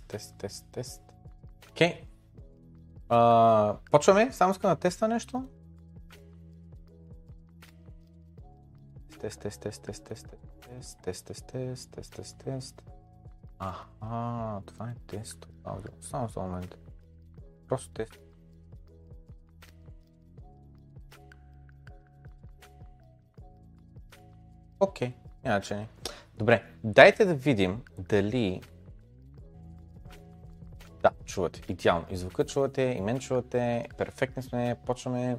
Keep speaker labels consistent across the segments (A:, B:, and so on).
A: Тест, тест, тест, тест. Окей. Okay. почваме. Само искам да теста нещо. Тест, тест, тест, тест, тест, тест, тест, тест, тест, тест, тест, тест. Аха, това е тест аудио. Само за момент. Просто тест. Окей, okay. иначе не. Добре, дайте да видим дали чувате. Идеално. И звука чувате, и мен чувате. Перфектни сме, почваме.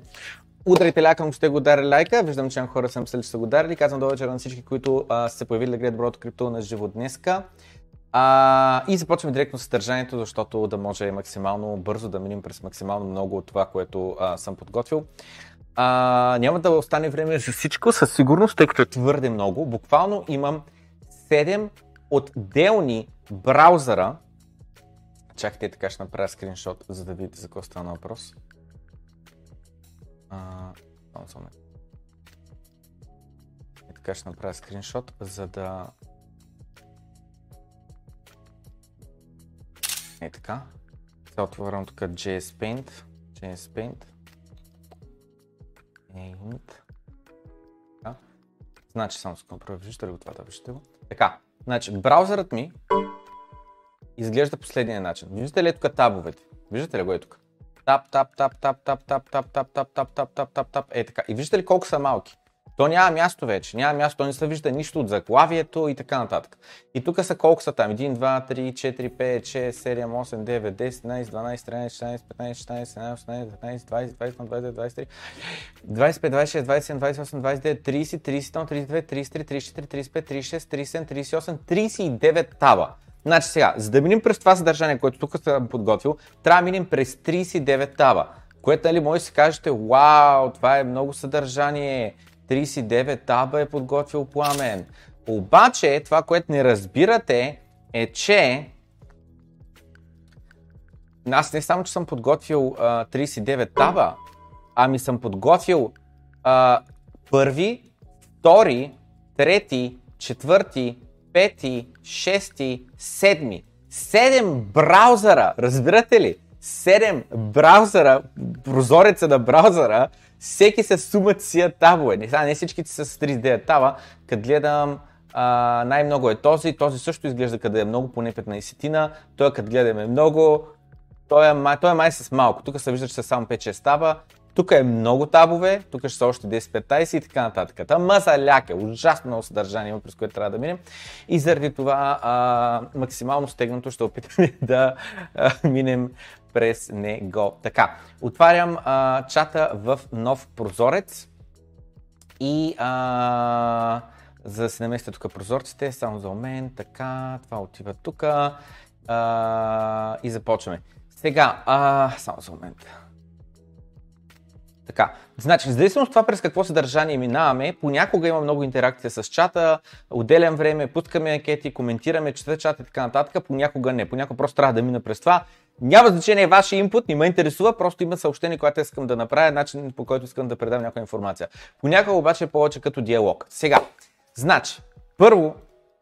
A: Ударите лякам ако сте го дарили лайка. Виждам, че хора съм мислили, че са го дарили. Казвам до вечер на всички, които а, са се появили да гледат Брото Крипто на живо днеска. А, и започваме директно с съдържанието, защото да може максимално бързо да минем през максимално много от това, което а, съм подготвил. А, няма да остане време
B: за всичко, със сигурност, тъй като е
A: твърде много. Буквално имам 7 отделни браузъра, Чакайте, така ще направя скриншот, за да видите за какво стана въпрос. А, и така ще направя скриншот, за да... Е така. Сега отварям тук JS Paint. JS Paint. Paint. Значи само с контрол, ли го това, да виждате го. Така, значи браузърът ми изглежда последния начин. Виждате ли е тук табовете? Виждате ли го е тук? Тап, тап, тап, тап, тап, тап, тап, тап, тап, тап, тап, тап, тап, тап, е така. И виждате ли колко са малки? То няма място вече, няма място, то не се вижда нищо от заглавието и така нататък. И тук са колко са там? 1, 2, 3, 4, 5, 6, 7, 8, 9, 10, 11, 12, 13, 14, 15, 16, 17, 18, 19, 20, 21, 22, 23, 25, 26, 27, 28, 29, 30, 31, 32, 33, 34, 35, 36, 37, 38, 39 таба. Значи сега, за да минем през това съдържание, което тук съм подготвил, трябва да минем през 39 таба, което нали може да си кажете, вау, това е много съдържание, 39 таба е подготвил пламен. Обаче, това, което не разбирате, е, че аз не само, че съм подготвил а, 39 таба, ами съм подготвил а, първи, втори, трети, четвърти, пети, шести, седми. Седем браузъра, разбирате ли? Седем браузъра, прозореца на браузъра, всеки се сумат сия табове. Не, не всичките са с 3D тава, къде гледам а, най-много е този, този също изглежда къде е много, поне 15-тина, той къде гледаме много, той е, май, той е май с малко, тук се вижда, че са само 5-6 таба, тук е много табове, тук ще са още 10-15 и така нататък. Та мазаляка, ужасно много съдържание има, през което трябва да минем. И заради това а, максимално стегнато ще опитаме да а, минем през него. Така, отварям а, чата в нов прозорец и а, за да се наместя тук прозорците, само за момент. така, това отива тук и започваме. Сега, а, само за момент. Така, значи, зависимо от това през какво съдържание минаваме, понякога има много интеракция с чата, отделям време, пускаме анкети, коментираме, чета чата и така нататък, понякога не, понякога просто трябва да мина през това. Няма значение вашия импут, не ме интересува, просто има съобщение, което искам да направя, начин по който искам да предам някаква информация. Понякога обаче е повече като диалог. Сега, значи, първо,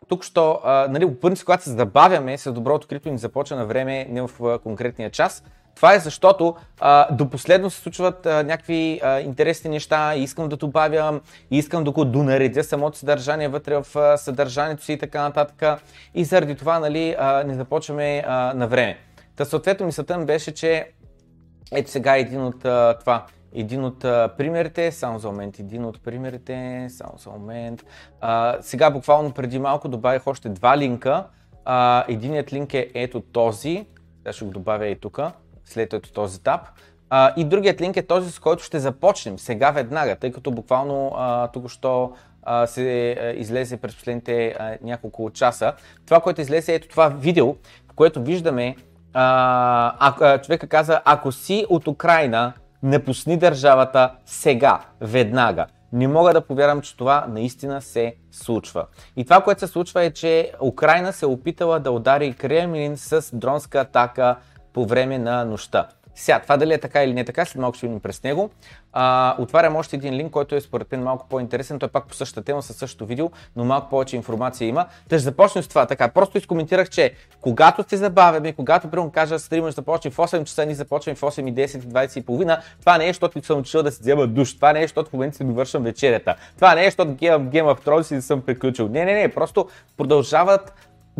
A: тук, що, а, нали, по принцип, когато се забавяме, с доброто крипто ни започва на време, не в а, конкретния час, това е защото а, до последно се случват а, някакви а, интересни неща и искам да добавя, и искам да го донаредя самото съдържание вътре в съдържанието си и така нататък. И заради това нали, а, не започваме а, на време. Та съответно мисълта ми беше, че ето сега един от а, това. Един от а, примерите, само за момент, един от примерите, само за момент. А, сега буквално преди малко добавих още два линка. А, единият линк е ето този, сега ще го добавя и тук след този етап. А, и другият линк е този, с който ще започнем сега веднага, тъй като буквално а, току-що се а, е, е, излезе през последните а, няколко часа. Това, което излезе е ето това видео, в което виждаме а, а, човека каза, ако си от Украина, напусни държавата сега, веднага. Не мога да повярвам, че това наистина се случва. И това, което се случва е, че Украина се е опитала да удари Кремлин с дронска атака по време на нощта. Сега, това дали е така или не е така, след малко ще видим през него. А, отварям още един линк, който е според мен малко по-интересен. Той е пак по същата тема, със същото видео, но малко повече информация има. Та ще започнем с това. Така, просто изкоментирах, че когато се забавяме, когато прием кажа стримът започва започне в 8 часа, ние започваме в 8 и 10 и 20 и половина, това не е, защото съм учил да си взема душ, това не е, защото в момента си довършвам вечерята, това не е, защото гемам Game of Thrones и да съм приключил. Не, не, не, просто продължават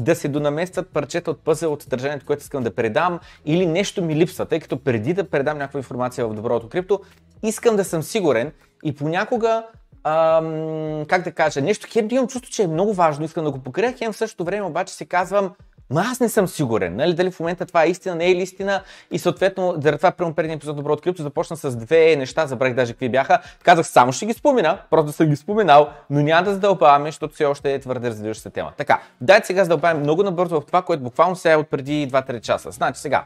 A: да се донаместват парчета от пъзел от съдържанието, което искам да предам или нещо ми липсва, тъй като преди да предам някаква информация в доброто крипто, искам да съм сигурен и понякога ам, как да кажа, нещо хем да имам чувство, че е много важно, искам да го покрия, хем в същото време обаче си казвам, Ма аз не съм сигурен, нали, дали в момента това е истина, не е ли истина. И съответно, заради това, примерно преди епизод Добро открито, започна с две неща, забрах даже какви бяха. Казах, само ще ги спомена, просто съм ги споменал, но няма да задълбаваме, защото все още е твърде развиваща тема. Така, дайте сега задълбаваме много набързо в това, което буквално сега е от преди 2-3 часа. Значи сега,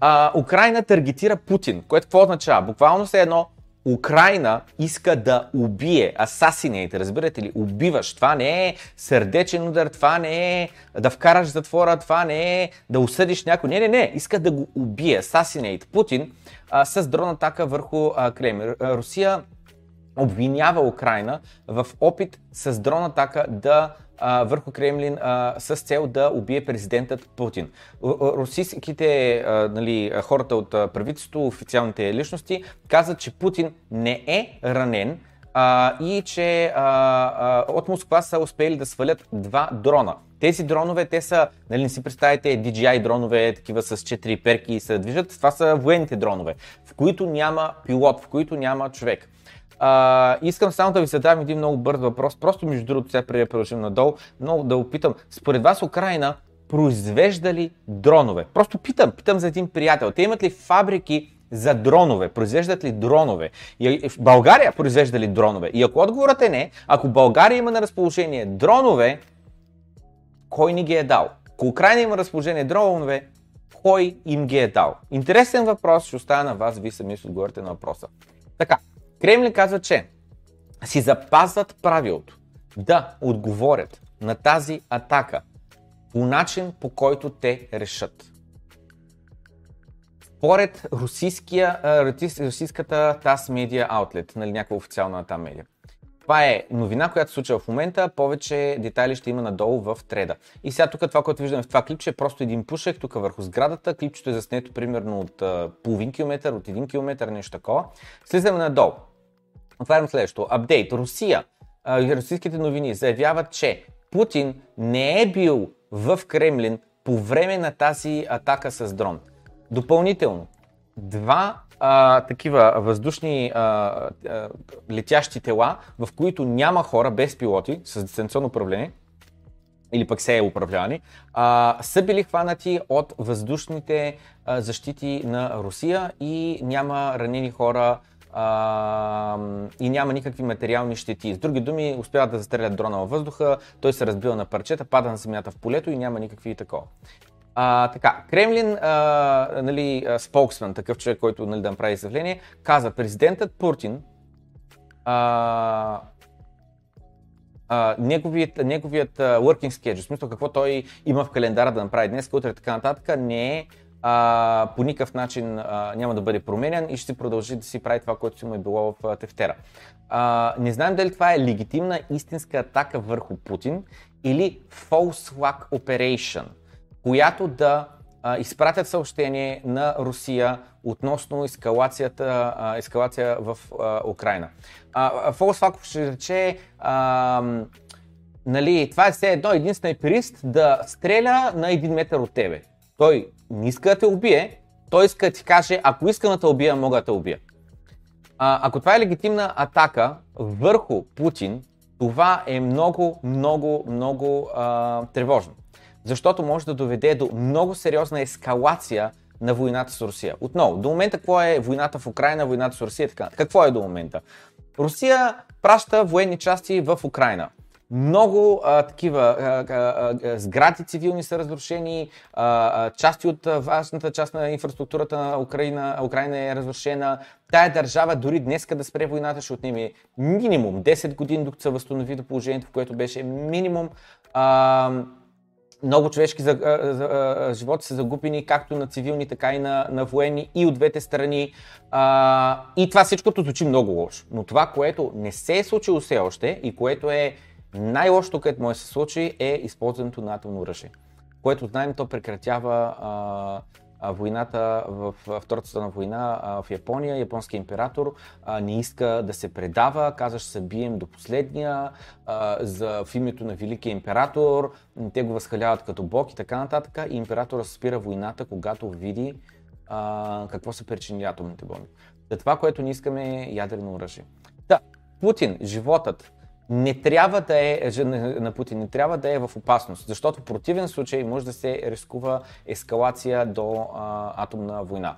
A: а, Украина таргетира Путин, което какво означава? Буквално се едно Украина иска да убие, асасинейте, разбирате ли, убиваш. Това не е сърдечен удар, това не е да вкараш затвора, това не е да осъдиш някой. Не, не, не, иска да го убие, асасинейт. Путин а, с дрон атака върху а, Кремль. Русия обвинява Украина в опит с дрон атака да а, върху Кремлин а, с цел да убие президентът Путин. Русийските а, нали, хората от правителството, официалните личности казват, че Путин не е ранен, а, и че а, а, от Москва са успели да свалят два дрона. Тези дронове, те са, нали не си представите, DJI дронове, такива с 4 перки и се движат, това са военните дронове, в които няма пилот, в които няма човек. А, искам само да ви задам един много бърз въпрос, просто между другото сега преди да продължим надолу, но да опитам. Според вас Украина произвежда ли дронове? Просто питам, питам за един приятел. Те имат ли фабрики за дронове? Произвеждат ли дронове? И е, в България произвежда ли дронове? И ако отговорът е не, ако България има на разположение дронове, кой ни ги е дал? Ако Украина има разположение дронове, кой им ги е дал? Интересен въпрос, ще оставя на вас, вие сами ще отговорите на въпроса. Така, Кремлин казва, че си запазват правилото да отговорят на тази атака по начин, по който те решат. Според русийския, русийската ТАС медиа аутлет, нали, някаква официална там медия. Това е новина, която се случва в момента. Повече детайли ще има надолу в треда. И сега тук това, което виждаме в това клипче е просто един пушек тук върху сградата. Клипчето е заснето примерно от половин километър, от един километър, нещо такова. Слизаме надолу. Отварям следващо. Апдейт. Русия. Русийските новини заявяват, че Путин не е бил в Кремлин по време на тази атака с дрон. Допълнително, два а, такива въздушни а, а, летящи тела, в които няма хора без пилоти с дистанционно управление, или пък се е управлявани, а, са били хванати от въздушните а, защити на Русия и няма ранени хора а, и няма никакви материални щети. С други думи, успяват да застрелят дрона във въздуха, той се разбива на парчета, пада на земята в полето и няма никакви такова. А, така, Кремлин, а, нали, споксмен, такъв човек, който нали, да направи изявление, каза, президентът Путин а, а, неговият, неговият working schedule, в смисъл какво той има в календара да направи днес, утре така нататък, не е а, по никакъв начин а, няма да бъде променен и ще продължи да си прави това, което си му е било в Тефтера. А, не знаем дали това е легитимна истинска атака върху Путин или false flag operation, която да а, изпратят съобщение на Русия относно ескалацията, а, ескалация в а, Украина. А, false flag ще рече а, нали, това е все едно един снайперист да стреля на един метър от тебе. Той не иска да те убие, той иска да ти каже, ако искам да те убия, мога да те убия. А, ако това е легитимна атака върху Путин, това е много, много, много а, тревожно. Защото може да доведе до много сериозна ескалация на войната с Русия. Отново, до момента какво е войната в Украина, войната с Русия, така. Какво е до момента? Русия праща военни части в Украина. Много а, такива а, а, сгради цивилни са разрушени, части от важната част на инфраструктурата на Украина, Украина е разрушена. Тая държава дори днеска да спре войната ще отнеме минимум 10 години, докато се възстанови до положението, в което беше минимум много човешки за, за, за, животи са загубени, както на цивилни, така и на, на военни, и от двете страни. А, и това всичкото звучи много лошо. Но това, което не се е случило все още и което е най-лошото, което може да се случи е използването на атомно оръжие, което знаем, то прекратява а, войната в Втората страна война в Япония. Японският император не иска да се предава, казва, ще се бием до последния за, в името на Великия император. Те го възхаляват като бог и така нататък. И императора спира войната, когато види а, какво са причини атомните бомби. За това, което не искаме е ядрено оръжие. Да, Путин, животът, не трябва да е, е на Путин не трябва да е в опасност, защото в противен случай може да се рискува ескалация до а, атомна война.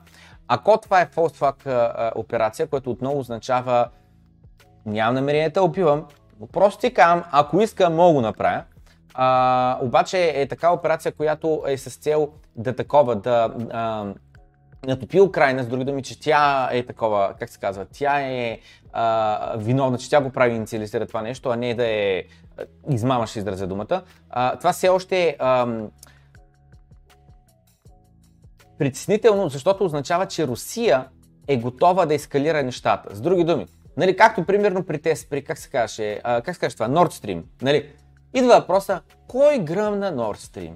A: Ако това е false flag операция, което отново означава нямам намерение да убивам, но просто ти ако иска, мога го направя. А, обаче е така операция, която е с цел да такова, да, а, натопи Украина, с други думи, че тя е такова, как се казва, тя е а, виновна, че тя го прави инициализира това нещо, а не да е измама, ще изразя думата. А, това все още е ам, притеснително, защото означава, че Русия е готова да ескалира нещата. С други думи, нали, както примерно при тест, при как се казваше, как се казваш това, Nord Stream, нали, идва въпроса, кой гръмна Nord Stream?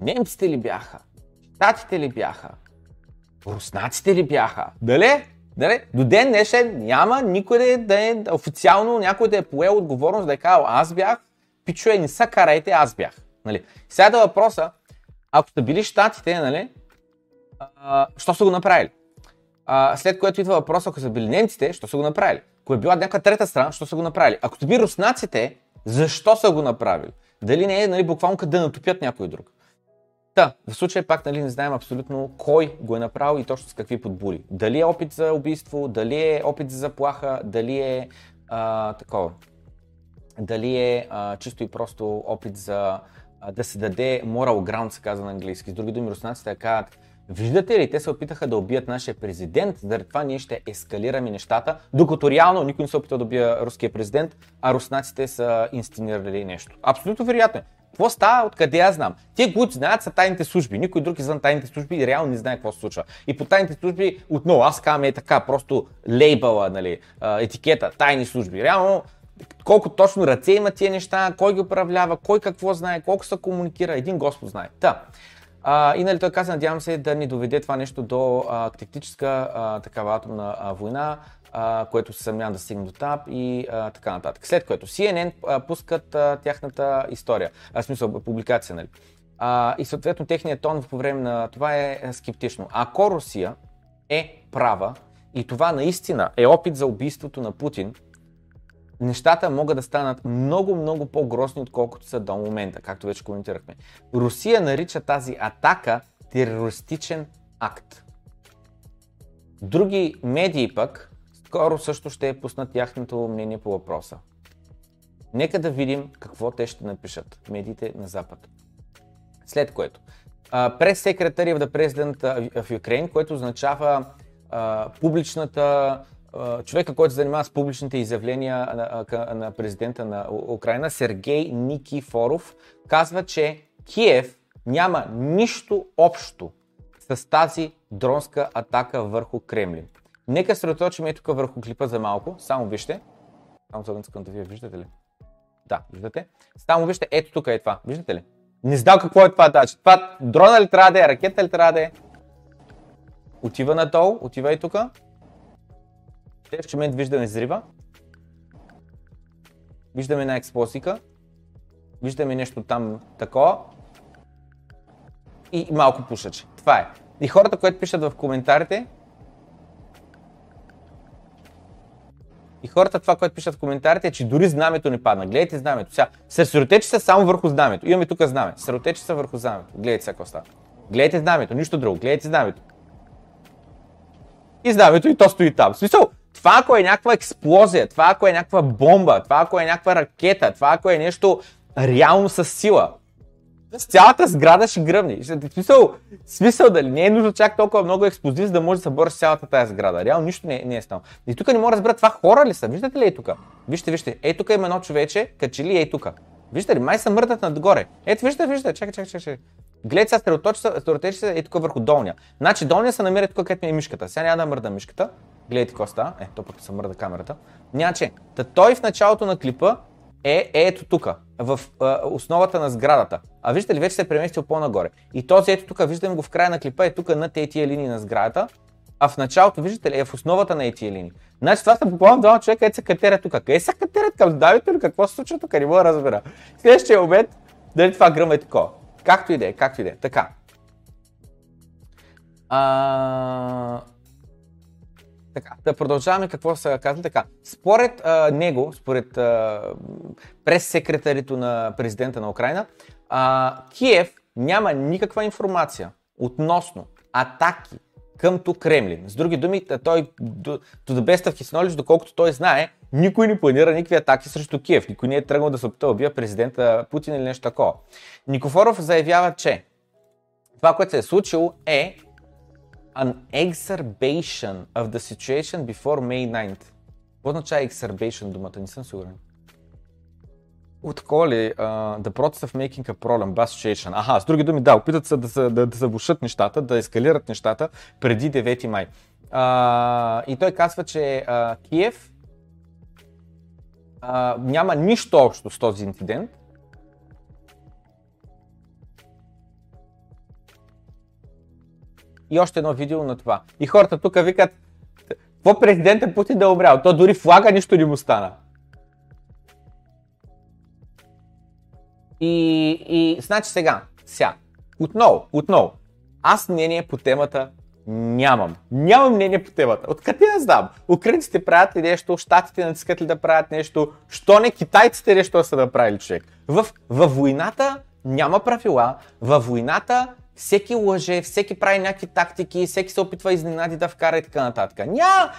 A: Немците ли бяха? Штатите ли бяха? руснаците ли бяха? Дали? Дали? До ден днешен няма никой да е официално някой да е поел отговорност да е казал аз бях, пичуе, не са карайте, аз бях. Нали? Сега да е въпроса, ако сте били щатите, нали, що са го направили? А, след което идва въпроса, ако са били немците, що са го направили? Ако е била някаква трета страна, що са го направили? Ако са били руснаците, защо са го направили? Дали не е нали, буквално къде да натопят някой друг? Та, в случай пак нали, не знаем абсолютно кой го е направил и точно с какви подбури. Дали е опит за убийство, дали е опит за заплаха, дали е а, такова. Дали е а, чисто и просто опит за а, да се даде moral ground, се казва на английски. С други думи, руснаците казват, Виждате ли, те се опитаха да убият нашия президент, заради това ние ще ескалираме нещата, докато реално никой не се опита да убие руския президент, а руснаците са инстинирали нещо. Абсолютно вероятно. Е. Какво става? Откъде аз знам? Те, които знаят, са тайните служби. Никой друг извън тайните служби реално не знае какво се случва. И по тайните служби отново аз казвам е така, просто лейбъла, нали, етикета, тайни служби. Реално колко точно ръце има тия неща, кой ги управлява, кой какво знае, колко се комуникира, един Господ знае. Та. А, и нали той каза, надявам се да ни доведе това нещо до а, тактическа а, такава атомна а, война, а, което се съмнявам да стигне до там и а, така нататък. След което CNN а, пускат а, тяхната история, а, в смисъл публикация, нали? А, и съответно техният тон по време на това е, е скептично. Ако Русия е права и това наистина е опит за убийството на Путин, нещата могат да станат много, много по-грозни, отколкото са до момента, както вече коментирахме. Русия нарича тази атака терористичен акт. Други медии пък скоро също ще е пуснат тяхното мнение по въпроса. Нека да видим какво те ще напишат медиите на Запад. След което, през секретария of the President of Ukraine, което означава а, публичната а, човека, който се занимава с публичните изявления на, а, на президента на Украина, Сергей Никифоров, казва, че Киев няма нищо общо с тази дронска атака върху Кремлин. Нека се разточим и тук върху клипа за малко. Само вижте. Само за да вие виждате ли? Да, виждате. Само вижте, ето тук е това. Виждате ли? Не знам какво е това дач. Това дрона ли трябва да е, ракета ли трябва да е? Отива надолу, отива и тук. Следващия момент виждаме зрива. Виждаме на експлосика. Виждаме нещо там такова. И малко пушач. Това е. И хората, които пишат в коментарите, И хората това, което пишат в коментарите е, че дори знамето не падна. Гледайте знамето. Сега, сърсиротечи са само върху знамето. Имаме тук знаме. Сърсиротечи са върху знамето. Гледайте сега какво става. Гледайте знамето, нищо друго. Гледайте знамето. И знамето и то стои там. Смисъл, това ако е някаква експлозия, това ако е някаква бомба, това ако е някаква ракета, това ако е нещо реално с сила, с цялата сграда ще гръмне. Смисъл, смисъл дали не е нужно чак толкова много експозиция, за да може да събориш цялата тази сграда. Реално нищо не, не е станало. И тук не мога да разбера това хора ли са. Виждате ли е тук? Вижте, вижте. Е тук има едно човече, качели е тук. Виждате ли, май са мъртват надгоре. Ето, виждате, виждате. Чакай, чакай, чакай. Гледай сега средоточи се е тук върху долния. Значи долния се намира тук, където ми е мишката. Сега няма да мърда мишката. Гледайте какво става. Е, то пък се мърда камерата. Няче. Та той в началото на клипа е, е ето тук в а, основата на сградата. А виждате ли, вече се е преместил по-нагоре. И този ето тук, виждаме го в края на клипа, е тук на тези линии на сградата. А в началото, виждате ли, е в основата на тези линии. Значи това са буквално двама човека, където се катерят тук. Къде се катерят към давите или какво се случва тук? Не мога да разбера. Следващия момент, дали това гръм е такова. Както и да е, както и да е. Така. А, така, да продължаваме какво се казва. така. Според а, него, според прес-секретарито на президента на Украина, а, Киев няма никаква информация относно атаки къмто Кремлин. С други думи, той, до, да беста в of доколкото той знае, никой не планира никакви атаки срещу Киев. Никой не е тръгнал да се опита убива президента Путин или нещо такова. Никофоров заявява, че това, което се е случило е an exacerbation of the situation before May 9th. Какво означава exacerbation думата? Не съм сигурен. От коли, uh, the process of making a problem, bad situation. Аха, с други думи, да, опитат се да, да, да забушат нещата, да ескалират нещата преди 9 май. Uh, и той казва, че uh, Киев uh, няма нищо общо с този инцидент, и още едно видео на това. И хората тук викат, какво президента Путин да е То дори флага нищо не му стана. И, и значи сега, сега, отново, отново, аз мнение по темата нямам. Нямам мнение по темата. Откъде я знам? Украинците правят ли нещо, щатите натискат ли да правят нещо, що не китайците нещо са направили човек. В, във войната няма правила, във войната всеки лъже, всеки прави някакви тактики, всеки се опитва изненади да вкара и така нататък. Няма,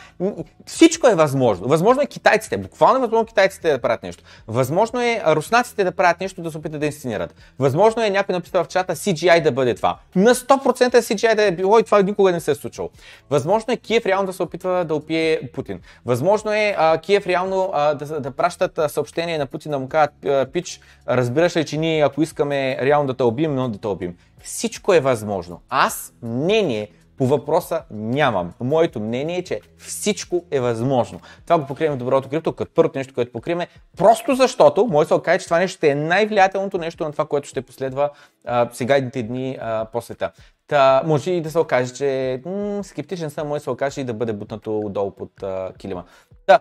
A: всичко е възможно. Възможно е китайците, буквално е възможно китайците да правят нещо. Възможно е руснаците да правят нещо, да се опитат да инсценират. Възможно е някой написал в чата CGI да бъде това. На 100% CGI да е било и това никога не се е случило. Възможно е Киев реално да се опитва да опие Путин. Възможно е а, Киев реално а, да, да пращат а, съобщение на Путин да му кажат, пич, разбираш ли, че ние ако искаме реално да те убим, но да те обим. Всичко е възможно. Аз мнение по въпроса нямам. Моето мнение е, че всичко е възможно. Това го покриваме доброто крипто, като първото нещо, което покриваме. просто защото, може се окаже, че това нещо ще е най-влиятелното нещо на това, което ще последва а, сега едните дни а, по света. Та, може и да се окаже, че м- скептичен съм, може да се окаже и да бъде бутнато отдолу под а, килима. Та,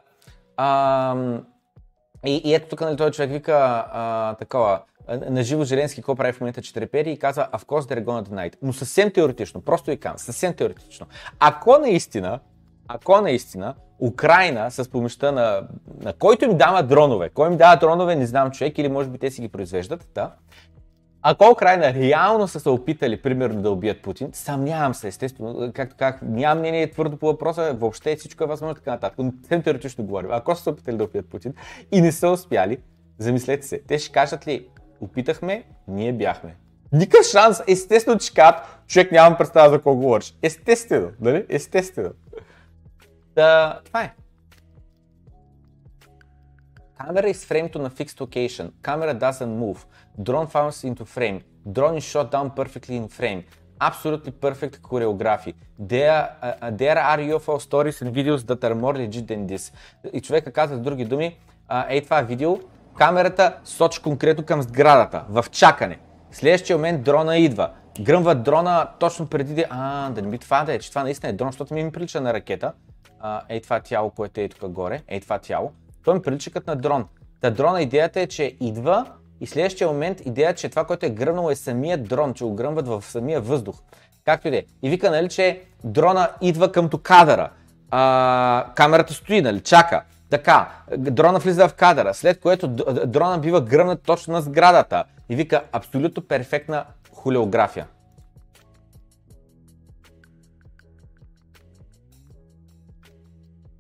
A: а, и, и ето тук нали, този човек вика а, такова, на живо Зеленски какво прави в момента Четрепери и казва Of course they're gonna deny it. Но съвсем теоретично, просто и кам, съвсем теоретично. Ако наистина, ако наистина Украина с помощта на, на който им дава дронове, кой им дава дронове, не знам човек, или може би те си ги произвеждат, да, ако Украина реално са се опитали, примерно, да убият Путин, съмнявам се, естествено, както как, нямам мнение твърдо по въпроса, въобще всичко е възможно, така нататък, но съвсем теоретично говорим. Ако са се опитали да убият Путин и не са успяли, замислете се, те ще кажат ли, Опитахме, ние бяхме. Никакъв шанс, естествено, че кат, човек нямам представа за кого говориш. Естествено, нали? Естествено. Да, това е. Камера is фреймто на a fixed location. Камера doesn't move. Drone falls into frame. Drone is shot down perfectly in frame. Absolutely perfect choreography. There, uh, there are UFO stories and videos that are more legit than this. И човека казва с други думи, ей това видео Камерата сочи конкретно към сградата, в чакане. В следващия момент дрона идва. Гръмва дрона точно преди да... А, да не би това да е, че това наистина е дрон, защото ми ми прилича на ракета. А, ей това тяло, което е тук горе, ей това тяло. Той ми прилича като на дрон. Та дрона идеята е, че идва и следващия момент идеята, е, че това, което е гръмнало е самия дрон, че го гръмват в самия въздух. Както и да е. И вика, нали, че дрона идва към кадъра. А, камерата стои, нали, чака. Така, дрона влиза в кадъра, след което дрона бива гръмнат точно на сградата и вика абсолютно перфектна холеография.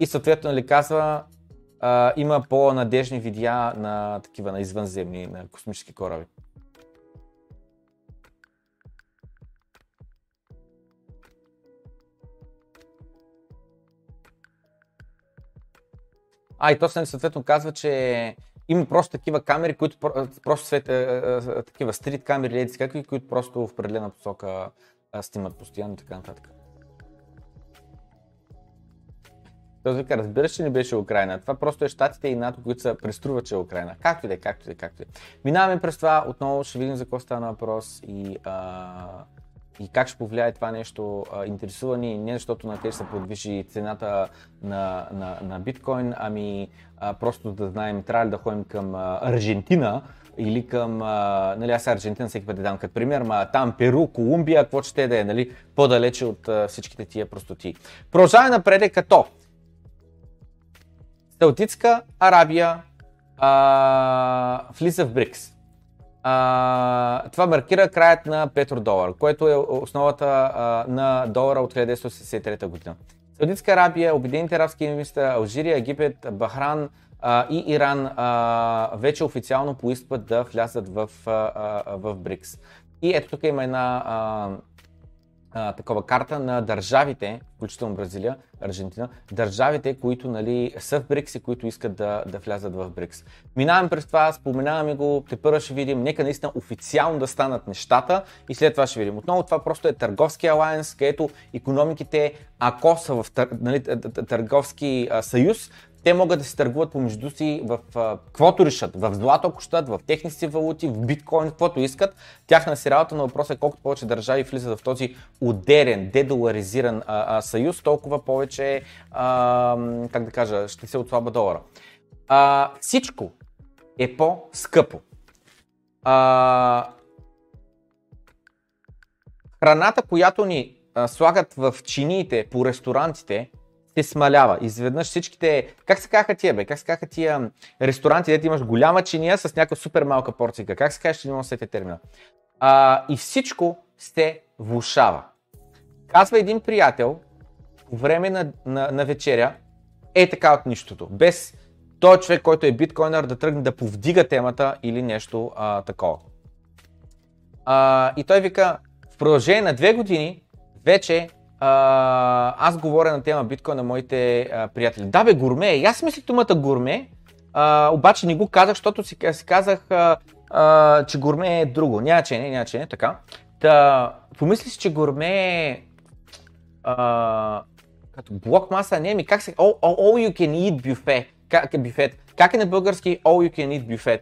A: И съответно ли нали, казва, а, има по-надежни видеа на такива, на извънземни, на космически кораби. А, и то съответно казва, че има просто такива камери, които просто свет, такива стрит камери, леди, какви, които просто в определена посока снимат постоянно и така нататък. Той вика, разбираш, че не беше Украина. Това просто е щатите и НАТО, които са преструва, че е Украина. Както и да, е, както и да, е, както и да. Е. Минаваме през това, отново ще видим за какво стана въпрос и а, и как ще повлияе това нещо, а, интересува ни не защото на те ще се подвижи цената на, на, на биткоин, ами а, просто да знаем, трябва ли да ходим към а, Аржентина или към, а, нали аз Аржентина всеки път да дам като пример, ма там Перу, Колумбия, какво ще да е, нали, по-далече от а, всичките тия простоти. Продължаваме напред като Саудитска Арабия а, влиза в БРИКС. А, това маркира краят на петродолар, което е основата а, на долара от 1963 година. Саудитска Арабия, Обединените арабски емирства, Алжирия, Египет, Бахран а, и Иран а, вече официално поискват да влязат в, а, а, в БРИКС. И ето тук има една а, а, такова карта на държавите, включително Бразилия, Аржентина, държавите, които нали, са в БРИКС и които искат да, да влязат в БРИКС. Минаваме през това, споменаваме го, те първо ще видим, нека наистина официално да станат нещата и след това ще видим. Отново това просто е търговски алайенс, където економиките, ако са в нали, търговски съюз, те могат да се търгуват помежду си в а, каквото решат, в злато ако щат, в техници си валути, в биткоин, каквото искат. Тяхна си работа на въпроса е колкото повече държави влизат в този ударен, дедоларизиран а, а, съюз, толкова повече, а, как да кажа, ще се отслаба долара. А, всичко е по-скъпо. А, храната, която ни а, слагат в чиниите по ресторантите, те смалява. Изведнъж всичките, как се казаха тия бе, как се казаха тия ресторанти, дете имаш голяма чиния с някаква супер малка порция, как се казва, ще не мога да термина. А, и всичко се влушава. Казва един приятел, по време на, на, на вечеря, е така от нищото, без той човек, който е биткойнер, да тръгне да повдига темата или нещо а, такова. А, и той вика, в продължение на две години вече а, аз говоря на тема биткоин на моите а, приятели. Да бе, гурме. И аз мислих думата гурме, а, обаче не го казах, защото си, си казах, а, а, че гурме е друго. Няма че не, няма че не, така. Та, помисли си, че гурме е а, като блок маса, не ми как се... All, all, all you can eat buffet. Как, е бюфет. Как е на български all you can eat buffet?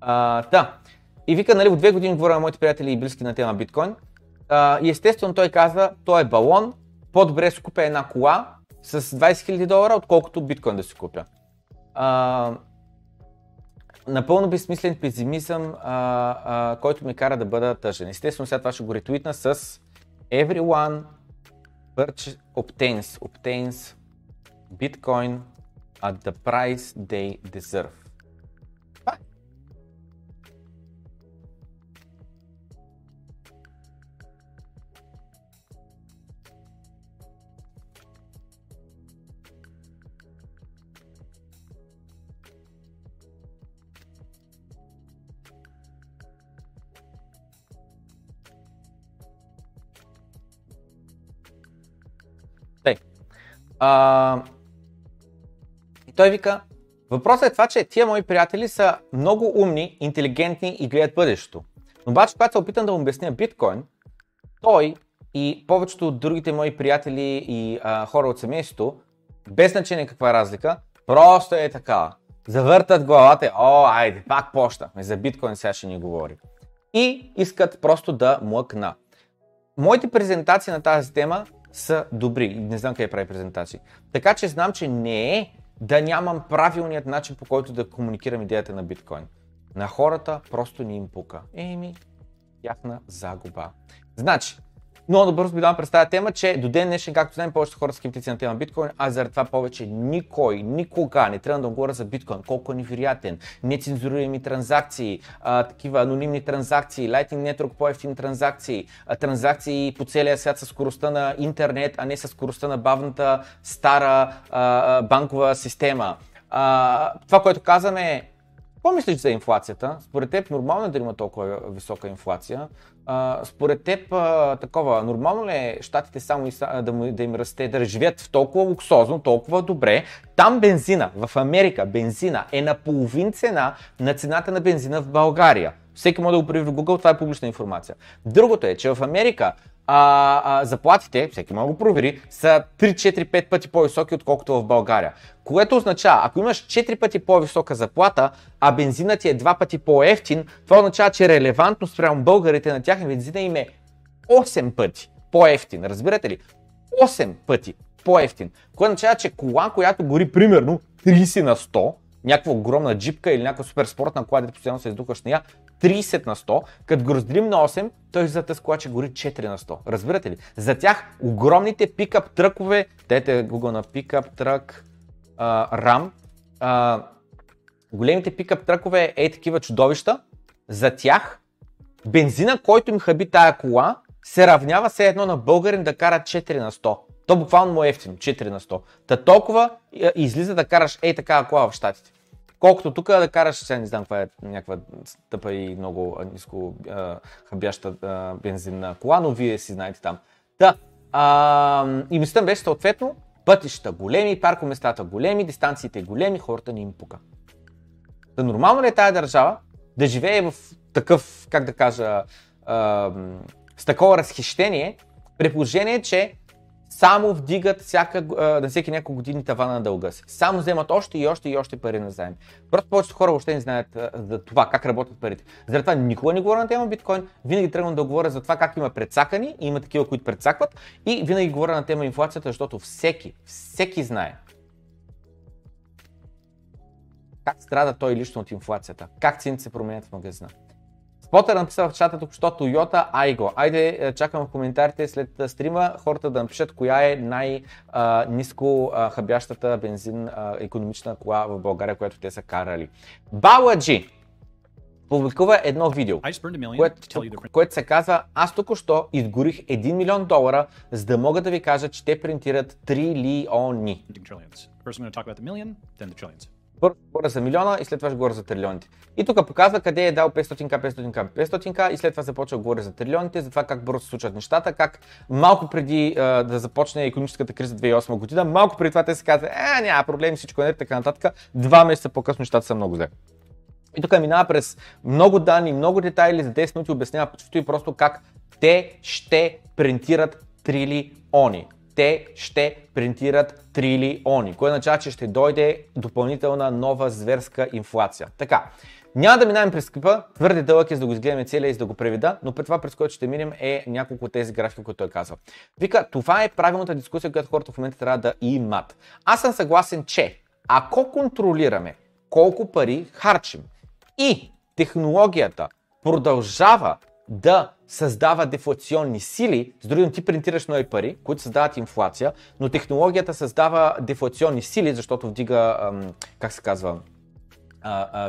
A: А, та. И вика, нали, от две години говоря на моите приятели и близки на тема биткоин и естествено той каза, той е балон, по-добре си купя една кола с 20 000 долара, отколкото биткоин да си купя. А, напълно безсмислен песимизъм, а, а, който ми кара да бъда тъжен. Естествено, сега това ще го ретуитна с Everyone purchase, obtains, obtains Bitcoin at the price they deserve. А, и той вика, въпросът е това, че тия мои приятели са много умни, интелигентни и гледат бъдещето. Но обаче, когато се опитам да му обясня биткоин, той и повечето от другите мои приятели и а, хора от семейството, без значение каква е разлика, просто е така. Завъртат главата, о, айде, пак поща, ами За биткоин сега ще ни говори. И искат просто да млъкна. Моите презентации на тази тема са добри. Не знам къде прави презентации. Така че знам, че не е да нямам правилният начин по който да комуникирам идеята на биткоин. На хората просто не им пука. Еми, тяхна загуба. Значи, много добър ви дам през тази тема, че до ден днешен, както знаем, повечето хора скептици на тема биткоин, а заради това повече никой, никога не трябва да говоря за биткоин, колко е невероятен, нецензуруеми транзакции, а, такива анонимни транзакции, Lightning Network по-ефтини транзакции, а, транзакции по целия свят с скоростта на интернет, а не с скоростта на бавната стара а, банкова система. А, това, което казваме е, какво мислиш за инфлацията? Според теб нормално е да има толкова висока инфлация. А, според теб, а, такова, нормално ли е щатите само и, са, да, му, да им расте, да живеят в толкова луксозно, толкова добре? Там бензина, в Америка бензина е на половин цена на цената на бензина в България. Всеки може да го провери в Google, това е публична информация. Другото е, че в Америка а, а, заплатите, всеки може да го провери, са 3-4-5 пъти по-високи, отколкото в България. Което означава, ако имаш 4 пъти по-висока заплата, а бензинът ти е 2 пъти по-ефтин, това означава, че релевантно спрямо българите на тях бензина им е 8 пъти по-ефтин. Разбирате ли? 8 пъти по-ефтин. Което означава, че кола, която гори примерно 30 на 100, някаква огромна джипка или някаква суперспортна кола, която постоянно се издухаш на я, 30 на 100, като го разделим на 8, той за тази кола гори 4 на 100. Разбирате ли? За тях огромните пикап тръкове, дайте Google на пикап трък, RAM, големите пикап тръкове, е такива чудовища, за тях бензина, който им хаби тая кола, се равнява все едно на българин да кара 4 на 100. То буквално му е ефтин, 4 на 100. Та толкова излиза да караш ей такава кола в щатите. Колкото тук да караш, сега не знам каква е някаква тъпа и много ниско а, хабяща а, бензинна кола, но вие си знаете там. Да, а, и мислята беше съответно, пътища големи, паркоместата големи, дистанциите големи, хората ни им пука. Да нормално ли е тая държава да живее в такъв, как да кажа, с такова разхищение, при положение, че само вдигат всяка, на всеки няколко години тавана на дълга си. Само вземат още и още и още пари на заем. Просто повечето хора въобще не знаят за това как работят парите. Заради това никога не говоря на тема биткоин, винаги тръгвам да говоря за това как има предсакани, и има такива, които предсакват и винаги говоря на тема инфлацията, защото всеки, всеки знае как страда той лично от инфлацията, как цените се променят в магазина. Потър написал в чата е тук, що Toyota Айго. Айде, е, чакам в коментарите след е, стрима хората да напишат коя е най ниско хабящата бензин економична кола в България, която те са карали. Баладжи публикува едно видео, което, което се казва Аз току-що изгорих 1 милион долара, за да мога да ви кажа, че те принтират трилиони. Първо говоря за милиона и след това ще говоря за трилионите. И тук показва къде е дал 500к, 500к, 500к и след това започва да говоря за трилионите, за това как бързо се случват нещата, как малко преди а, да започне економическата криза 2008 година, малко преди това те се казват, е, няма проблем, всичко е така нататък. Два месеца по-късно нещата са много зле. И тук минава през много данни, много детайли, за 10 минути обяснява почти и просто как те ще принтират трилиони те ще принтират трилиони, кое означава, че ще дойде допълнителна нова зверска инфлация. Така, няма да минаем през скъпа, твърде дълъг е за да го изгледаме целия и за да го преведа, но пред това през което ще минем е няколко от тези графики, които той казва. Е казал. Вика, това е правилната дискусия, която хората в момента трябва да имат. Аз съм съгласен, че ако контролираме колко пари харчим и технологията продължава да създава дефлационни сили, с други ти принтираш нови пари, които създават инфлация, но технологията създава дефлационни сили, защото вдига, как се казва,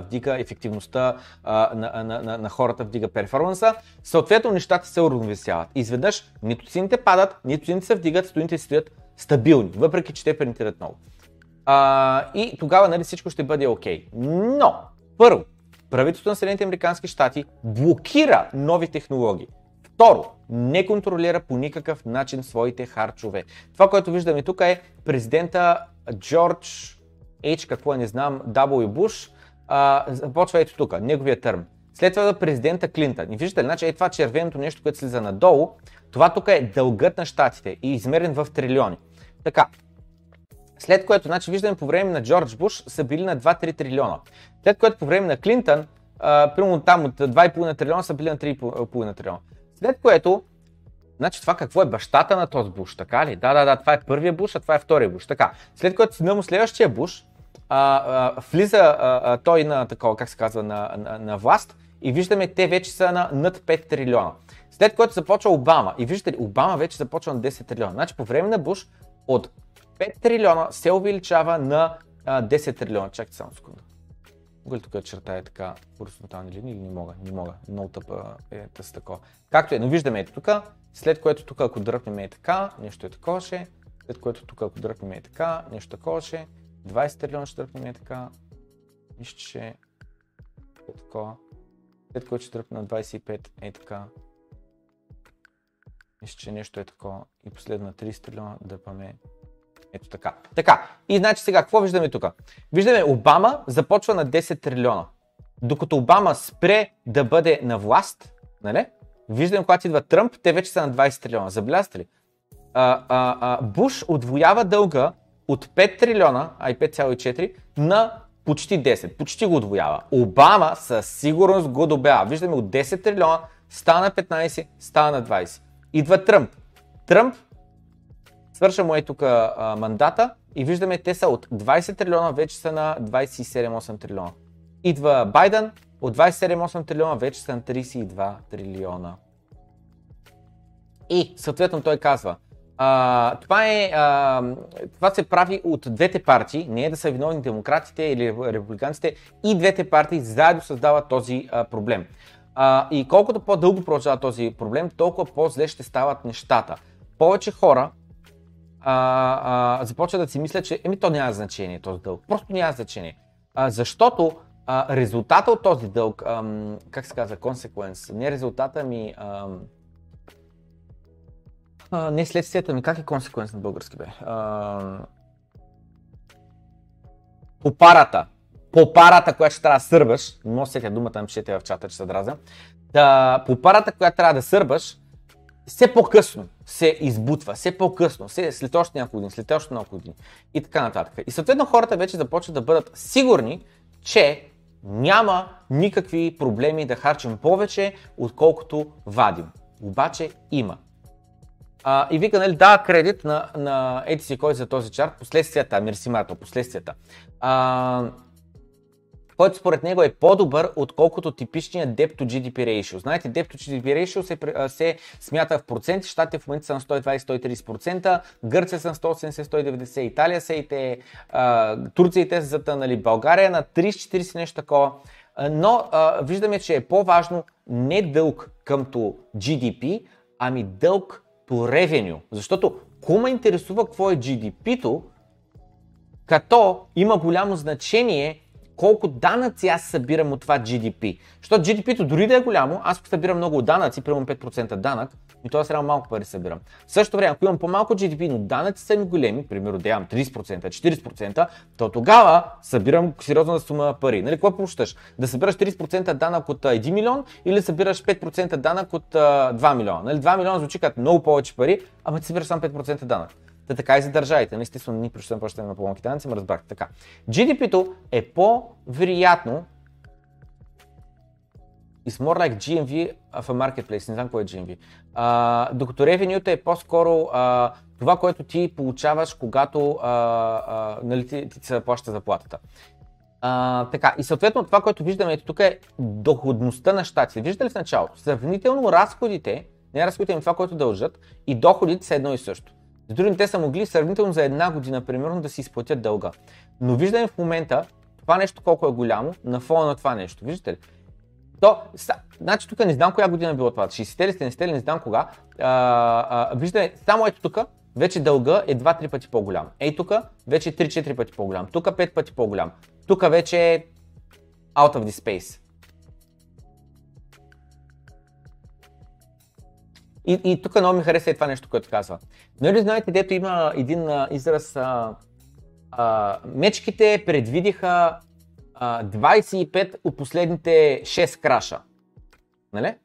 A: вдига ефективността на, на, на, на хората, вдига перформанса. Съответно, нещата се уравновесяват. Изведнъж нито цените падат, нито цените се вдигат, стоините стоят стабилни, въпреки че те принтират много. и тогава нали, всичко ще бъде окей. Okay. Но, първо, правителството на Съединените Американски щати блокира нови технологии. Второ, не контролира по никакъв начин своите харчове. Това, което виждаме тук е президента Джордж Х, какво е, не знам, W. Буш, а, започва ето тук, неговия търм. След това президента Клинтън. И виждате ли, значи е това червеното нещо, което слиза надолу, това тук е дългът на щатите и измерен в трилиони. Така, след което, значи виждаме по време на Джордж Буш са били на 2-3 трилиона. След което по време на Клинтън, примерно там от 2,5 трилиона са били на 3,5 трилиона. След което, значи това какво е бащата на този Буш, така ли? Да, да, да, това е първия Буш, а това е втория Буш. Така. След което сина му следващия Буш, а, а, влиза а, а, той на такова, как се казва, на, на, на власт и виждаме те вече са на над 5 трилиона. След което започва Обама и виждате ли, Обама вече започва на 10 трилиона. Значи по време на Буш от 5 трилиона се увеличава на 10 трилиона. Чакайте само секунда. Мога ли тук да чертая така хоризонтални линии или не мога? Не мога. Много тъпа е с такова. Както е, но виждаме ето тук, след което тук ако дръпнем е така, нещо е такова ще, след което тук ако дръпнем е така, нещо такова ще, 20 трилиона ще дръпнем е така, нищо ще е такова, след което ще на 25 е така, мисля, че нещо е такова и последно 30 трилиона дърпаме ето така. Така. И значи сега, какво виждаме тук? Виждаме, Обама започва на 10 трилиона. Докато Обама спре да бъде на власт, нали? Виждаме, когато идва Тръмп, те вече са на 20 трилиона. Забелязате ли? А, а, а, Буш отвоява дълга от 5 трилиона, ай 5,4, на почти 10. Почти го отвоява. Обама със сигурност го добява. Виждаме от 10 трилиона, стана 15, стана на 20. Идва Тръмп. Тръмп Свърша му е тук мандата и виждаме, те са от 20 трилиона, вече са на 27-8 трилиона. Идва Байден, от 27-8 трилиона вече са на 32 трилиона. И съответно той казва, а, това, е, а, това се прави от двете партии, не е да са виновни демократите или републиканците, и двете партии заедно създават този а, проблем. А, и колкото по-дълго продължава този проблем, толкова по-зле ще стават нещата. Повече хора а, а, започва да си мисля, че еми то няма значение този дълг. Просто няма значение. А, защото а, резултата от този дълг, ам, как се казва, консеквенс, не резултата ми, ам, а, не следствията ми, как е консеквенс на български бе? парата, попарата, попарата, която ще трябва да сърбаш, не може всеки думата напишете е в чата, че се дразя, да, попарата, която трябва да сърбаш, все по-късно се избутва, все по-късно, все, след още няколко години, след още няколко години и така нататък. И съответно хората вече започват да бъдат сигурни, че няма никакви проблеми да харчим повече, отколкото вадим. Обаче има. А, и вика, нали, да, кредит на, на ети си кой за този чарт, последствията, мерси Марто, последствията. А, който според него е по-добър, отколкото типичният Debt to GDP ratio. Знаете, Debt to GDP ratio се, се смята в проценти, щатите в момента са на 120-130%, Гърция са на 180-190%, Италия са и те, Турция и те са затънали, България на 30-40 нещо такова. Но а, виждаме, че е по-важно не дълг къмто GDP, ами дълг по ревеню. Защото кума интересува какво е GDP-то, като има голямо значение колко данъци аз събирам от това GDP. Защото GDP-то дори да е голямо, аз събирам много данъци, примерно 5% данък, и то сега малко пари събирам. В същото време, ако имам по-малко GDP, но данъци са ми големи, примерно да имам 30%, 40%, то тогава събирам сериозна сума пари. Нали, какво получаш? Да събираш 30% данък от 1 милион или да събираш 5% данък от 2 милиона. Нали, 2 милиона звучи като много повече пари, ама ти събираш само 5% данък. Та така и за държавите. Не естествено, ни прочитам плащане на по-малки данъци, ме разбрахте така. GDP-то е по-вероятно It's more like GMV в marketplace, не знам кое е GMV. докато ревенюта е по-скоро това, което ти получаваш, когато нали, ти, ти се заплаща заплатата. А, така, и съответно това, което виждаме ето тук е доходността на щатите. Виждали ли в началото? Сравнително разходите, не разходите, но ами това, което дължат и доходите са едно и също. С други те са могли сравнително за една година, примерно, да си изплатят дълга. Но виждаме в момента това нещо колко е голямо на фона на това нещо. Виждате ли? То, са, значи тук не знам коя година е било това, 60-те ли, 70-те ли, не знам кога. А, а, виждаме, само ето тук, вече дълга е 2-3 пъти по-голям. Ей тук, вече 3-4 пъти по-голям. Тук 5 пъти по-голям. Тук вече е out of the space. И, и тук много ми хареса и това нещо, което казва. Нали знаете, дето има един а, израз, а, а, мечките предвидиха а, 25 от последните 6 краша. Нали?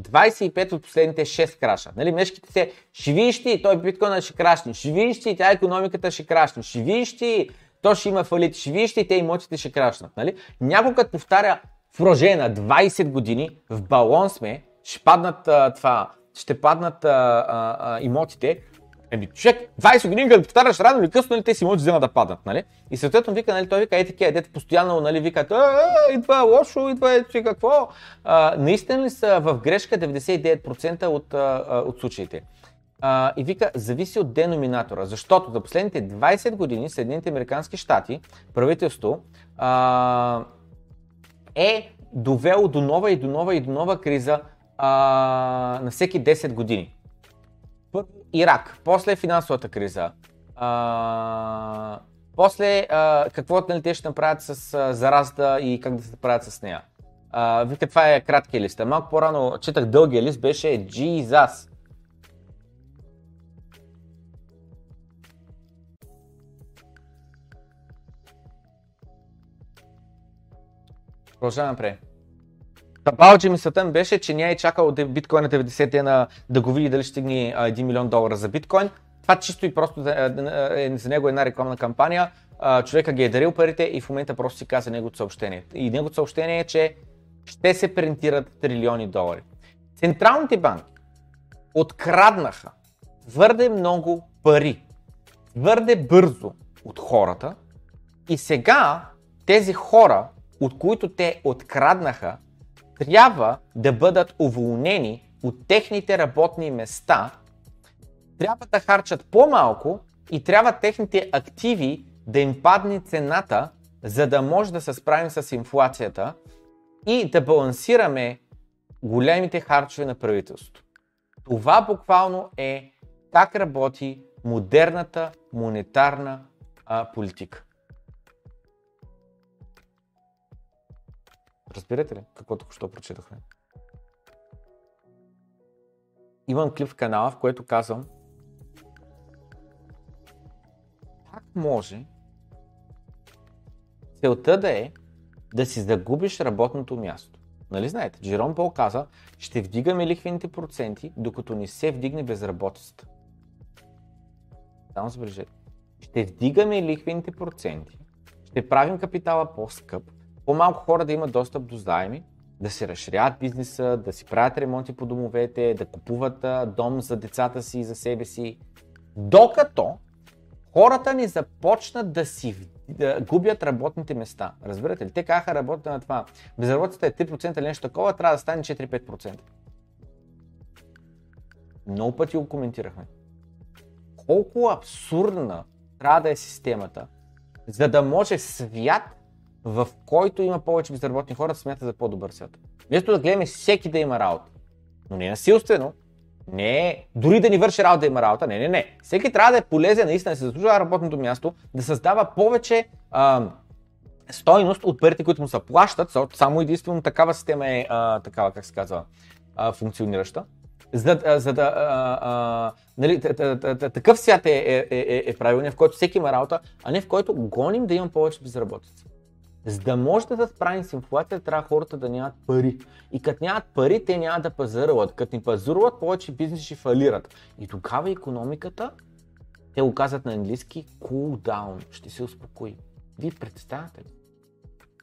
A: 25 от последните 6 краша. Нали, мешките се, ще видиш ти, той биткоина ще крашне, ще видиш ти, тя економиката ще крашне, ще видиш ти, то ще има фалит, ще видиш ти, те имотите ще крашнат. Нали? Някой като повтаря в продължение на 20 години, в балон сме, ще паднат а, това, ще паднат а, а, а, имотите. Еми, човек, 20 години като повтаряш рано или късно, нали, те си имоти вземат да паднат, нали? И съответно вика, нали, той вика, е такива, е, дете постоянно, нали, викат, «Е, е, идва лошо, идва е, че какво. А, наистина ли са в грешка 99% от, а, от случаите? а, и вика, зависи от деноминатора, защото за последните 20 години Съединените Американски щати, правителство, а, е довело до нова и до нова и до нова криза а, на всеки 10 години. Първо Ирак, после финансовата криза, а, после а, какво нали, те ще направят с а, заразата и как да се правят с нея. А, вика, това е краткия лист. малко по-рано четах дългия лист, беше Jesus. Продължаваме напред. Та Балджи мисълта беше, че няма е чакал биткоин на 90 дена да го види дали ще стигне 1 милион долара за биткоин. Това чисто и просто е за него е една рекламна кампания. Човека ги е дарил парите и в момента просто си каза неговото съобщение. И неговото съобщение е, че ще се принтират трилиони долари. Централните банки откраднаха твърде много пари, твърде бързо от хората и сега тези хора, от които те откраднаха, трябва да бъдат уволнени от техните работни места, трябва да харчат по-малко и трябва техните активи да им падне цената, за да може да се справим с инфлацията и да балансираме големите харчове на правителството. Това буквално е как работи модерната монетарна а, политика. Разбирате ли какво току-що прочитахме? Имам клип в канала, в което казвам как може целта да е да си загубиш работното място. Нали знаете, Джером Пол каза, ще вдигаме лихвените проценти, докато не се вдигне безработицата. Само сбрежете. Ще вдигаме лихвените проценти, ще правим капитала по-скъп, по-малко хора да имат достъп до заеми, да си разширяват бизнеса, да си правят ремонти по домовете, да купуват дом за децата си и за себе си. Докато хората не започнат да си да губят работните места. Разбирате ли? Те казаха работа на това. Безработицата е 3% или нещо такова, трябва да стане 4-5%. Много пъти го коментирахме. Колко абсурдна трябва да е системата, за да може свят в който има повече безработни хора, да смята за по-добър свят. Вместо да гледаме всеки да има работа, но не е насилствено, не, е дори да ни върши работа да има работа, не, не, не. Всеки трябва да е полезен, наистина да се заслужава работното място, да създава повече а, стойност от парите, които му се плащат, само единствено такава система е а, такава, как се казва, а, функционираща. За, за да, а, а, нали, такъв свят е, е, е, е правилният, в който всеки има работа, а не в който гоним да имам повече безработица. За да може да се справим с инфлацията, трябва хората да нямат пари. И като нямат пари, те няма да пазаруват. Като ни пазаруват, повече бизнес ще фалират. И тогава економиката, те го казват на английски, cool down, ще се успокои. Вие представяте ли?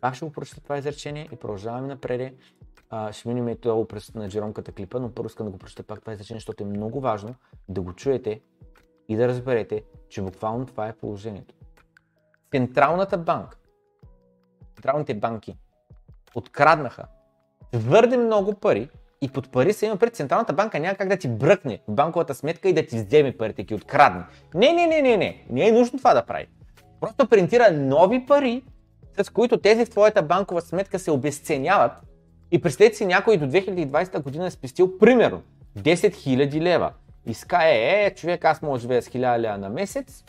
A: Аз ще го прочета това изречение и продължаваме напред. А, ще минем и това през на джеромката клипа, но първо искам да го прочета пак това изречение, защото е много важно да го чуете и да разберете, че буквално това е положението. Централната банка централните банки откраднаха твърде много пари и под пари се има пред Централната банка няма как да ти бръкне в банковата сметка и да ти вземе парите, ги открадне. Не, не, не, не, не. Не е нужно това да прави. Просто принтира нови пари, с които тези в твоята банкова сметка се обесценяват и представете си някой до 2020 година е спестил примерно 10 000 лева. Иска е, е, е човек, аз мога да живея с 1000 лева на месец,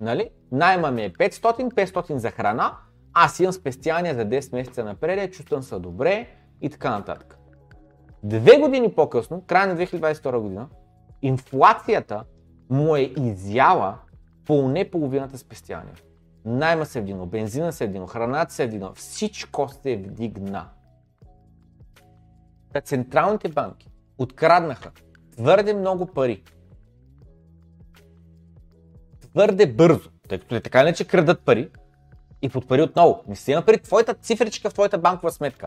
A: нали? Найма ми е 500, 500 за храна, аз имам спестяване за 10 месеца напред, чувствам се добре и така нататък. Две години по-късно, края на 2022 година, инфлацията му е изяла поне половината спестяване. Найма се вдигна, бензина се вдигна, храната се вдигна, всичко се вдигна. централните банки откраднаха твърде много пари. Твърде бързо, тъй като така не че крадат пари, и под пари отново. Не си напред твоята цифричка в твоята банкова сметка.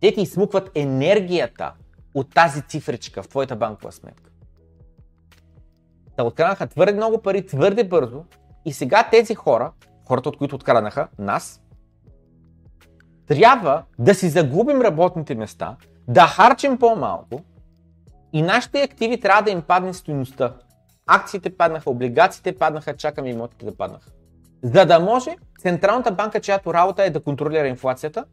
A: Те ти измукват енергията от тази цифричка в твоята банкова сметка. Та откранаха твърде много пари, твърде бързо и сега тези хора, хората от които откраднаха нас, трябва да си загубим работните места, да харчим по-малко и нашите активи трябва да им падне стоиността. Акциите паднаха, облигациите паднаха, чакаме имотите да паднаха за да може Централната банка, чиято работа е да контролира инфлацията,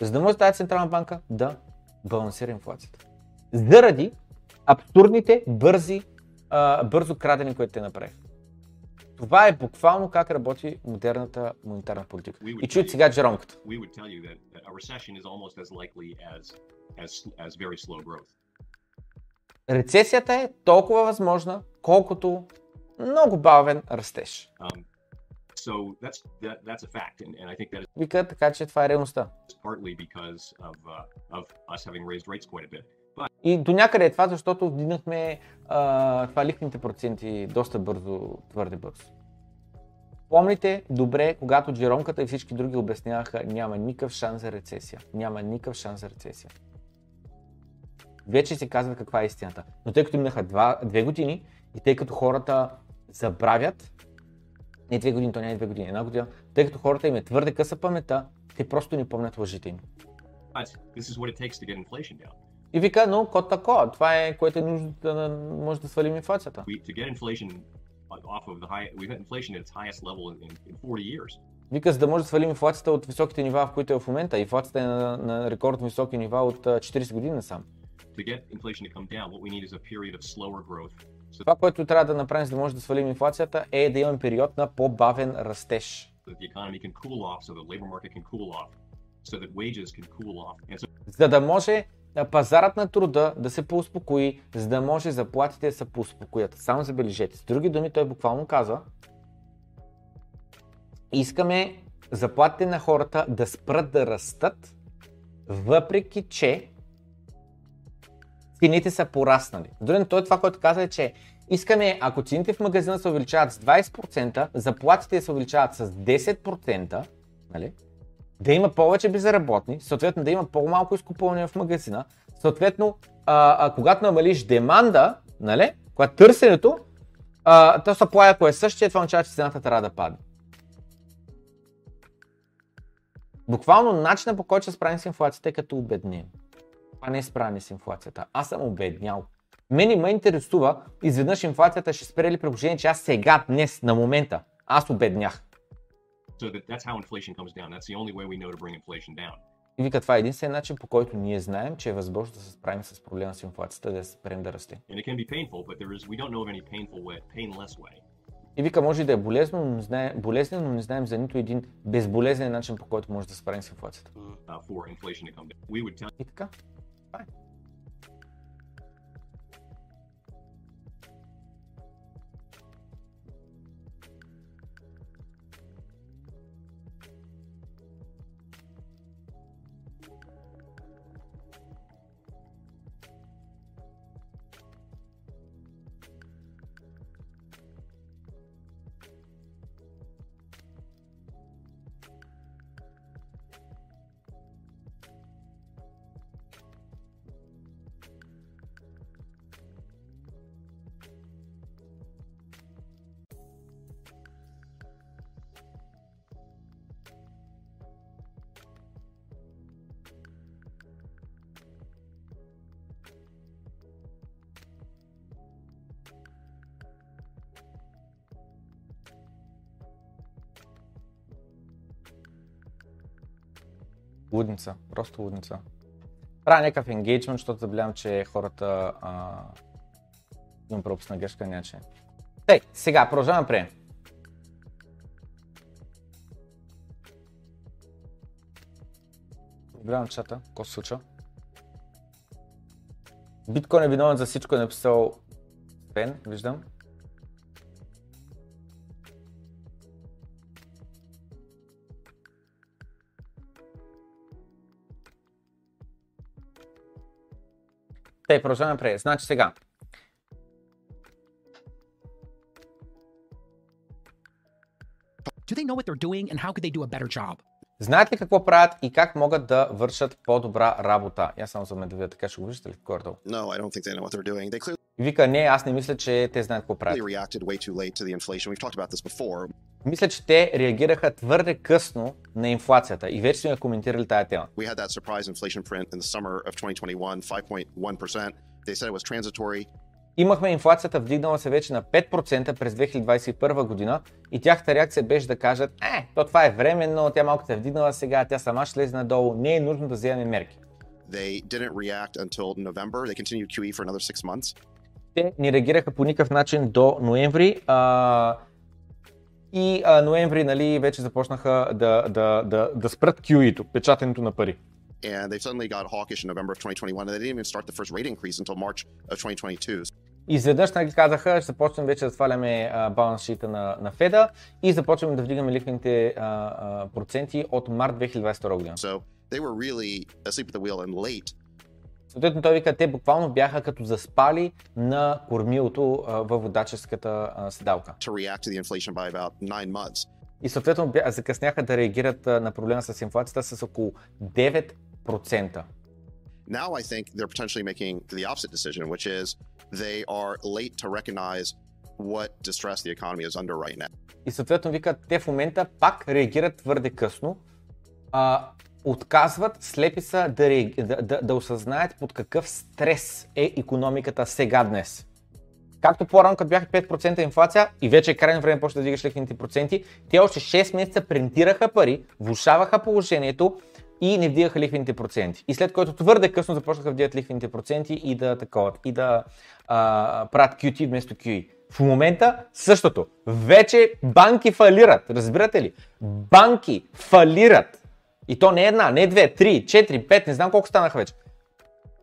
A: за да може тази Централна банка да балансира инфлацията. Заради абсурдните бързи, а, бързо крадени, които те направиха. Това е буквално как работи модерната монетарна политика. И чуйте сега джеромката. Рецесията е толкова възможна, колкото много бавен растеж. Um, Вика, така че това е реалността. Uh, и до някъде е това, защото вдигнахме това лихните проценти доста бързо, твърде бързо. Помните добре, когато Джеромката и всички други обясняваха, няма никакъв шанс за рецесия. Няма никакъв шанс за рецесия. Вече си казва каква е истината. Но тъй като минаха две години и тъй като хората забравят, не две години, то не е две години, една година, тъй като хората им е твърде къса паметта, те просто не помнят лъжите им. И вика, но код тако, това е което е нужно да може да свалим инфлацията. Вика, за да може да свалим инфлацията от високите нива, в които е в момента. Инфлацията е на, на високи нива от 40 години насам. To get inflation to come down, what we need is a period of slower growth това, което трябва да направим, за да може да свалим инфлацията, е да имаме период на по-бавен растеж. За да може пазарът на труда да се поуспокои, за да може заплатите да се поуспокоят. Само забележете. С други думи, той буквално казва, искаме заплатите на хората да спрат да растат, въпреки че цените са пораснали. Дори той е това, което каза е, че искаме, ако цените в магазина се увеличават с 20%, заплатите се увеличават с 10%, нали? да има повече безработни, съответно да има по-малко изкупуване в магазина, съответно, а, а, когато намалиш деманда, нали? когато търсенето, а, то плая, ако е същия, това означава, че цената трябва да падне. Буквално начина по който ще справим с инфлацията е като обеднение това не е справяне с инфлацията. Аз съм обеднял. Мене ме интересува изведнъж инфлацията ще спре ли при че аз сега, днес, на момента, аз обеднях. So that, that's how inflation comes down. That's the only way we know to bring inflation down. И вика, това е единствен начин, по който ние знаем, че е възможно да се справим с проблема с инфлацията, да се спрем да расте. И вика, може да е болезнено, но не знаем, болезнен, но не знаем за нито един безболезнен начин, по който може да се справим с инфлацията. Uh, и така. Bye. лудница, просто лудница. Правя някакъв енгейджмент, защото забелявам, че хората а... имам пропусна грешка, няче. Тей, сега продължаваме напред. Гледам чата, какво се случва. Биткоин е виновен за всичко, е написал Пен, виждам. Те продължаваме преди. Значи сега. Do they know what they're doing and how could they do a better job? Знаят ли какво правят и как могат да вършат по-добра работа? Я само за мен да видя така, ще го виждате ли горе-долу? No, I don't think they know what they're doing. They clearly... Вика, не, аз не мисля, че те знаят какво правят. Мисля, че те реагираха твърде късно на инфлацията. И вече сме коментирали тази тема. We had that surprise inflation print in the summer of 2021, 5.1%. They said it was transitory. Имахме инфлацията вдигнала се вече на 5% през 2021 година и тяхната реакция беше да кажат, е, то това е временно, тя малко се е вдигнала сега, тя сама ще лезе надолу, не е нужно да вземем мерки. They didn't react until November. They continued QE for another six months. Те не реагираха по никакъв начин до ноември. А, и а, ноември нали, вече започнаха да, да, да, да спрат QE-то, печатането на пари. And they suddenly got hawkish in November of 2021 and they didn't even start the first rate increase until March of 2022. Изведнъж нали, казаха, ще започнем вече да сваляме баланс шита на, на Феда и започваме да вдигаме лихвените а, а, проценти от март 2022 година. So they were really asleep at the wheel and late Съответно той вика, те буквално бяха като заспали на кормилото във водаческата седалка. И съответно закъсняха да реагират на проблема с инфлацията с около 9%. Now I think they're potentially making the opposite decision, which is they are late to recognize what distress the economy is under right now. И съответно вика, те в момента пак реагират твърде късно, а, отказват, слепи са да, да, да, да осъзнаят под какъв стрес е економиката сега днес. Както по-рано, като бяха 5% инфлация и вече е крайно време почна да дигаш лихвените проценти, те още 6 месеца принтираха пари, влушаваха положението и не вдигаха лихвените проценти. И след което твърде късно започнаха да вдигат лихвените проценти и да таковат, и да а, правят QT вместо QE. В момента същото. Вече банки фалират, разбирате ли? Банки фалират и то не една, не две, три, четири, пет, не знам колко станаха вече.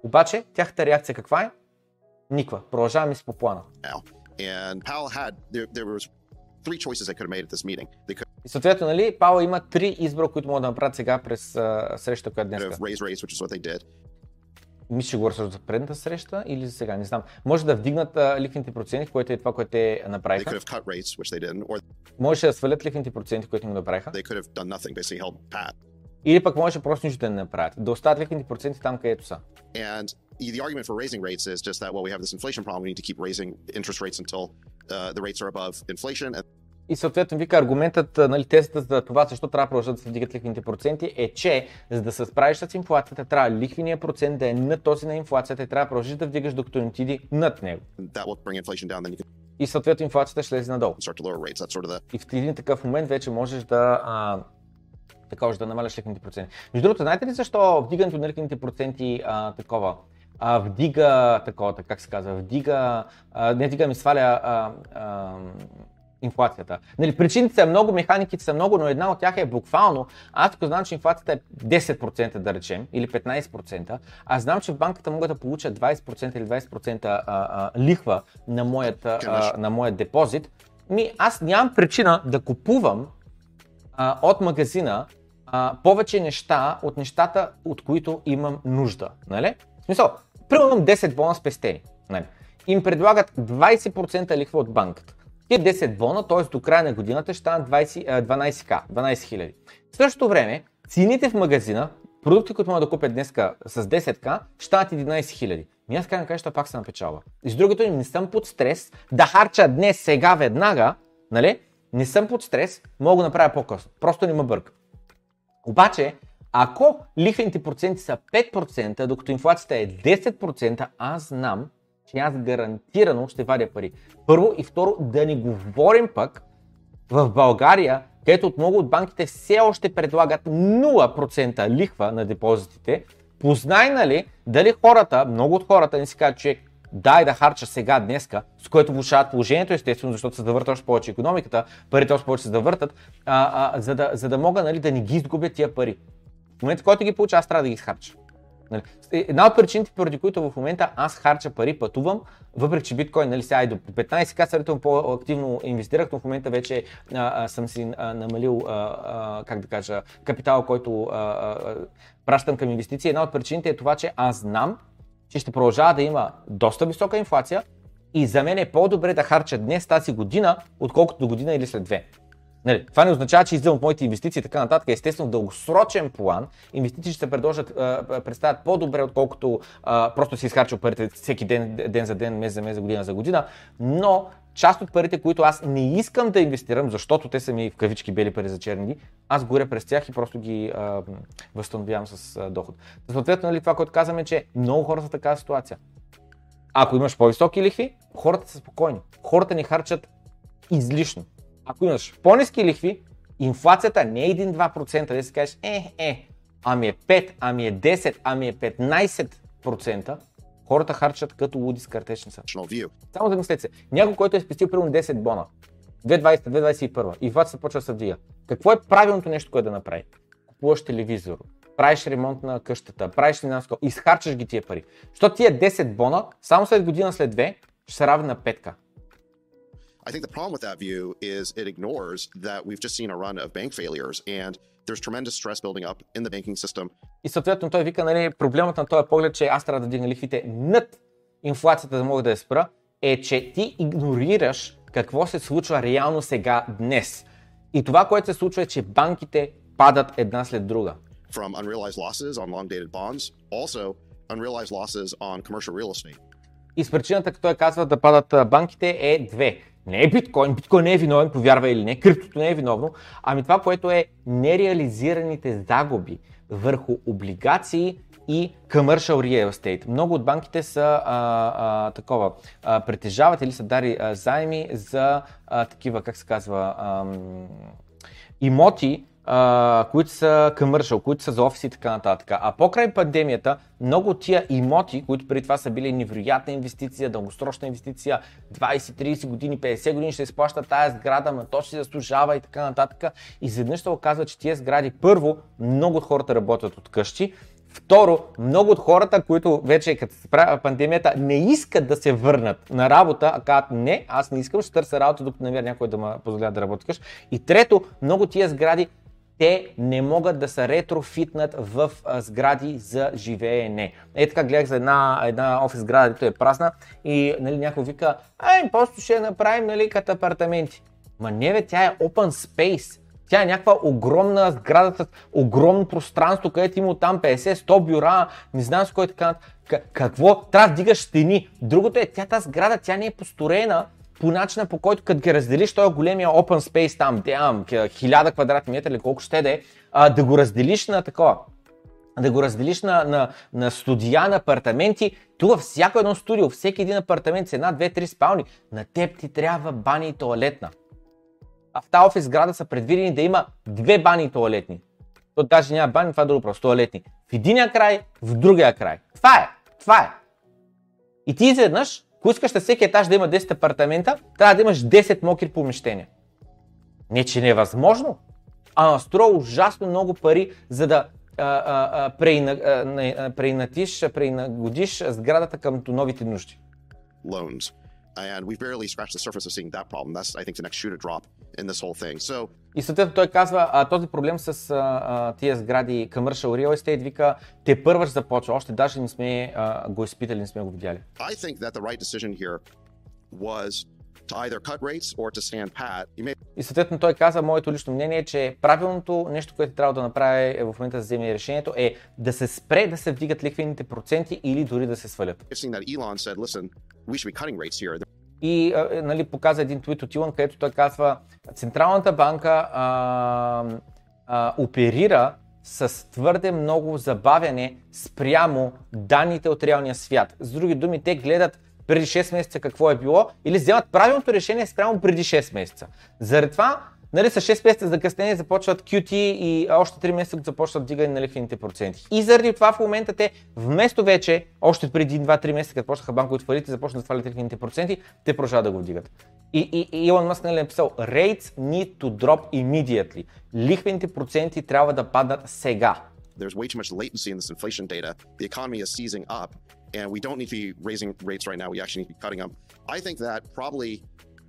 A: Обаче, тяхната реакция каква е? Никва. Продължаваме си по плана. И съответно, нали, Пао има три избора, които могат да направят сега през uh, среща, която е днес. Мисля, че го за предната среща или за сега, не знам. Може да вдигнат uh, лихвените проценти, което е това, което те направиха. Може да свалят лихвените проценти, които им направиха. Или пък може просто нищо да не направят. Да остават лихвените проценти там, където са. And the argument for raising rates is just that, well, we have this inflation problem, we need to keep raising interest rates until uh, the rates are above inflation. And... И съответно, вика, аргументът, нали, тезата за това, защо трябва да продължат да се вдигат лихвените проценти, е, че за да се справиш с инфлацията, трябва лихвения процент да е на този на инфлацията и трябва да продължиш да вдигаш, докато не отиди над него. И съответно инфлацията ще лезе надолу. Sort of И в един такъв момент вече можеш да а, такова, да намаляш лихвените проценти. Между другото, знаете ли защо вдигането на лихвените проценти а, такова? А, вдига такова, как се казва, вдига, а, не вдига, ми сваля а, а, инфлацията. Нали, причините са много, механиките са много, но една от тях е буквално. Аз ако знам, че инфлацията е 10% да речем, или 15%, аз знам, че в банката мога да получа 20% или 20% а, а, лихва на моят, а, на моят депозит, ми аз нямам причина да купувам а, от магазина а, повече неща от нещата, от които имам нужда. Нали? В смисъл, примерно 10 бона спестени. Нали? Им предлагат 20% лихва от банката. И 10 бона, т.е. до края на годината ще станат 12к, 12 хиляди. В същото време, цените в магазина, продукти, които могат да купят днес с 10к, ще станат 11 хиляди. И аз крайна че пак се напечава. И с другото, не съм под стрес да харча днес, сега, веднага, нали? Не съм под стрес, мога да направя по-късно. Просто не ме бърка. Обаче, ако лихвените проценти са 5%, докато инфлацията е 10%, аз знам, че аз гарантирано ще вадя пари. Първо и второ, да не говорим пък в България, където от много от банките все още предлагат 0% лихва на депозитите, познай нали дали хората, много от хората не си казват, че Дай да харча сега, днеска, с което влушават положението, естествено, защото се завърта още повече економиката, парите още повече се завъртат, а, а, за, да, за да мога нали, да не ги изгубя тия пари. В момента, който ги получа, аз трябва да ги харча. Нали? Е, една от причините, поради които в момента аз харча пари, пътувам, въпреки че биткоин, нали сега и е до 15 ка сравнително по-активно инвестирах, но в момента вече а, а, съм си а, намалил, а, а, как да кажа, капитал, който а, а, пращам към инвестиции. Една от причините е това, че аз знам, че ще продължава да има доста висока инфлация и за мен е по-добре да харча днес тази година, отколкото до година или след две. Нали, това не означава, че излизам от моите инвестиции и така нататък. Естествено, в дългосрочен план инвестиции ще се предложат, представят по-добре, отколкото а, просто си изхарчил парите всеки ден, ден за ден, месец за месец, година за година. Но част от парите, които аз не искам да инвестирам, защото те са ми в кавички бели пари за черни аз горя през тях и просто ги а, възстановявам с а, доход. Съответно, нали, това, което казваме, че много хора са такава ситуация. Ако имаш по-високи лихви, хората са спокойни. Хората ни харчат излишно. Ако имаш по-низки лихви, инфлацията не е 1-2%, да си кажеш, е, е, ами е 5, ами е 10, ами е 15%, Хората харчат като луди с картечни са. Само мислете се. Някой, който е спестил примерно 10 бона, 2020-2021 и се започва да се вдига. Какво е правилното нещо, което е да направи? Купуваш телевизор, правиш ремонт на къщата, правиш ли наско, изхарчаш ги тия пари. Що тия 10 бона, само след година, след две, ще се равни на петка. I think the problem with that view is it ignores that we've just seen a run of bank failures and и съответно той вика, нали, проблемът на този поглед, че аз трябва да дигна лихвите над инфлацията, да мога да я спра, е, че ти игнорираш какво се случва реално сега, днес. И това, което се случва е, че банките падат една след друга. From unrealized losses on long-dated bonds, also unrealized losses on commercial real estate. И с причината, като той казва да падат банките е две. Не е биткоин, биткоин не е виновен, повярва или не, криптото не е виновно, ами това, което е нереализираните загуби върху облигации и commercial real estate. Много от банките са а, а, такова, а, притежават или са дари а, заеми за а, такива, как се казва, а, имоти, а, които са къмършъл, които са за офиси и така нататък. А покрай пандемията, много от тия имоти, които преди това са били невероятна инвестиция, дългосрочна инвестиция, 20-30 години, 50 години ще изплаща тая сграда, но то ще заслужава и така нататък. И изведнъж се оказва, че тия сгради, първо, много от хората работят от къщи, Второ, много от хората, които вече като се прави пандемията, не искат да се върнат на работа, а казват не, аз не искам, ще търся работа, докато намеря някой да ме позволя да работиш. И трето, много тия сгради те не могат да се ретрофитнат в сгради за живеене. Ето, така гледах за една, една офис сграда, дето е празна и нали, някой вика, ай, просто ще направим нали, като апартаменти. Ма не бе, тя е open space. Тя е някаква огромна сграда с огромно пространство, където има там 50-100 бюра, не знам с кой е така. Какво? Трябва да дигаш стени. Другото е, тя тази сграда, тя не е построена по начина по който като ги разделиш, той е големия open space там, дям, хиляда квадратни метра или колко ще да е, да го разделиш на такова, да го разделиш на, на, на студия, на апартаменти. Тук във всяко едно студио, всеки един апартамент с една, две, три спални, на теб ти трябва бани и туалетна. А в тази офис града са предвидени да има две бани и туалетни. То даже няма бани, това е друго просто, туалетни. В единия край, в другия край. Това е, това е. И ти изведнъж ако искаш на всеки етаж да има 10 апартамента, трябва да имаш 10 мокри помещения. Не, че не е възможно, а настроя ужасно много пари, за да а, преинагодиш преинатиш, сградата към новите нужди. Loans. and we've barely scratched the surface of seeing that problem. That's, I think, the next shoe to drop in this whole thing. So. И съответно той казва, а, този проблем с а, а, тия сгради commercial real estate, вика, те първа ще започва, още даже не сме а, го изпитали, I think that the right decision here was И съответно той каза, моето лично мнение е, че правилното нещо, което трябва да направи е в момента за вземе решението е да се спре да се вдигат ликвените проценти или дори да се свалят. И е, нали, показа един твит от Илон, където той казва, Централната банка а, а, оперира с твърде много забавяне спрямо данните от реалния свят. С други думи, те гледат преди 6 месеца какво е било или вземат правилното решение спрямо преди 6 месеца. Заради това Нали, с 6 месеца закъснение започват QT и още 3 месеца започват дигане на лихвените проценти. И заради това в момента те вместо вече, още преди 2-3 месеца, като почнаха банковите фалити, започнаха да свалят лихвените проценти, те продължават да го вдигат. И, и, и Илон Мъск нали е написал, rates need to drop immediately. Лихвените проценти трябва да паднат сега. There's way too much latency in this inflation data. The economy is seizing up. And we don't need to be raising rates right now. We actually need to be cutting them. I think that probably,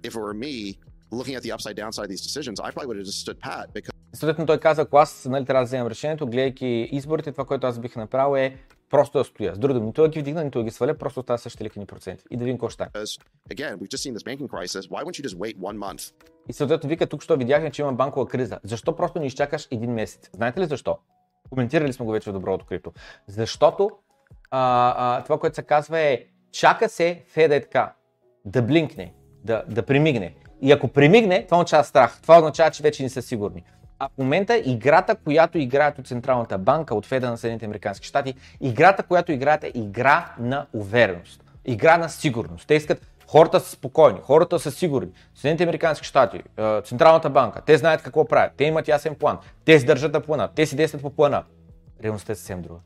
A: if it were me, looking at the upside downside of these decisions, I probably would have just stood pat because Съответно той каза, ако аз нали, трябва да вземам решението, гледайки изборите, това, което аз бих направил е просто да стоя. С други думи, той ги е вдигна, нито ги сваля, просто остава същите ликвени проценти. И да видим какво ще Again, И съответно вика, тук що видяхме, че има банкова криза. Защо просто не изчакаш един месец? Знаете ли защо? Коментирали сме го вече в доброто крипто. Защото а, а, това, което се казва е чака се Феда е така, да блинкне, да, да примигне. И ако примигне, това означава страх. Това означава, че вече не са сигурни. А в момента играта, която играят от Централната банка, от Феда на Съединените Американски щати, играта, която играят е игра на увереност, игра на сигурност. Те искат хората са спокойни, хората са сигурни. Съединените Американски щати, Централната банка, те знаят какво правят, те имат ясен план, те се държат на плана, те си действат по плана. Реалността е съвсем друга.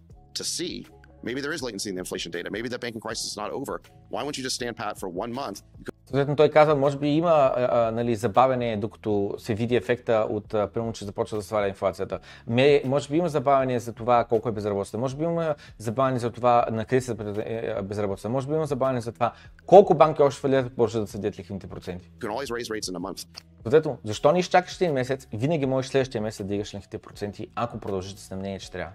A: Maybe there is latency in the inflation data. Maybe the banking crisis is not over. Why won't you just stand pat for one month? Съответно той казва, може би има а, а, нали, забавене, докато се види ефекта от, примерно, че започва да сваля инфлацията. Ме, може би има забавене за това колко е безработица. Може би има забавене за това на криза е, е, безработица. Може би има забавене за това колко банки още фалират, може да съдят лихвените проценти. Съответно, защо не изчакаш един месец? Винаги можеш следващия месец да дигаш лихвите проценти, ако продължите с мнение, че трябва.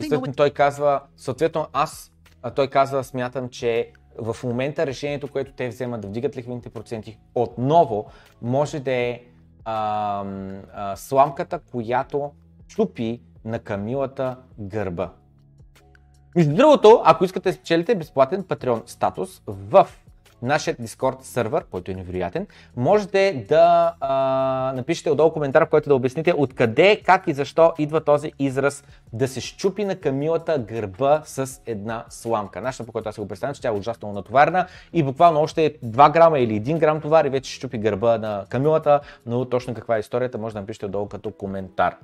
A: Съответно, той казва, съответно аз а той казва, смятам, че в момента решението, което те вземат да вдигат лихвените проценти отново, може да е а, а, сламката, която чупи на камилата гърба. Между другото, ако искате да спечелите безплатен патреон статус в нашия Discord сервер, който е невероятен, можете да а, напишете отдолу коментар, в който да обясните откъде, как и защо идва този израз да се щупи на камилата гърба с една сламка. Нашата, по която аз се го представям, че тя е ужасно натоварена и буквално още 2 грама или 1 грам товар и вече щупи гърба на камилата, но точно каква е историята, може да напишете отдолу като коментар.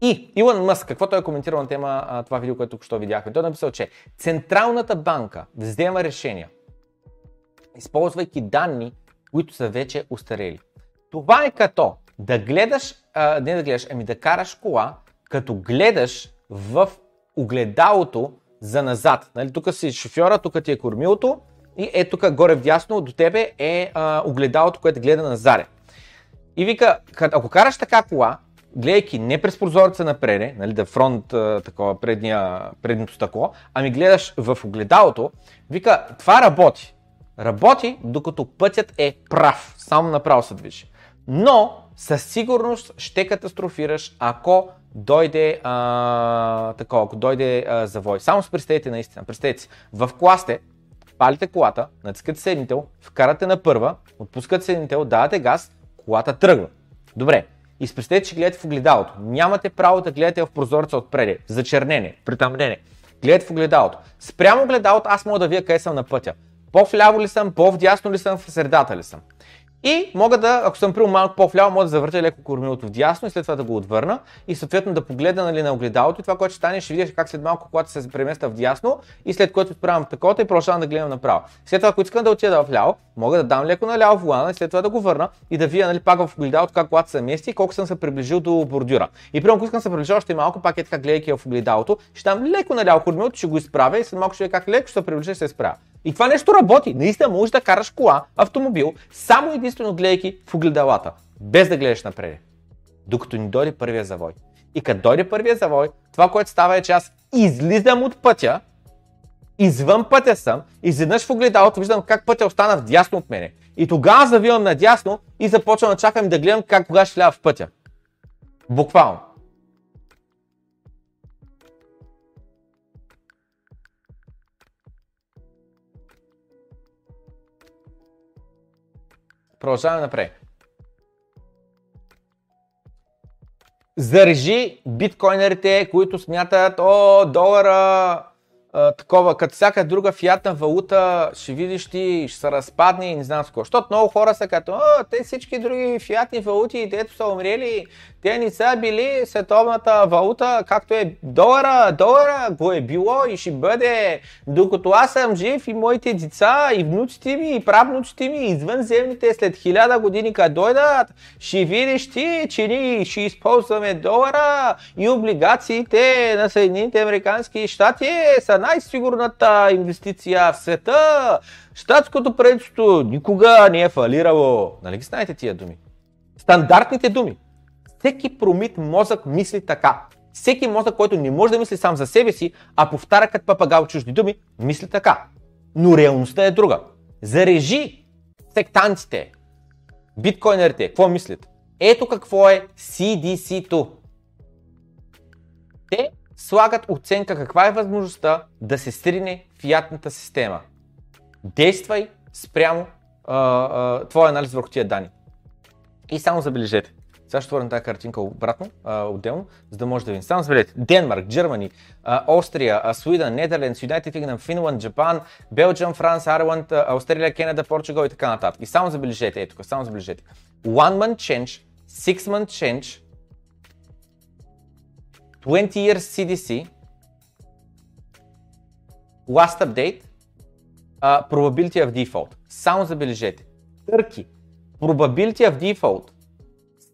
A: И Илон Мъск, какво той е коментирал на тема това видео, което току-що видяхме? Той е написал, че Централната банка взема решения използвайки данни, които са вече устарели. Това е като да гледаш, а, не да гледаш, ами да караш кола, като гледаш в огледалото за назад. Нали, тук си шофьора, тук ти е кормилото и е тук горе вдясно до тебе е а, огледалото, което гледа назаде. И вика, ако караш така кола, гледайки не през прозореца напред, нали, да фронт такова, предния, предното стъкло, ами гледаш в огледалото, вика, това работи. Работи, докато пътят е прав, само направо се движи. Но със сигурност ще катастрофираш, ако дойде а, такова, ако дойде а, завой. Само се представете наистина, представете си, в класте, палите колата, натискате седнител, вкарате на първа, отпускате седнител, давате газ, колата тръгва. Добре, и спрестете, че гледате в огледалото. Нямате право да гледате в прозореца отпреде, зачернение, притъмнение. Гледате в огледалото. Спрямо огледалото аз мога да вия къде съм на пътя по-вляво ли съм, по-вдясно ли съм, в средата ли съм. И мога да, ако съм прил малко по-вляво, мога да завъртя леко кормилото вдясно и след това да го отвърна и съответно да погледна нали, на огледалото и това, което ще стане, ще видя как след малко когато се в вдясно и след което отправям такова и продължавам да гледам направо. След това, ако искам да отида в ляво, мога да дам леко ляво вулана и след това да го върна и да вия нали, пак в огледалото как когато се мести и колко съм се приближил до бордюра. И примерно, ако искам да се приближа още малко, пак е така гледайки в огледалото, ще дам леко наляво кормилото, ще го изправя и след малко ще е как леко ще се приближа и се справя. И това нещо работи. Наистина можеш да караш кола, автомобил, само единствено гледайки в огледалата, без да гледаш напред. Докато ни дойде първия завой. И като дойде първия завой, това, което става е, че аз излизам от пътя, извън пътя съм, изведнъж в огледалото виждам как пътя остана вдясно от мене. И тогава завивам надясно и започвам да чакам да гледам как кога ще лява в пътя. Буквално. Продължаваме напред. Зарежи биткоинерите, които смятат, о, долара, а, такова, като всяка друга фиатна валута, ще видиш ти, ще се разпадне и не знам с какво. Защото много хора са като, о, те всички други фиатни валути, дето са умрели, те не са били световната валута, както е долара, долара го е било и ще бъде. Докато аз съм жив и моите деца, и внуците ми, и правнуците ми, извънземните след хиляда години, като дойдат, ще видиш ти, че ние ще използваме долара и облигациите на Съединените Американски щати са най-сигурната инвестиция в света. Штатското правителство никога не е фалирало. Нали ги знаете тия думи? Стандартните думи. Всеки промит мозък мисли така. Всеки мозък, който не може да мисли сам за себе си, а повтаря като папагал чужди думи, мисли така. Но реалността е друга. Зарежи сектантите, биткоинерите, какво мислят? Ето какво е CDC-то. Те слагат оценка каква е възможността да се срине фиатната система. Действай спрямо а, а, твой анализ върху тия данни. И само забележете. Сега ще върна тази картинка обратно, а, отделно, за да може да видим. Само забележете, Денмарк, Германи, Австрия, Суидън, Нидерландс, Юнайтед Кингдъм, Финланд, Джапан, Белджиум, Франс, Арланд, Австралия, Кенада, Португал и така нататък. И само забележете, ето само забележете. One month change, six month change, 20 years CDC, last update, uh, probability of default. Само забележете. Търки. Probability of default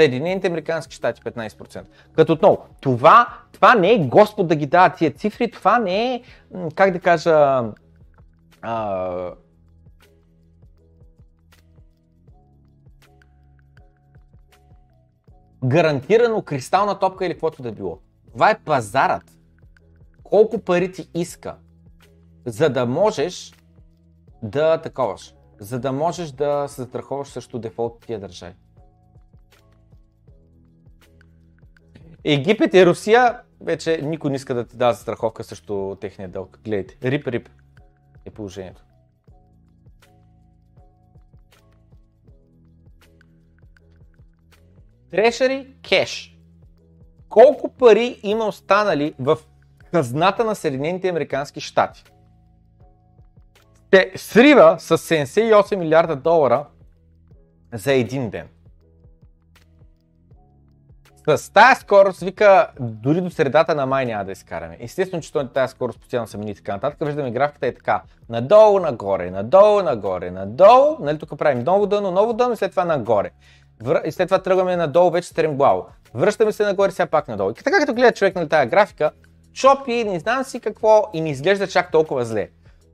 A: Съединените американски щати 15%. Като отново, това, това не е Господ да ги дава тия цифри, това не е, как да кажа, а, гарантирано кристална топка или каквото да е било. Това е пазарът. Колко пари ти иска, за да можеш да таковаш, за да можеш да се застраховаш срещу дефолт тия държави. Египет и Русия, вече никой не иска да ти дава страховка срещу техния дълг. Гледайте, рип-рип е положението. Трешери кеш. Колко пари има останали в казната на Съединените Американски щати? Те срива с 78 милиарда долара за един ден. С тази скорост, вика, дори до средата на май няма да изкараме. Естествено, че тази скорост постоянно се мини и така нататък. Виждаме графиката е така. Надолу, нагоре, надолу, нагоре, надолу. Нали, тук правим ново дъно, ново дъно и след това нагоре. Вър... И след това тръгваме надолу, вече стремглаво. Връщаме се нагоре, сега пак надолу. И така като гледа човек на тази графика, чопи, не знам си какво и не изглежда чак толкова зле.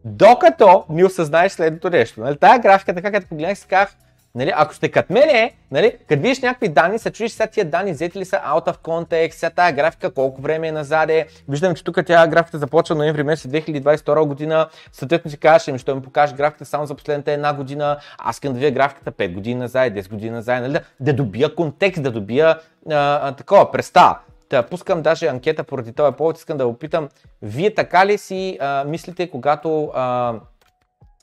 A: Докато ми осъзнаеш следното нещо. Нали, тая графика, така като погледнах, си казах, Нали, ако сте като мене, нали, като видиш някакви данни, се чуеш сега тия данни, взети ли са out of context, сега тази графика колко време е назаде. Виждам, че тук тя графиката започва ноември месец 2022 година. Съответно си кажеш, ами ще ми покажеш графиката само за последната една година. Аз искам да видя графиката 5 години назад, 10 години назад, нали, да, да добия контекст, да добия а, а, такова представа. Та, пускам даже анкета поради това повод, искам да опитам, вие така ли си а, мислите, когато а,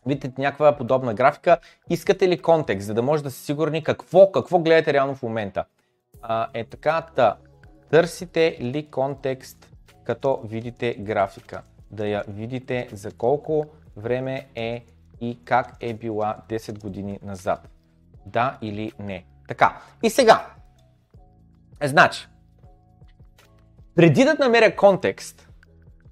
A: видите някаква подобна графика. Искате ли контекст, за да може да сте сигурни какво, какво гледате реално в момента? А, е така, та. Търсите ли контекст, като видите графика? Да я видите за колко време е и как е била 10 години назад. Да или не. Така, и сега. Значи, преди да намеря контекст,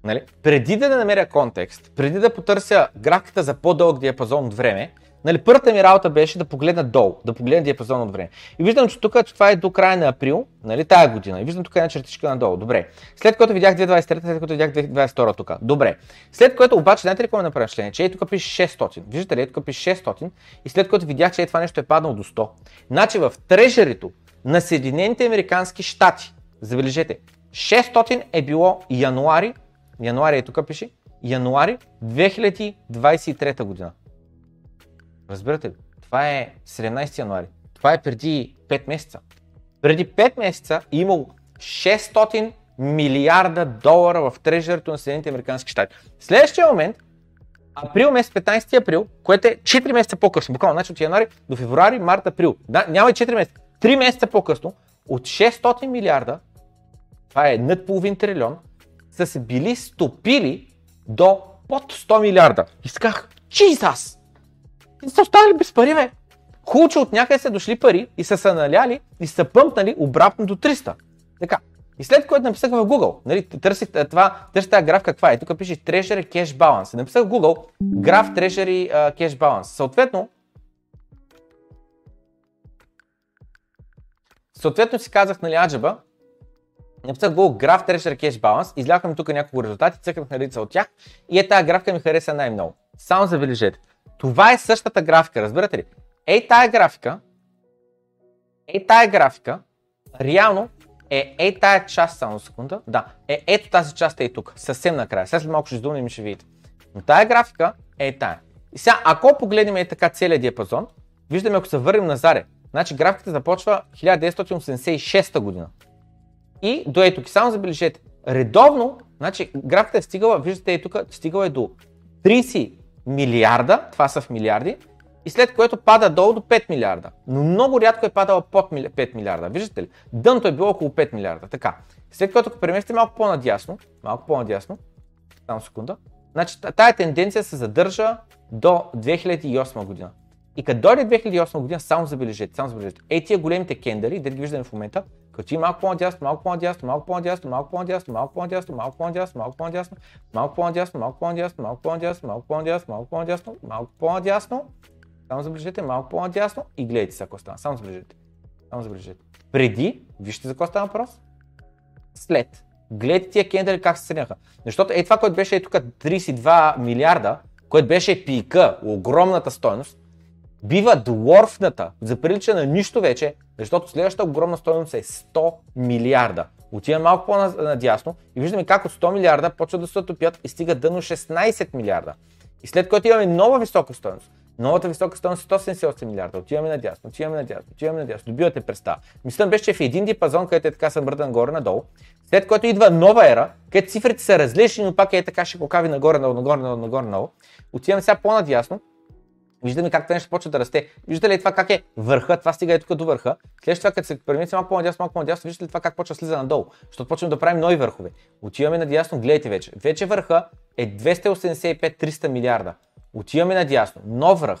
A: Нали? Преди да не намеря контекст, преди да потърся графиката за по-дълъг диапазон от време, нали, първата ми работа беше да погледна долу, да погледна диапазон от време. И виждам, че тук че това е до края на април, нали, тая година. И виждам тук една чертичка надолу. Добре. След което видях 2023, след което видях 2022 тук. Добре. След което обаче, знаете ли какво ми направи впечатление? Че е тук пише 600. Виждате ли, е тук пише 600. И след което видях, че е това нещо е паднало до 100. Значи в трежерито на Съединените Американски щати, забележете, 600 е било януари януари, е тук пише, януари 2023 година. Разбирате ли? Това е 17 януари. Това е преди 5 месеца. Преди 5 месеца е имало 600 милиарда долара в трежерто на Съединените Американски щати. следващия момент, април месец, 15 април, което е 4 месеца по-късно, буквално, значи от януари до февруари, март, април. Да, няма и 4 месеца. 3 месеца по-късно, от 600 милиарда, това е над половин трилион, са се били стопили до под 100 милиарда. Исках, Чизас! И са останали без пари, бе. Хубаво, от някъде са дошли пари и са се наляли и са пъмпнали обратно до 300. Така. И след което написах в Google, нали, търсих това, търсих тази граф каква е. Тук пише Treasury Cash Balance. Написах в Google граф Treasury Cash Balance. Съответно, съответно си казах, нали, аджаба, Написах Google Graph Treasure Cash Balance, изляхам тук няколко резултати, цъкнах на лица от тях и е тази графика ми хареса най-много. Само забележете. Това е същата графика, разбирате ли? Ей тая графика, ей тая графика, реално е ей тая част, само секунда, да, е ето тази част е и тук, съвсем накрая. Сега след малко ще издумне и ми ще видите. Но тая графика е тая. И сега, ако погледнем е така целият диапазон, виждаме, ако се върнем назаре, значи графиката започва 1986 година. И до ето само забележете, редовно, значи графиката е стигала, виждате е тук, стигала е до 30 милиарда, това са в милиарди, и след което пада долу до 5 милиарда. Но много рядко е падала под 5 милиарда. Виждате ли? Дъното е било около 5 милиарда. Така. След което ако преместите малко по-надясно, малко по-надясно, само секунда, значи тая тенденция се задържа до 2008 година. И като дойде 2008 година, само забележете, само забележете. Е, тия големите кендъри, да ги виждаме в момента, Качи малко по-надясно, малко по-надясно, малко по-надясно, малко по-надясно, малко по-надясно, малко по-надясно, малко по-надясно, малко по-надясно, малко по-надясно, малко по-надясно, малко по-надясно, малко по-надясно, малко по-надясно. Само забележете, малко по-надясно и гледайте се, ако стана. Само забележете. Само забележете. Преди, вижте за какво става въпрос. След. Гледайте тия кендали как се сринаха. Защото е това, което беше е тук 32 милиарда, което беше пика, огромната стойност, бива дворфната, заприлича на нищо вече, защото следващата огромна стоеност е 100 милиарда. Отивам малко по-надясно и виждаме как от 100 милиарда почват да се отопят и стига дъно 16 милиарда. И след което имаме нова висока стоеност. Новата висока стоеност е 178 милиарда. Отиваме надясно, отиваме надясно, отиваме надясно. Добивате преста. Мисля, беше, че в един дипазон, където е така съмръдан горе-надолу, след което идва нова ера, където цифрите са различни, но пак е така ще покави нагоре-надолу, нагоре-надолу, нагоре-надолу. Отиваме сега по-надясно Виждаме как това нещо почва да расте. Виждате ли това как е върха, това стига е тук до върха. След това, като се премисли малко по-надясно, малко по-надясно, виждате ли това как почва да слиза надолу, защото почваме да правим нови върхове. Отиваме надясно, гледайте вече. Вече върха е 285-300 милиарда. Отиваме надясно, нов връх,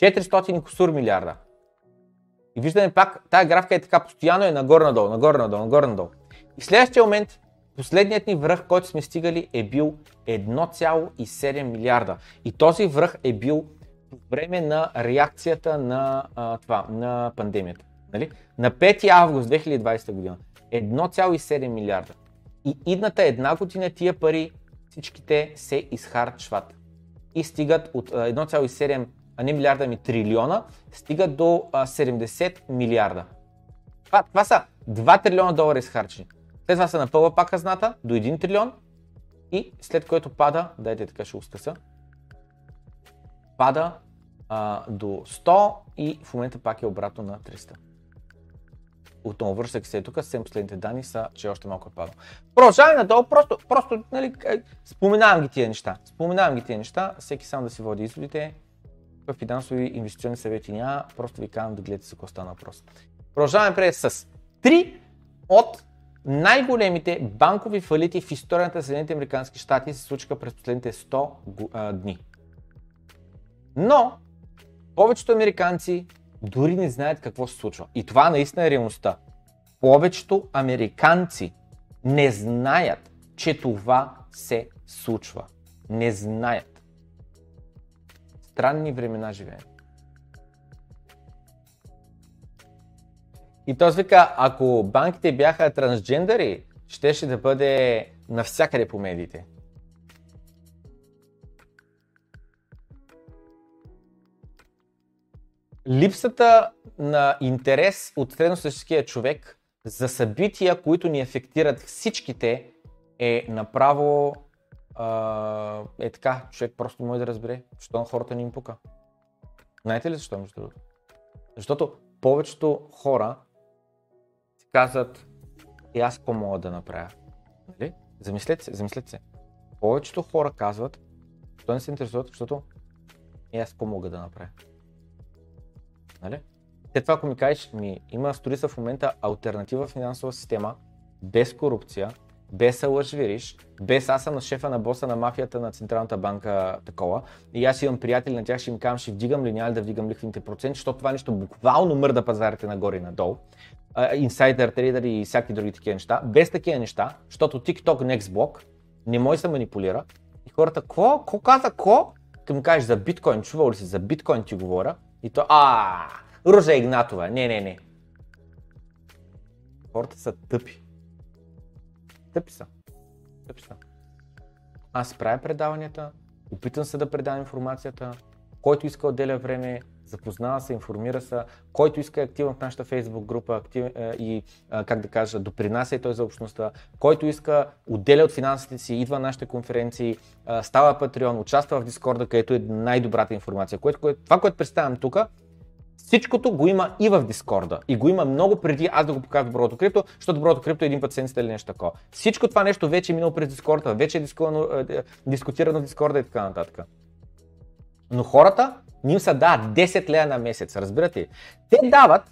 A: 400 кусур милиарда. И виждаме пак, тая графика е така, постоянно е нагоре-надолу, нагоре-надолу, нагоре-надолу. И в следващия момент Последният ни връх, който сме стигали е бил 1,7 милиарда. И този връх е бил по време на реакцията на, а, това, на пандемията. Нали? На 5 август 2020 година 1,7 милиарда. И идната една година тия пари всичките се изхарчват и стигат от 1,7, а не милиарда ми, трилиона, стигат до 70 милиарда. Това, това са 2 трилиона долара изхарчени. След това се напълва пак казната до 1 трилион и след което пада, дайте така ще го пада а, до 100 и в момента пак е обратно на 300. Отново връщах се тук, съвсем последните данни са, че още малко е падал. Продължаваме надолу, просто, просто нали, е, споменавам ги тия неща. Споменавам ги тия неща, всеки сам да си води изводите. В финансови инвестиционни съвети няма, просто ви казвам да гледате за какво стана въпрос. Продължаваме пред с 3 от най-големите банкови фалити в историята на Съединените Американски щати се случиха през последните 100 дни. Но повечето американци дори не знаят какво се случва. И това наистина е реалността. Повечето американци не знаят, че това се случва. Не знаят. Странни времена живеем. И този вика, ако банките бяха трансджендери, щеше да бъде навсякъде по медиите. липсата на интерес от средностатистическия човек за събития, които ни афектират всичките, е направо е така, човек просто може да разбере, защо на хората ни им пука. Знаете ли защо, между другото? Защото повечето хора си казват, и е, аз какво мога да направя? Нали? Замислете се, замислете се. Повечето хора казват, защо не се интересуват, защото и е, аз какво мога да направя. Нали? След това, ако ми кажеш, ми има строи в момента альтернатива финансова система, без корупция, без лъжвириш, без аз съм на шефа на боса на мафията на Централната банка такова. И аз имам приятели на тях, ще им казвам, ще вдигам ли, няма да вдигам лихвените проценти, защото това нещо буквално мърда пазарите нагоре и надолу. Инсайдер, трейдер и всякакви други такива неща. Без такива неща, защото TikTok, Block не може да се манипулира. И хората, ко, ко каза, ко? Ти му кажеш за биткоин, чувал ли си за биткоин ти говоря? И то, а, Ружа Игнатова. Не, не, не. Хората са тъпи. Тъпи са. Тъпи са. Аз правя предаванията, опитам се да предам информацията, който иска отделя време, запознава се, информира се, който иска е активен в нашата Facebook група актив, е, и, е, как да кажа, допринася и той за общността, който иска, отделя от финансите си, идва на нашите конференции, е, става патреон, участва в Дискорда, където е най-добрата информация. Което, кое, това, което представям тук, всичкото го има и в Дискорда. И го има много преди аз да го покажа доброто крипто, защото доброто крипто е един път сенсите или нещо такова. Всичко това нещо вече е минало през Дискорда, вече е, е, е дискутирано в Дискорда и така нататък. Но хората са дават 10 лея на месец, разбирате ли? Те дават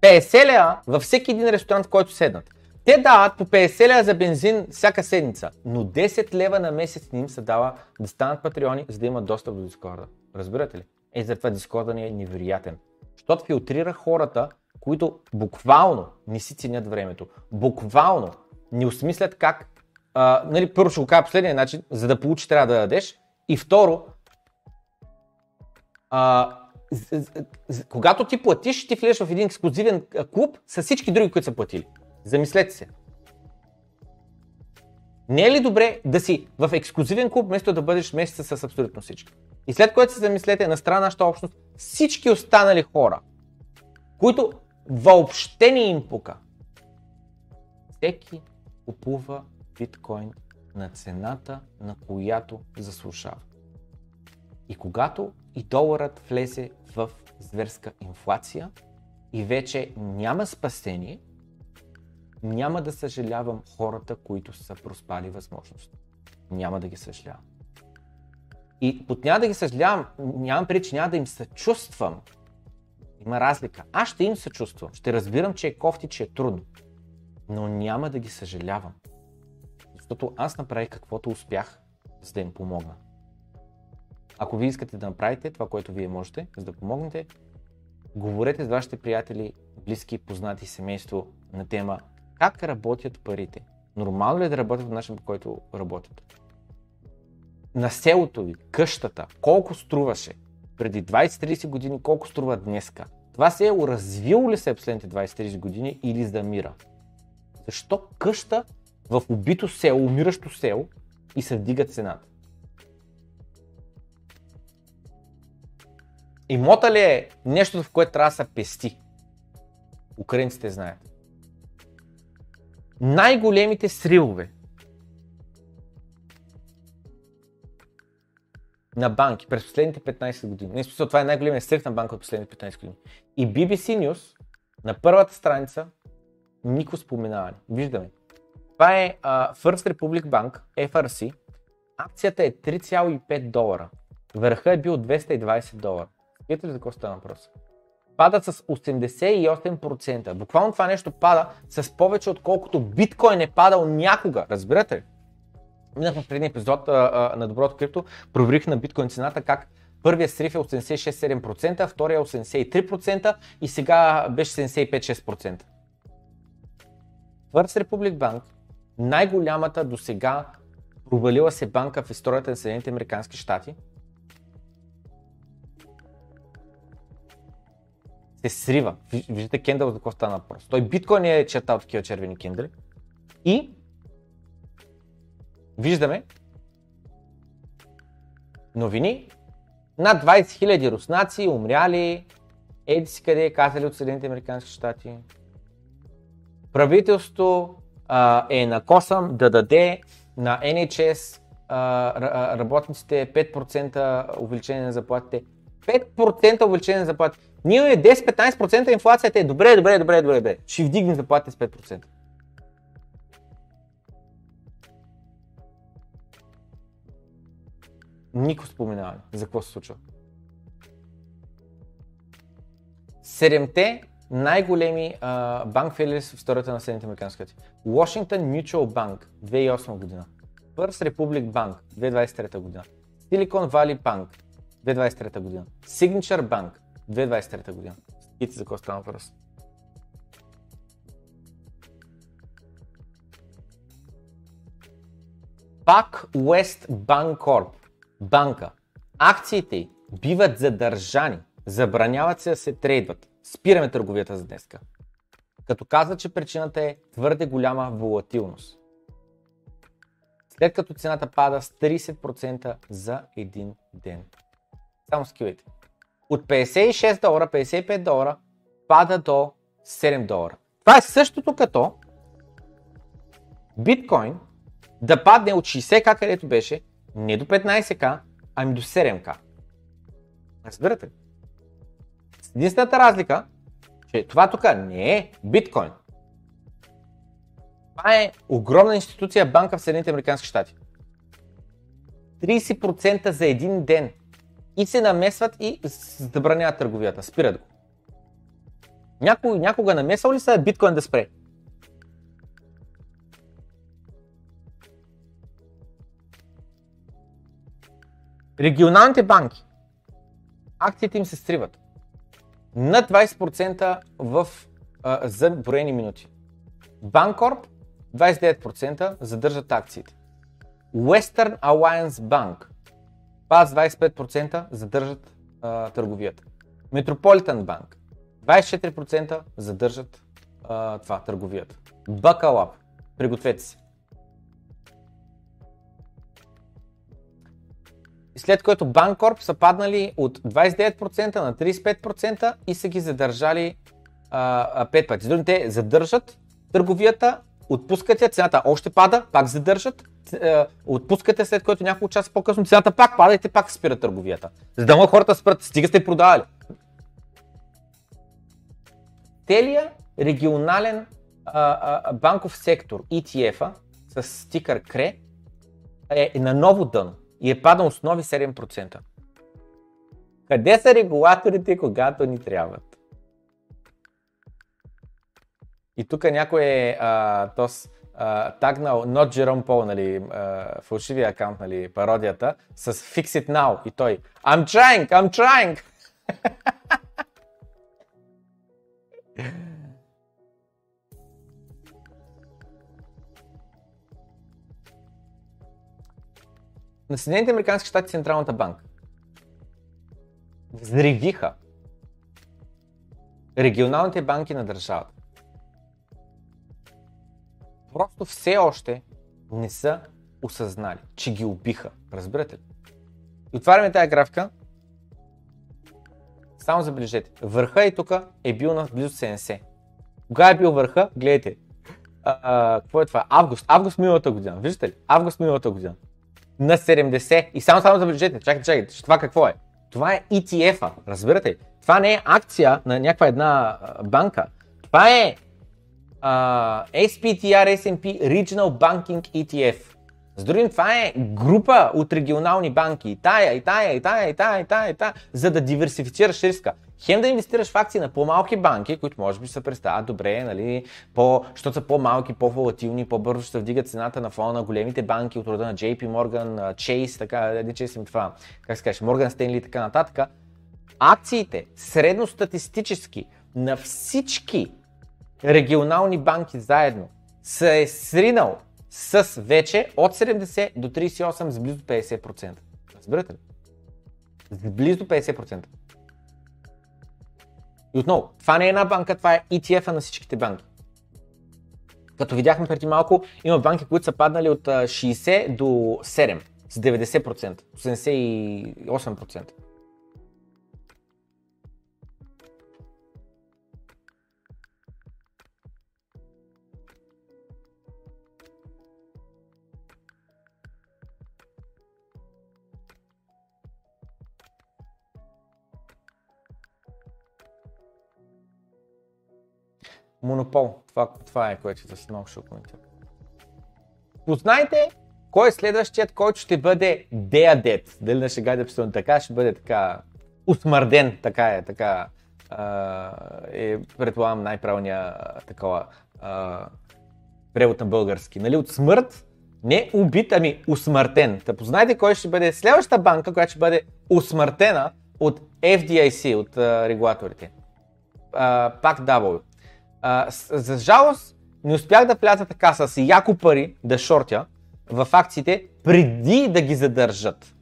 A: 50 лея във всеки един ресторант, в който седнат. Те дават по 50 лева за бензин всяка седмица, но 10 лева на месец ни им се дава да станат патреони, за да имат достъп до Дискорда. Разбирате ли? Е, затова Дискорда ни е невероятен. Защото филтрира хората, които буквално не си ценят времето. Буквално не осмислят как... А, нали, първо ще го кажа последния начин, за да получиш трябва да дадеш. И второ, а, когато ти платиш, ти влезеш в един ексклюзивен клуб с всички други, които са платили. Замислете се. Не е ли добре да си в ексклюзивен клуб, вместо да бъдеш месеца с абсолютно всички? И след което се замислете на страна нашата общност, всички останали хора, които въобще не им пука. Всеки купува биткоин на цената, на която заслушава. И когато и доларът влезе в зверска инфлация и вече няма спасение, няма да съжалявам хората, които са проспали възможност. Няма да ги съжалявам. И под няма да ги съжалявам, нямам преди, че няма да им съчувствам. Има разлика. Аз ще им съчувствам. Ще разбирам, че е кофти, че е трудно. Но няма да ги съжалявам. Защото аз направих каквото успях, за да им помогна. Ако ви искате да направите това, което вие можете, за да помогнете, говорете с вашите приятели, близки, познати, семейство на тема как работят парите. Нормално ли е да работят в начин, по който работят? На селото ви, къщата, колко струваше преди 20-30 години, колко струва днеска? Това се е развило ли се последните 20-30 години или замира? Защо къща в убито село, умиращо село и се вдига цената? Имота ли е нещо, в което трябва да се пести? Украинците знаят. Най-големите сривове на банки през последните 15 години. Не смисъл, това е най-големият срив на банка от последните 15 години. И BBC News на първата страница нико споменаване. Виждаме. Това е uh, First Republic Bank, FRC. Акцията е 3,5 долара. Върха е бил 220 долара. Видите ли за какво става въпрос? Падат с 88%. Буквално това нещо пада с повече отколкото биткоин е падал някога. Разбирате ли? Минахме в предния епизод а, а, на Доброто крипто, проверих на биткоин цената как Първия срив е 86-7%, втория е 83% и сега беше 75-6%. First Republic Bank, най-голямата до сега провалила се банка в историята на Съединените Американски щати, се срива. Виждате кендъл за какво стана просто, Той биткоин е чертал такива червени кендъли. И виждаме новини. Над 20 000 руснаци умряли, еди си къде, казали от Съединените Американски щати. Правителството е на косъм да даде на NHS работниците 5% увеличение на заплатите. 5% увеличение на заплати. Ние имаме 10-15% инфлацията е добре, добре, добре, добре, добре. Ще вдигнем заплатите с 5%. Нико споменава за какво се случва. Седемте най-големи банк фейлери в историята на Съединените американски щати. Washington Mutual Bank 2008 година. First Republic Bank 2023 година. Silicon Valley Bank 2023 година. Signature Bank, 2023 година. Стигите за какво е става въпрос. Пак West Bancorp, банка, акциите й биват задържани, забраняват се да се трейдват. Спираме търговията за днеска. Като казва, че причината е твърде голяма волатилност. След като цената пада с 30% за един ден. Само скилите. От 56 долара, 55 долара, пада до 7 долара. Това е същото като биткоин да падне от 60к, където беше, не до 15к, ами до 7к. Разбирате ли? Единствената разлика, че това тук не е биткоин. Това е огромна институция банка в Съединените Американски щати. 30% за един ден и се намесват и забраняват търговията, спират го. Някой, някога намесал ли се биткоин да спре? Регионалните банки, акциите им се стриват на 20% в, а, за броени минути. Банкорп 29% задържат акциите. Western Alliance Bank Пас 25% задържат а, търговията. Метрополитен банк 24% задържат а, това търговията. Бакалап. Пригответе се. След което Банкорп са паднали от 29% на 35% и са ги задържали а, 5 пъти. Те задържат търговията, отпускат я, цената още пада, пак задържат е, отпускате, след което няколко часа по-късно цената пак пада и те пак спира търговията. За да могат хората спрат, стига сте продавали. Телия регионален а, а, банков сектор, ETF-а, с стикър КРЕ, е на ново дъно и е падал с нови 7%. Къде са регулаторите, когато ни трябват? И тук някой е, а, тос, а, тагнал Not Jerome Paul, нали, uh, фалшивия акаунт, нали, пародията, с Fix It Now и той I'm trying, I'm trying! На Съединените Американски щати Централната банка взривиха регионалните банки на държавата просто все още не са осъзнали, че ги убиха. Разбирате ли? И отваряме тази графика. Само забележете. Върха и тук е бил на близо 70. Кога е бил върха? Гледайте. А, а, какво е това? Август. Август миналата година. Виждате ли? Август миналата година. На 70. И само само забележете. Чакайте, чакайте. Това какво е? Това е ETF-а. Разбирате ли? Това не е акция на някаква една банка. Това е uh, SPTR S&P Regional Banking ETF. С другим, това е група от регионални банки. И тая, и тая, и тая, и тая, и тая, и тая, за да диверсифицираш риска. Хем да инвестираш в акции на по-малки банки, които може би се представят добре, нали, по, защото са по-малки, по-волатилни, по-бързо ще вдигат цената на фона на големите банки от рода на JP Morgan, Chase, така, не че им това, как се каже, Morgan Stanley и така нататък. Акциите средностатистически на всички регионални банки заедно се е сринал с вече от 70 до 38 с близо 50%. Разбирате ли? С близо 50%. И отново, това не е една банка, това е ETF-а на всичките банки. Като видяхме преди малко, има банки, които са паднали от 60 до 7 с 90%, 88%. Монопол. Това, това е, което за много ще коментирам. Познайте кой е следващият, който ще бъде деадет. Дали на ще гайде писам така, ще бъде така усмърден, така е, така е, предполагам най-правилния такова е, превод на български. Нали, от смърт, не убит, ами усмъртен. Та познайте кой ще бъде следващата банка, която ще бъде усмъртена от FDIC, от е, регулаторите. Е, пак W за жалост, не успях да пляза така с яко пари да шортя в акциите преди да ги задържат.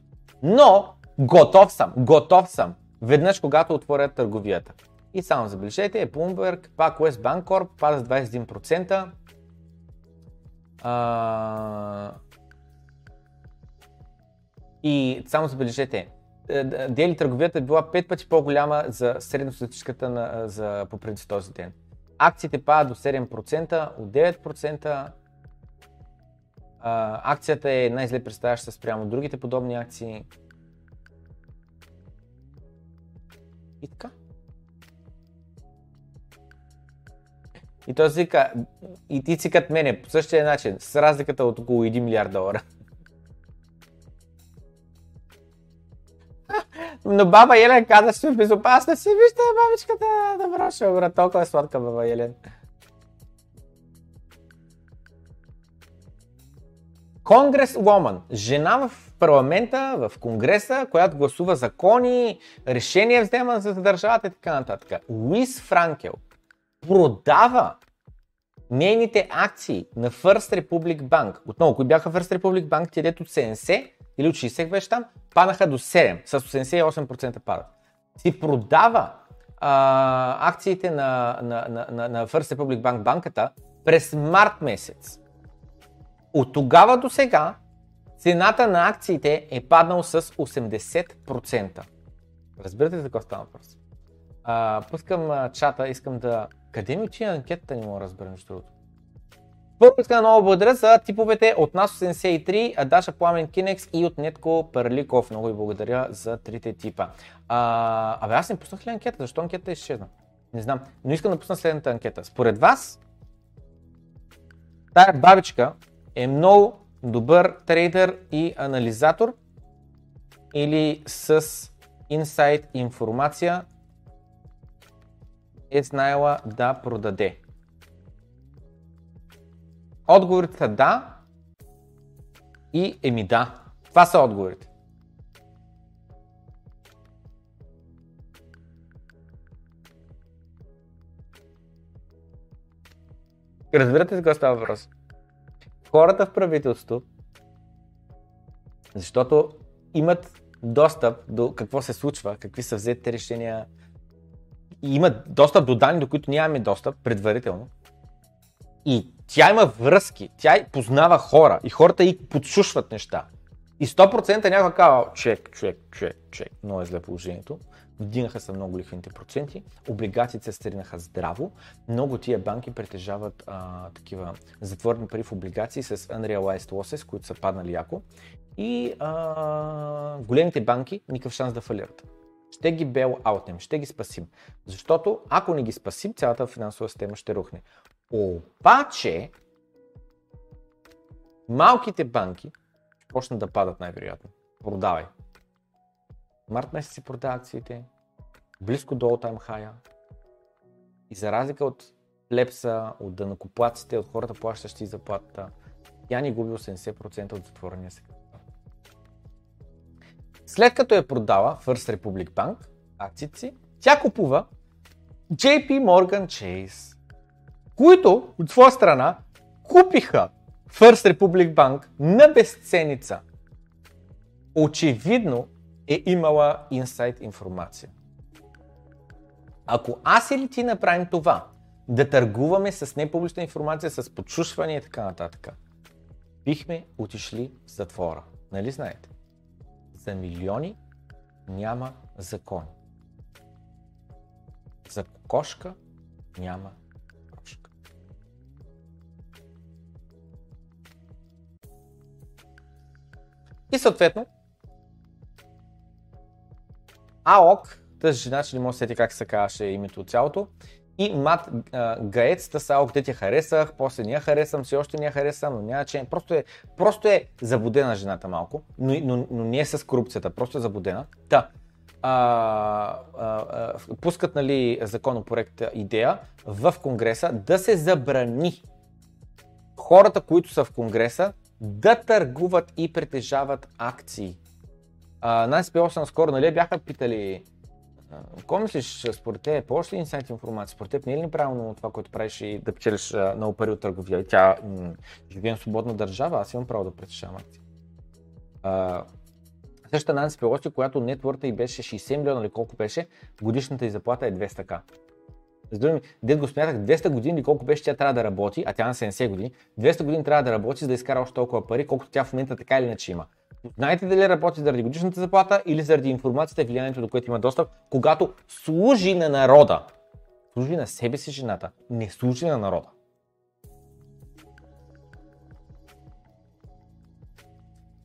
A: Но готов съм, готов съм. Веднъж, когато отворя търговията. И само забележете, е Bloomberg, пак West Corp, пада с 21%. А... И само забележете, е, дели търговията е била 5 пъти по-голяма за средностатическата на, за, по принцип този ден акциите падат до 7%, от 9%. А, акцията е най-зле представяща спрямо другите подобни акции. И така. И той си и ти си като мене, по същия начин, с разликата от около 1 милиард долара. Но баба Елен каза, в безопасна си, вижте бабичката, добро ще обра. толкова е сладка баба Елен. Конгрес Ломан, жена в парламента, в Конгреса, която гласува закони, решения взема за държавата и така нататък. Луис Франкел продава нейните акции на First Republic Bank. Отново, кои бяха First Republic Bank, те от 70 или от 60 беше там, паднаха до 7, с 88% падат. Си продава а, акциите на, на, на, на, на First Republic Bank банката през март месец. От тогава до сега цената на акциите е паднал с 80%. Разбирате ли за какво става въпрос? пускам а, чата, искам да... Къде ми чия анкетата, не мога да разбера между другото. Първо искам да много благодаря за типовете от NAS83, Даша Пламен Кинекс и от Нетко Парликов. Много ви благодаря за трите типа. А, абе, аз не пуснах ли анкета? Защо анкета е изчезна? Не знам, но искам да пусна следната анкета. Според вас, тая бабичка е много добър трейдер и анализатор или с инсайт информация е знаела да продаде. Отговорите са да и еми да. Това са отговорите. Разбирате за какво става въпрос? Хората в правителството, защото имат достъп до какво се случва, какви са взетите решения, и имат достъп до данни, до които нямаме достъп предварително, и тя има връзки, тя познава хора и хората и подсушват неща. И 100% някой казва, чек, чек, чек, чек. Но е зле положението. Вдигнаха се много лихвените проценти, облигациите се стринаха здраво, много тия банки притежават а, такива затворни пари в облигации с unrealized losses, които са паднали яко. И а, големите банки никакъв шанс да фалират. Ще ги бел аутнем, ще ги спасим. Защото ако не ги спасим, цялата финансова система ще рухне. Обаче, малките банки ще почнат да падат най-вероятно. Продавай. Март месец си продава акциите, близко до all-time high и за разлика от лепса, от дънакоплаците, от хората плащащи заплатата, тя ни губи 80% от затворения си. След като е продава First Republic Bank акциите си, тя купува JP Morgan Chase които от своя страна купиха First Republic Bank на безценица. Очевидно е имала инсайт информация. Ако аз или ти направим това, да търгуваме с непублична информация, с подшушване и така нататък, бихме отишли в затвора. Нали знаете? За милиони няма закони. За кокошка няма И съответно, АОК, тази жена, че не може да сети как се казваше името от цялото, и Мат Гаец, та АОК, те ти харесах, после не я харесам, все още не я харесам, но няма че. Просто е, просто е забудена жената малко, но, но, но не е с корупцията, просто е забудена. Та, а, а, а, пускат нали, законопроект идея в Конгреса да се забрани хората, които са в Конгреса, да търгуват и притежават акции. Най-спел съм скоро, нали бяха питали какво мислиш, според те, по е ли инсайт информация? Според теб не е ли неправилно това, което правиш и да печелиш много пари от търговия? И тя, живеем в свободна държава, аз имам право да притежавам акции. Същата Нанси Пелоси, която нетворта и беше 60 милиона или колко беше, годишната й заплата е 200к. Разбираме, дед го смятах 200 години колко беше, тя трябва да работи, а тя на 70 години, 200 години трябва да работи, за да изкара още толкова пари, колкото тя в момента така или иначе има. Знаете дали работи заради годишната заплата или заради информацията и влиянието, до което има достъп, когато служи на народа. Служи на себе си жената, не служи на народа.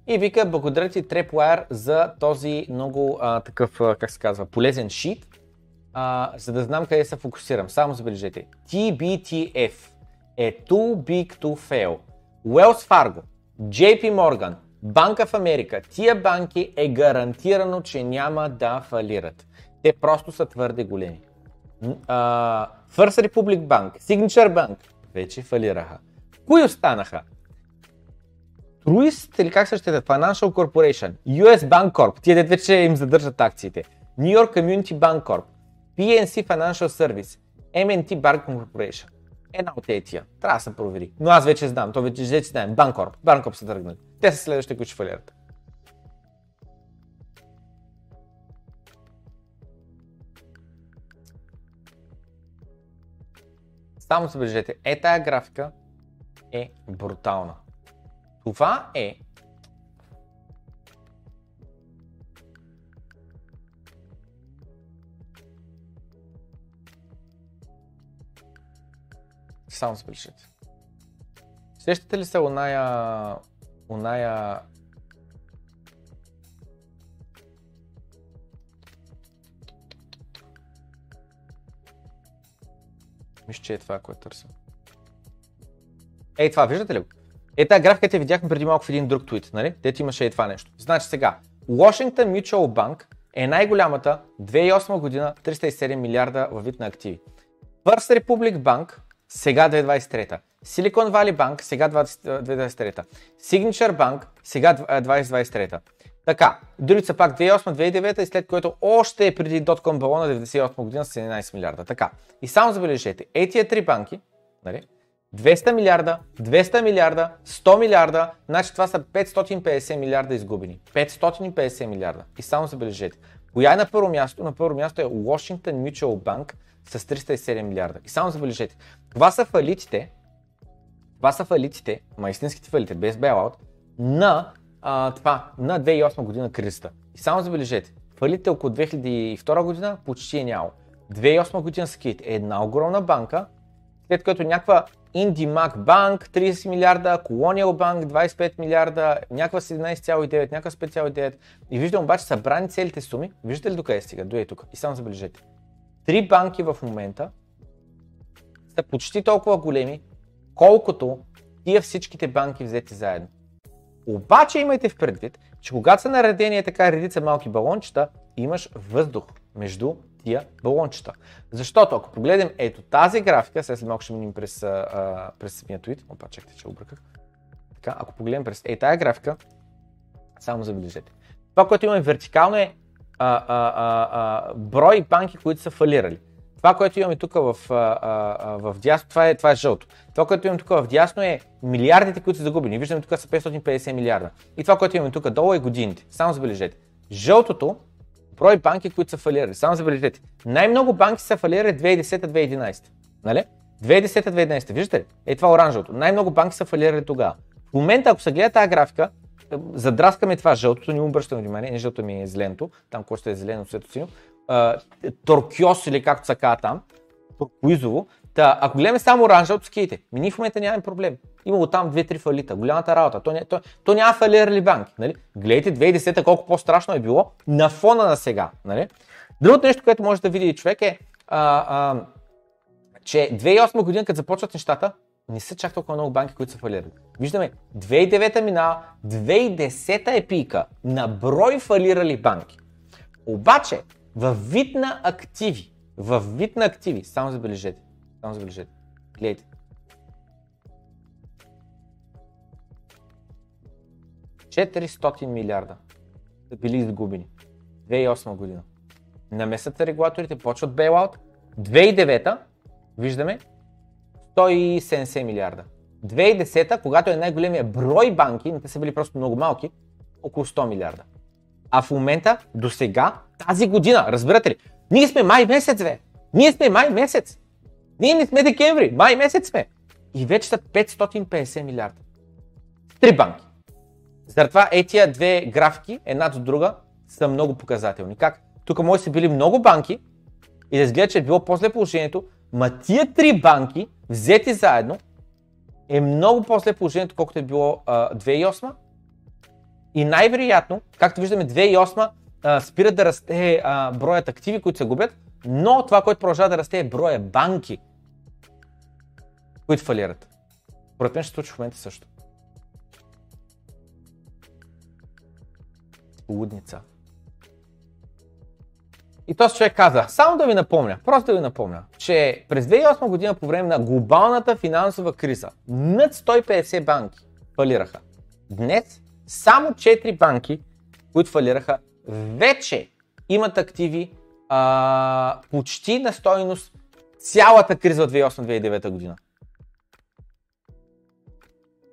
A: И вика, благодаря ти Tripwire за този много а, такъв, а, как се казва, полезен шит а, за да знам къде се фокусирам. Само забележете. TBTF е too big to fail. Wells Fargo, JP Morgan, Банка в Америка, тия банки е гарантирано, че няма да фалират. Те просто са твърде големи. Uh, First Republic Bank, Signature Bank вече фалираха. Кои останаха? Truist или как се ще е? Financial Corporation, US Bank Corp, тия дет вече им задържат акциите, New York Community Bank Corp, PNC Financial Service, MNT Bank Corporation. Една от тези тия. Трябва да се провери. Но аз вече знам. То вече, вече знаем. Банкорп. Банкорп са тръгнали. Те са следващите, които ще фалират. Само се бежете. е тая графика е брутална. Това е само забележете. Сещате ли се оная, оная Мисля, че е това, което търся. Ей, това, виждате ли го? Е, тази графиката я видяхме преди малко в един друг твит, нали? Дето имаше и това нещо. Значи сега, Washington Mutual Bank е най-голямата 2008 година 307 милиарда във вид на активи. First Republic Bank сега 2023. Silicon Valley Bank, сега 2023. Signature Bank, сега 2023. Така, са пак 2008-2009 и след което още е преди Dotcom балона 98 година с 11 милиарда. Така, и само забележете, е три банки, нали, 200 милиарда, 200 милиарда, 100 милиарда, значи това са 550 милиарда изгубени. 550 милиарда. И само забележете. Коя е на първо място? На първо място е Washington Mutual Bank с 307 милиарда. И само забележете, това са фалитите, това са фалитите, ма истинските фалити, без bailout, на, а, това, на 2008 година кризата. И само забележете, фалите около 2002 година почти е няло. 2008 година скит е една огромна банка, след което някаква Индимак банк 30 милиарда, Colonial банк 25 милиарда, някаква с 11,9, някаква с 5,9. И виждам обаче събрани целите суми, виждате ли докъде стига? Дойде тук и само забележете. Три банки в момента са почти толкова големи, колкото тия всичките банки взети заедно. Обаче имайте в предвид, че когато са наредени така редица малки балончета, имаш въздух между тия балончета. Защото ако погледнем ето тази графика, сега след малко ще минем през, а, през самия твит, опа, чекайте, че обръках. Така, ако погледнем през ей тази графика, само забележете. Това, което имаме вертикално е а, а, а, а, брой банки, които са фалирали. Това, което имаме тук в, а, а, в дясно, това е, това е жълто. Това, което имаме тук в дясно е милиардите, които са загубени. Виждаме тук са 550 милиарда. И това, което имаме тук долу е годините. Само забележете. Жълтото брой банки, които са фалирали. Само забележете. Най-много банки са фалирали 2010-2011. Нали? 2010-2011. Виждате ли? Е това е оранжевото. Най-много банки са фалирали тогава. В момента, ако се гледа тази графика, е, задраскаме това жълтото, ни обръщаме внимание, не жълтото ми е зеленото, там което е зелено, светло синьо, торкиос или както се казва там, туркоизово, Та, ако гледаме само оранжевото скейте, ми ние в момента нямаме проблем. Имало там 2-3 фалита, голямата работа. То, не, то, то няма фалирали банки. Нали? Гледайте 2010 та колко по-страшно е било на фона на сега. Нали? Другото нещо, което може да види човек е, а, а, че 2008 година, като започват нещата, не са чак толкова много банки, които са фалирали. Виждаме, 2009 мина, 2010 е пика на брой фалирали банки. Обаче, във вид на активи, във вид на активи, само забележете, само забележете. Гледайте. – милиарда са били изгубени. 2008 година. Намесата се регулаторите, почват бейлаут. 2009 виждаме 170 милиарда. 2010 когато е най-големия брой банки, те са били просто много малки, около 100 милиарда. А в момента, до сега, тази година, разбирате ли, ние сме май месец, бе! Ние сме май месец! Ние не сме декември, май месец сме. И вече са 550 милиарда. Три банки. Затова е тия две графики, една до друга, са много показателни. Как? Тук може са били много банки и да изгледа, че е било после положението, ма тия три банки, взети заедно, е много после положението, колкото е било а, 2008. И най-вероятно, както виждаме, 2008 а, спира да расте а, броят активи, които се губят, но това, което продължава да расте е броя банки, които фалират. Поред мен ще случи в момента също. Лудница. И този човек каза, само да ви напомня, просто да ви напомня, че през 2008 година по време на глобалната финансова криза над 150 банки фалираха. Днес само 4 банки, които фалираха, вече имат активи а, почти на стойност цялата криза от 2008-2009 година.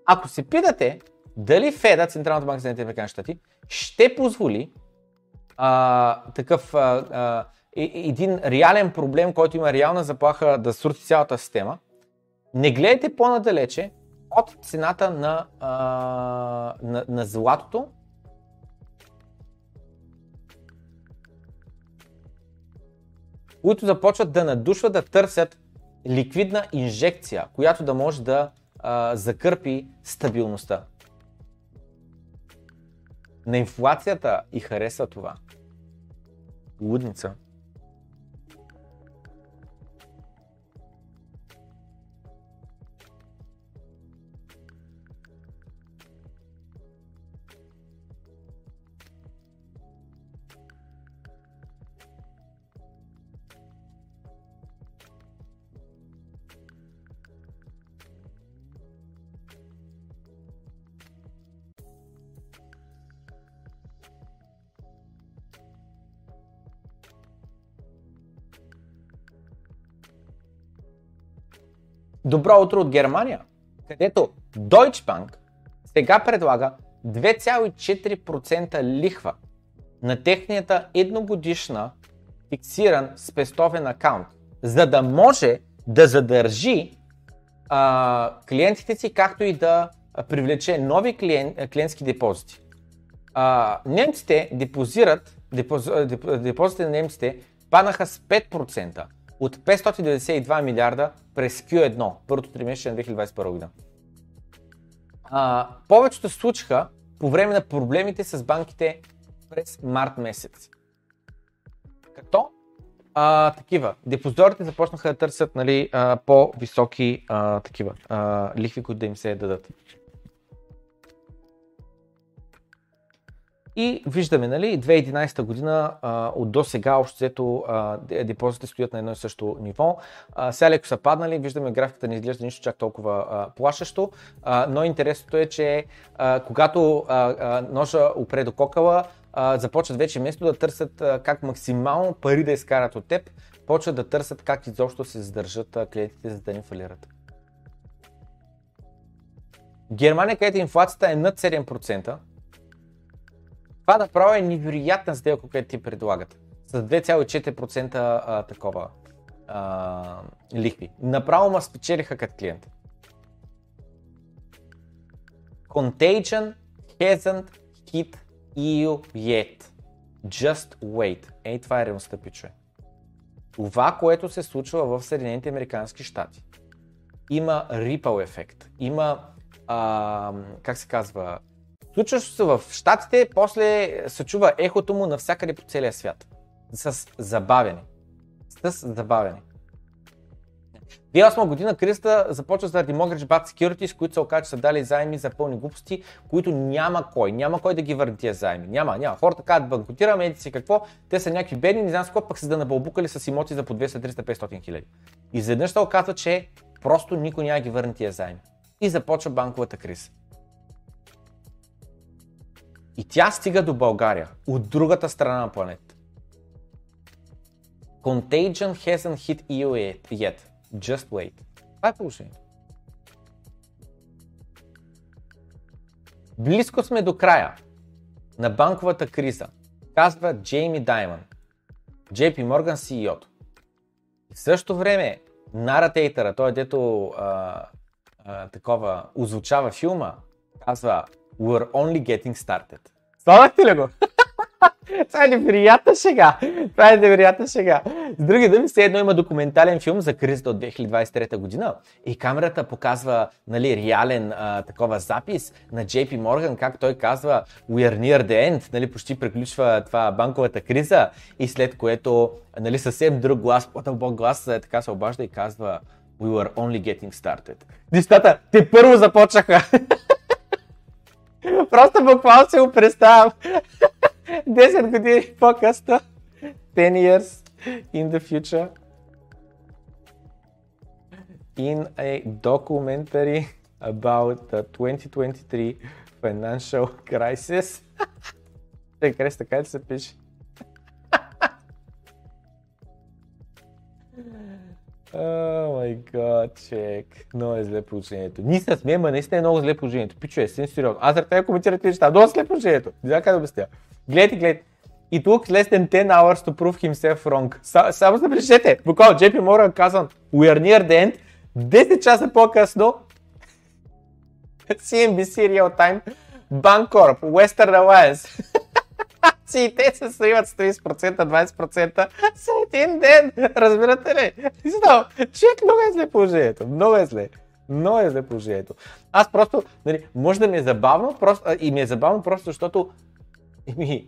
A: Ако се питате дали Феда, Централната банка за Съединените щати, ще позволи а, такъв а, а, един реален проблем, който има реална заплаха да срути цялата система, не гледайте по-надалече от цената на, а, на, на златото които започват да надушват да търсят ликвидна инжекция, която да може да а, закърпи стабилността. На инфлацията и харесва това. Лудница. Добро утро от Германия, където Deutsche Bank сега предлага 2,4% лихва на технията едногодишна фиксиран спестовен акаунт, за да може да задържи а, клиентите си, както и да привлече нови клиент, клиентски депозити. А, немците депозират, депозитите на немците паднаха с 5%, от 592 милиарда през Q1, първото 3 месеца на 2021 година. А, повечето се случиха по време на проблемите с банките през март месец. Като а, такива, депозиторите започнаха да търсят нали, а, по-високи а, такива а, лихви, които да им се дадат. И виждаме, нали, 2011 година а, от до сега общо взето депозитите стоят на едно и също ниво. А, сега леко са паднали, виждаме графиката не изглежда нищо чак толкова а, плашещо, а, но интересното е, че а, когато а, а, ножа опре до кокала, а, започват вече вместо да търсят а, как максимално пари да изкарат от теб, почват да търсят как изобщо се задържат а, клиентите, за да не фалират. Германия, където инфлацията е над 7%, това направо е невероятна сделка, която ти предлагат. С 2,4% а, такова а, лихви. Направо ма спечелиха като клиент. Contagion hasn't hit EU yet. Just wait. Ей, това е реалността, пичуе. Това, което се случва в Съединените Американски щати, има ripple ефект, има, а, как се казва, Случващо се в Штатите, после се чува ехото му навсякъде по целия свят. С забавяне. С забавяне. 2008 година кризата започва заради Mortgage Bad Securities, които се оказа, че са дали заеми за пълни глупости, които няма кой. Няма кой да ги върне тия заеми. Няма, няма. Хората казват, банкотираме, едите си какво, те са някакви бедни, не знам с пък са да набълбукали с имоти за по 200, 300, 500 хиляди. Изведнъж се оказва, че просто никой няма ги върне тия заеми. И започва банковата криза. И тя стига до България, от другата страна на планета. Contagion hasn't hit EU yet. Just wait. Това е положението. Близко сме до края на банковата криза, казва Джейми Дайман, JP Morgan CEO. В същото време, наратейтъра, той дето а, а, такова озвучава филма, казва We're only getting started. Слагахте ли го? Това е невероятна шега. Това е невероятна шега. С други думи, все едно има документален филм за кризата от 2023 година и камерата показва нали, реален а, такова запис на JP Морган, как той казва We are near the end, нали, почти приключва това банковата криза и след което нали, съвсем друг глас, по-дълбок глас, е, така се обажда и казва We were only getting started. Нещата те първо започнаха. Просто буквално се го представям. 10 години по-късно. 10 years in the future. In a documentary about the 2023 financial crisis. Те, така ли се пише? О, май гад, чек. Много е зле положението. Ние се смеем, наистина е много зле положението. Пичо е, съм сериозно. Аз за тя тези неща. Много зле положението. Не знам как да обясня. Гледайте, гледайте. It тук less than 10 hours to prove himself wrong. Само само забележете, буквално JP Morgan казвам, we are near the end, 10 часа по-късно, CNBC Real Time, Bancorp, Western Alliance, акциите и те се сриват с 30%, 20% за един ден. Разбирате ли? Знам, човек много е зле положението. Много е зле. Много е зле положението. Аз просто, нали, може да ми е забавно, просто, и ми е забавно просто, защото ми,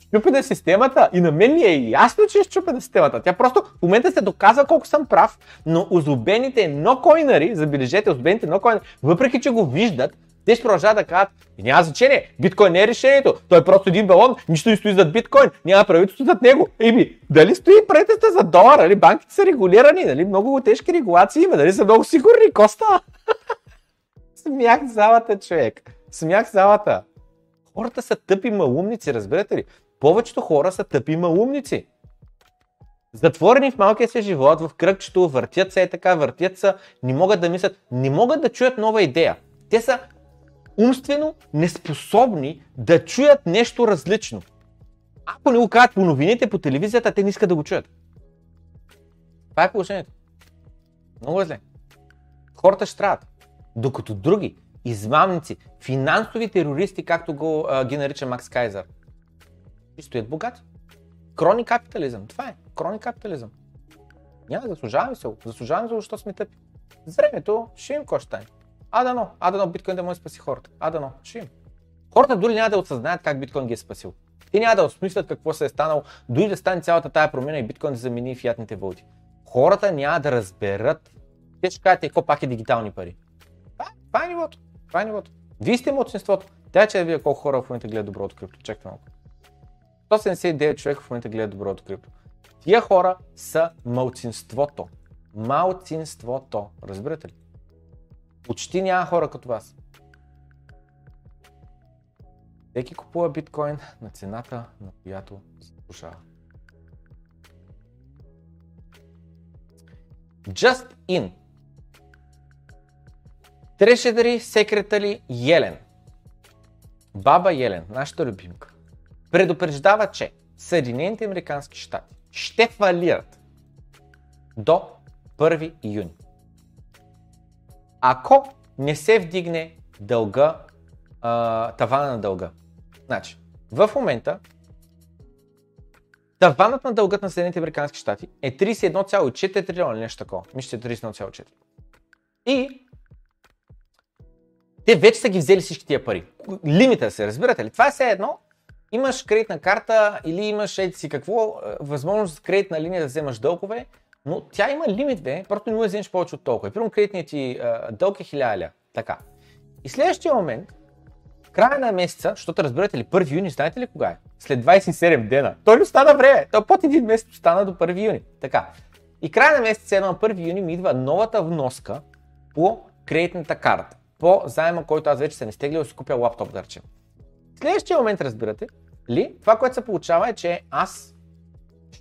A: щупена е системата и на мен ми е ясно, че е щупена системата. Тя просто в момента се доказва колко съм прав, но озубените нокойнари, забележете, озубените нокойнари, въпреки че го виждат, те ще продължават да кажат, няма значение, биткоин не е решението, той е просто един балон, нищо не стои зад биткоин, няма правителство зад него. Еми, дали стои правителство за долар, нали? банките са регулирани, нали? много тежки регулации има, дали са много сигурни, Коста? Смях залата, човек. Смях залата. Хората са тъпи малумници, разберете ли? Повечето хора са тъпи малумници. Затворени в малкия си живот, в кръгчето, въртят се и е така, въртят се, не могат да мислят, не могат да чуят нова идея. Те са умствено неспособни да чуят нещо различно. Ако не го кажат по новините, по телевизията, те не искат да го чуят. Това е положението. Много е зле. Хората ще трябват. Докато други, измамници, финансови терористи, както го, а, ги нарича Макс Кайзер, и стоят богати. Крони капитализъм. Това е. Крони капитализъм. Няма, заслужаваме се. Заслужаваме се, защото сме тъпи. С времето ще им кощане. А дано, а дано биткоин да може да спаси хората. А дано, ще им. Хората дори няма да осъзнаят как биткоин ги е спасил. Те няма да осмислят какво се е станало, дори да стане цялата тая промена и биткоин да замени фиатните валути. Хората няма да разберат. Те ще кажат, какво пак е дигитални пари. Това, е нивото. Това е нивото. Вие сте младсинството. Тя че да видя колко хора в момента гледат доброто крипто. Чакайте малко. 179 човека в момента гледат доброто крипто. Тия хора са малцинството. Малцинството. Разбирате ли? Почти няма хора като вас. Всеки купува биткоин на цената, на която се слушава. Just in. Трешедри ли Елен. Баба Елен, нашата любимка, предупреждава, че Съединените Американски щати ще фалират до 1 юни ако не се вдигне дълга, а, тавана на дълга. Значи, в момента таванът на дългът на Съединените Американски щати е 31,4 трилиона или нещо такова. Мисля, че е 31,4. И те вече са ги взели всички тия пари. Лимита се, разбирате ли? Това е все едно. Имаш кредитна карта или имаш еди си какво, възможност с кредитна линия да вземаш дългове, но тя има лимит, бе, просто не му е вземеш повече от толкова. И примерно кредитният ти дълг е 1000 Така. И следващия момент, в края на месеца, защото разбирате ли, 1 юни, знаете ли кога е? След 27 дена. Той ли остана време. Той под един месец остана до 1 юни. Така. И края на месеца, едно на 1 юни, ми идва новата вноска по кредитната карта. По заема, който аз вече съм изтеглил, си купя лаптоп речем. Следващия момент, разбирате ли, това, което се получава е, че аз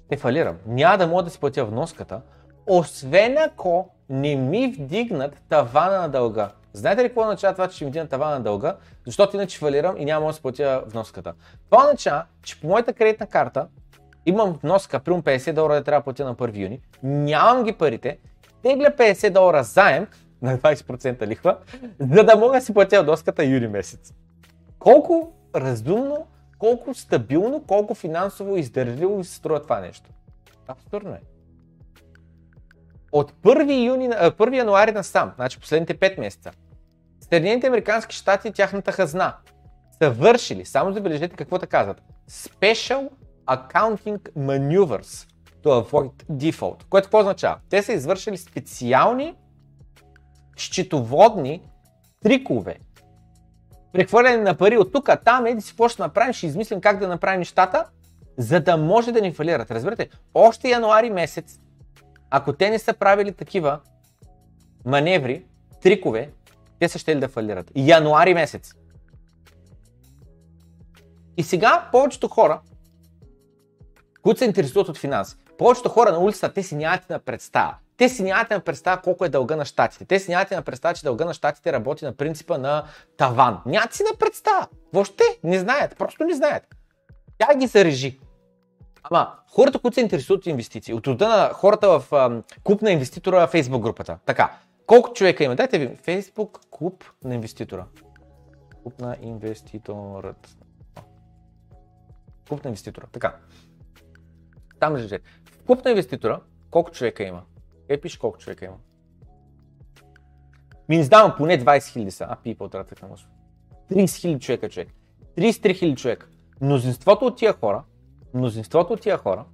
A: ще фалирам. Няма да мога да си платя вноската, освен ако не ми вдигнат тавана на дълга. Знаете ли какво означава това, че ще ми вдигнат тавана на дълга? Защото иначе фалирам и няма да си платя вноската. Това означава, че по моята кредитна карта имам вноска, прим 50 долара да трябва да платя на 1 юни, нямам ги парите, тегля 50 долара заем на 20% лихва, за да мога да си платя вноската юни месец. Колко разумно колко стабилно, колко финансово издържливо се струва това нещо. Абсурдно е. От 1, юни, 1 януари сам, значи последните 5 месеца, Съединените Американски щати и тяхната хазна са вършили, само забележете какво да казват, Special Accounting Maneuvers to е Avoid Default, което какво означава? Те са извършили специални счетоводни трикове, прехвърляне на пари от тук, там, еди си какво ще направим, ще измислим как да направим нещата, за да може да ни фалират. Разбирате, още януари месец, ако те не са правили такива маневри, трикове, те са ще ли да фалират. Януари месец. И сега повечето хора, които се интересуват от финанси, повечето хора на улицата, те си нямат на представа те си нямате на представа колко е дълга на щатите. Те си нямате на представа, че дълга на щатите работи на принципа на таван. Нямат си на представа. Въобще не знаят. Просто не знаят. Тя ги се режи. Ама хората, които се интересуват от инвестиции, от рода на хората в ам, клуб на инвеститора в Facebook групата. Така, колко човека има? Дайте ви Facebook клуб на инвеститора. Клуб на инвеститорът. Клуб на инвеститора. Така. Там лежи. клуб на инвеститора колко човека има? Епиш колко човека има. Ми не знам, поне 20 хиляди са. А, пи по-тратък на 30 хиляди човека, човек. 33 хиляди човека. Мнозинството от тия хора, мнозинството от тия хора,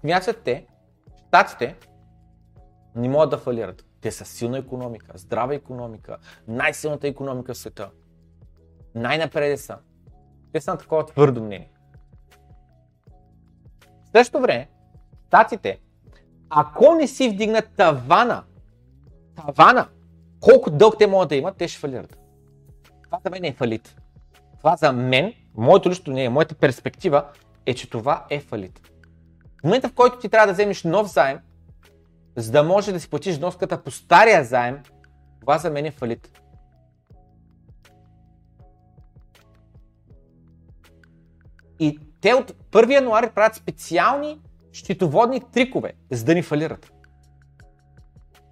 A: смятат те, щатите не могат да фалират. Те са силна економика, здрава економика, най-силната економика в света. най напреде са. Те са на такова твърдо мнение същото време, статите, ако не си вдигнат тавана, тавана, колко дълг те могат да имат, те ще фалират. Това за мен е фалит. Това за мен, моето лично е, моята перспектива е, че това е фалит. В момента, в който ти трябва да вземеш нов заем, за да може да си платиш вноската по стария заем, това за мен е фалит. И те от 1 януари правят специални щитоводни трикове, за да ни фалират.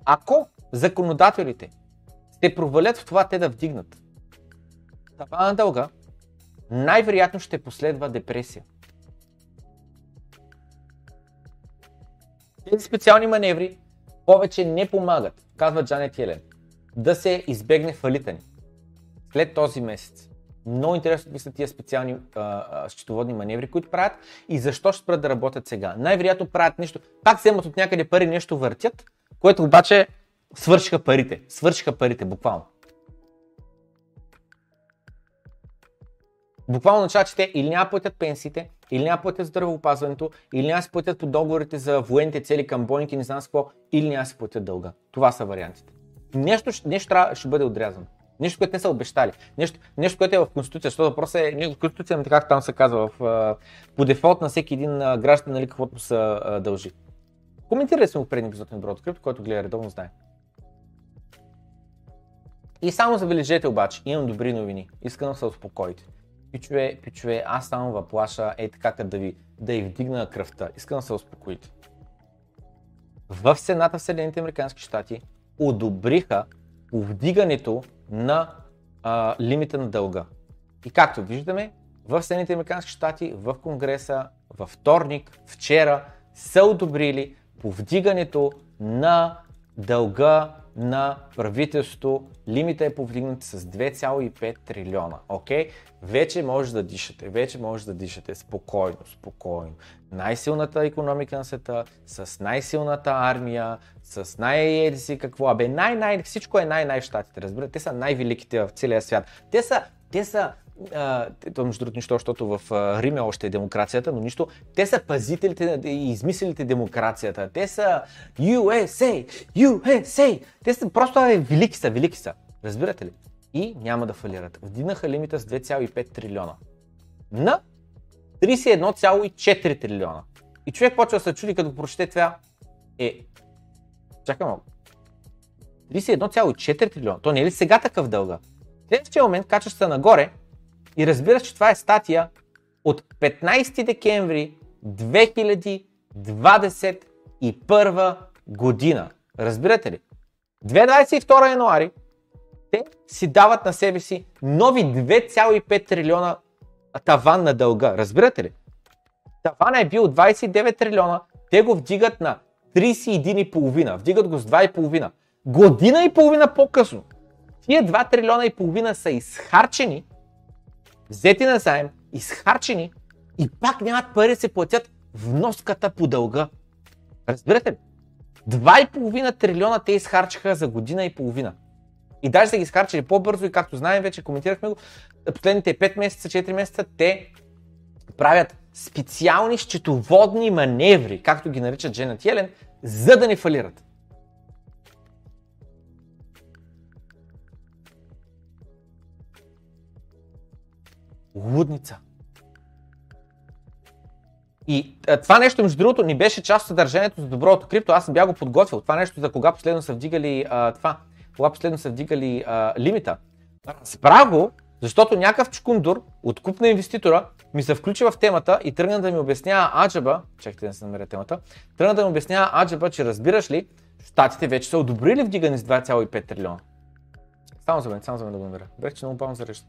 A: Ако законодателите се провалят в това те да вдигнат на дълга, най-вероятно ще последва депресия. Тези специални маневри повече не помагат, казва Джанет Елен, да се избегне ни. след този месец. Много интересно какви са тия специални а, счетоводни маневри, които правят и защо ще спрат да работят сега. Най-вероятно правят нещо, пак вземат от някъде пари, нещо въртят, което обаче свършиха парите. Свършиха парите, буквално. Буквално означава, че те или няма платят пенсиите, или няма платят здравеопазването, или няма си платят по договорите за военните цели към бойники, не знам с какво, или няма си платят дълга. Това са вариантите. Нещо, нещо ще бъде отрязано. Нещо, което не са обещали. Нещо, нещо което е в Конституция, защото въпросът е, ние в Конституция, както там се казва, в, по дефолт на всеки един граждан, нали, каквото са дължи. Коментирали сме го преди епизод на Брод Crypto, който гледа редовно знае. И само забележете обаче, имам добри новини, искам да се успокоите. Пичове, пичове, аз само въплаша, е така като да ви, да и вдигна кръвта, искам да се успокоите. В Сената в Съединените Американски щати одобриха повдигането на а, лимита на дълга. И както виждаме, в Съединените американски щати, в Конгреса, във вторник, вчера, са одобрили повдигането на дълга на правителството. Лимита е повдигнат с 2,5 трилиона. Окей? Вече може да дишате, вече може да дишате спокойно, спокойно. Най-силната економика на света, с най-силната армия, с най си какво. Абе, най-най, всичко е най-най в щатите, разбира, Те са най-великите в целия свят. Те са, те са а, то между другото нищо, защото в Рим е още е демокрацията, но нищо. Те са пазителите и измислилите демокрацията. Те са USA, USA. Те са просто а, велики са, велики са. Разбирате ли? И няма да фалират. Вдигнаха лимита с 2,5 трилиона. На 31,4 трилиона. И човек почва да се чуди, като прочете това. Е, чакай малко. 31,4 трилиона. То не е ли сега такъв дълга? В следващия момент качеството нагоре и разбира се, че това е статия от 15 декември 2021 година. Разбирате ли? 22 януари те си дават на себе си нови 2,5 трилиона таван на дълга. Разбирате ли? Таван е бил 29 трилиона, те го вдигат на 31,5. Вдигат го с 2,5. Година и половина по-късно. Тия 2 трилиона и половина са изхарчени взети на заем, изхарчени и пак нямат пари да се платят вноската по дълга. Разбирате ли? 2,5 трилиона те изхарчиха за година и половина. И даже са ги изхарчили по-бързо и както знаем вече, коментирахме го, последните 5 месеца, 4 месеца, те правят специални счетоводни маневри, както ги наричат Дженет Елен, за да не фалират. лудница. И а, това нещо, между другото, ни беше част от съдържанието за доброто крипто. Аз бях го подготвил. Това нещо за кога последно са вдигали а, това. Кога последно са вдигали а, лимита. Справо, го, защото някакъв чкундур от куп на инвеститора ми се включи в темата и тръгна да ми обяснява аджаба, чакайте да се намеря темата, тръгна да ми обяснява аджаба, че разбираш ли, щатите вече са одобрили вдигане с 2,5 трилиона. Само за мен, само за мен да го намеря. Брех, че много бавно зарежда.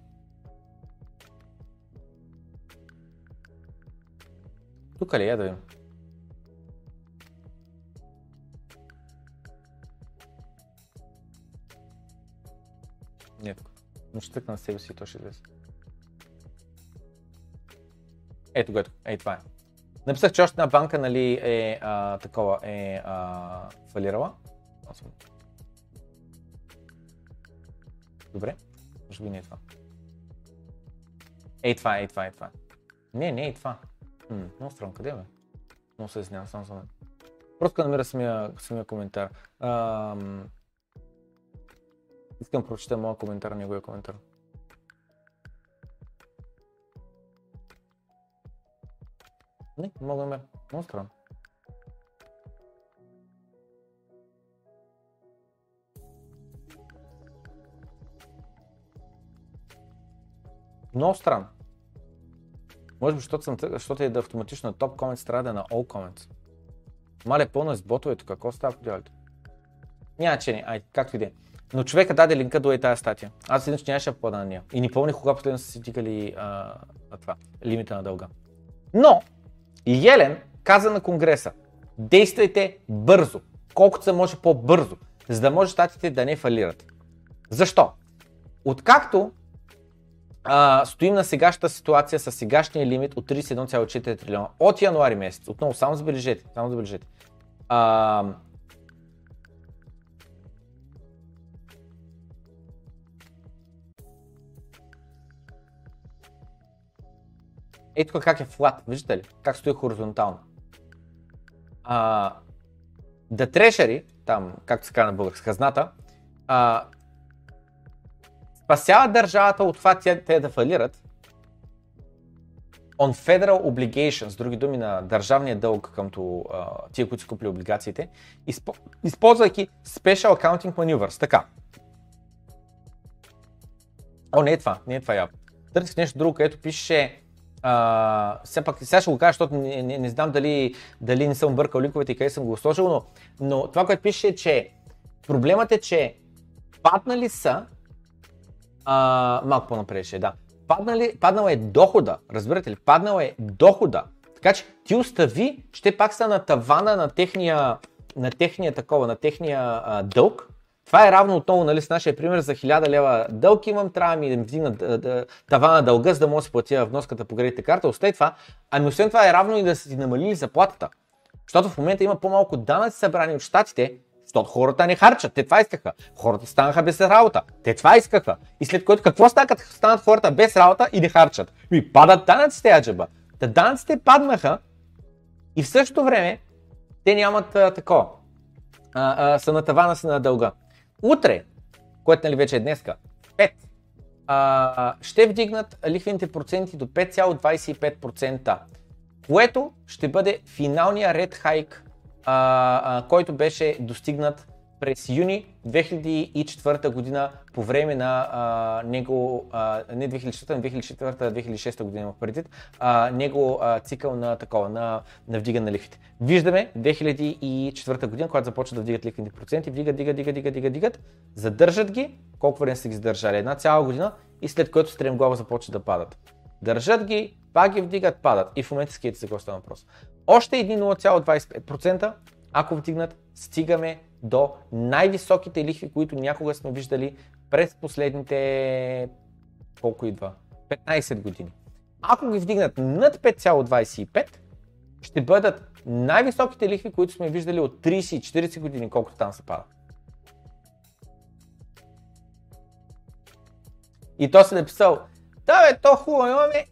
A: Тук ли я е, да видим? Не, тук. Но ще тъкна на себе си и то ще излезе. Ето го, ето. Ей, това е. Написах, че още една банка нали, е а, такова, е а, фалирала. Добре, може би не е това. Ей, това, е, ей, това, е това. Е. Не, не е това. М- много странно, къде ме? Много се изнявам, само мен. Просто намира самия, самия коментар. Ам... Искам да прочета моя коментар, неговия коментар. Не, не мога да намеря. Много странно. Много странно. Може би, защото, съм, защото е да е автоматично топ комент трябва да е на all comments. Мале, пълно е с ботовете, какво става по делите? Няма че не, ай, както и да е. Но човека даде линка до е тази статия. Аз че нямаше плана на нея. И не помня кога последно са си тикали а, това, лимита на дълга. Но, Елен каза на Конгреса, действайте бързо, колкото се може по-бързо, за да може статите да не фалират. Защо? Откакто а, стоим на сегашната ситуация с сегашния лимит от 31,4 трилиона от януари месец. Отново, само забележете, само забележете. А, Е, тук как е флат, виждате ли? Как стои хоризонтално. А, да трешери, там, както се казва на българска хазната, а, спасява държавата от това те, те да фалират, on federal obligations, с други думи на държавния дълг къмто тия, които са купили облигациите, изп... използвайки special accounting maneuvers. Така. О, не е това, не е това я. Търсих нещо друго, където пише а, все пак, сега ще го кажа, защото не, не, не знам дали, дали не съм бъркал ликовете и къде съм го сложил, но, но това, което пише е, че проблемът е, че паднали са а, малко по-напред ще е, да. Паднали, паднала е дохода, разбирате ли? паднала е дохода. Така че ти остави, ще пак са на тавана на техния, на техния такова, на техния а, дълг. Това е равно отново нали, с нашия пример за 1000 лева дълг имам, трябва ми да ми вдигна тавана дълга, за да мога да си платя вноската по кредитна карта. Остай това. Ами освен това е равно и да си ти намалили заплатата. Защото в момента има по-малко данъци събрани от щатите, защото хората не харчат, те това искаха. Хората станаха без работа, те това искаха. И след което какво става, като станат хората без работа и не харчат? Ми падат данъците, аджаба. Та данъците паднаха и в същото време те нямат а, такова. А, а, са на тавана са на дълга. Утре, което нали вече е днеска, 5, а, ще вдигнат лихвените проценти до 5,25%, което ще бъде финалния ред хайк а, а, който беше достигнат през юни 2004 година по време на а, него, а, не 2004, 2004-2006 година в предвид, а, него а, цикъл на такова, на, на вдигане на лихвите. Виждаме 2004 година, когато започва да вдигат лихвените проценти, вдига, дига, дига, дига, дига, дигат, задържат ги, колко време са ги задържали, една цяла година и след което стрем глава да падат. Държат ги, пак ги вдигат, падат. И в момента скиете за какво става въпрос. Още един 0,25% ако вдигнат, стигаме до най-високите лихви, които някога сме виждали през последните колко идва? 15 години. Ако ги вдигнат над 5,25, ще бъдат най-високите лихви, които сме виждали от 30-40 години, колкото там се пада. И то се написал, да бе, то хубаво, имаме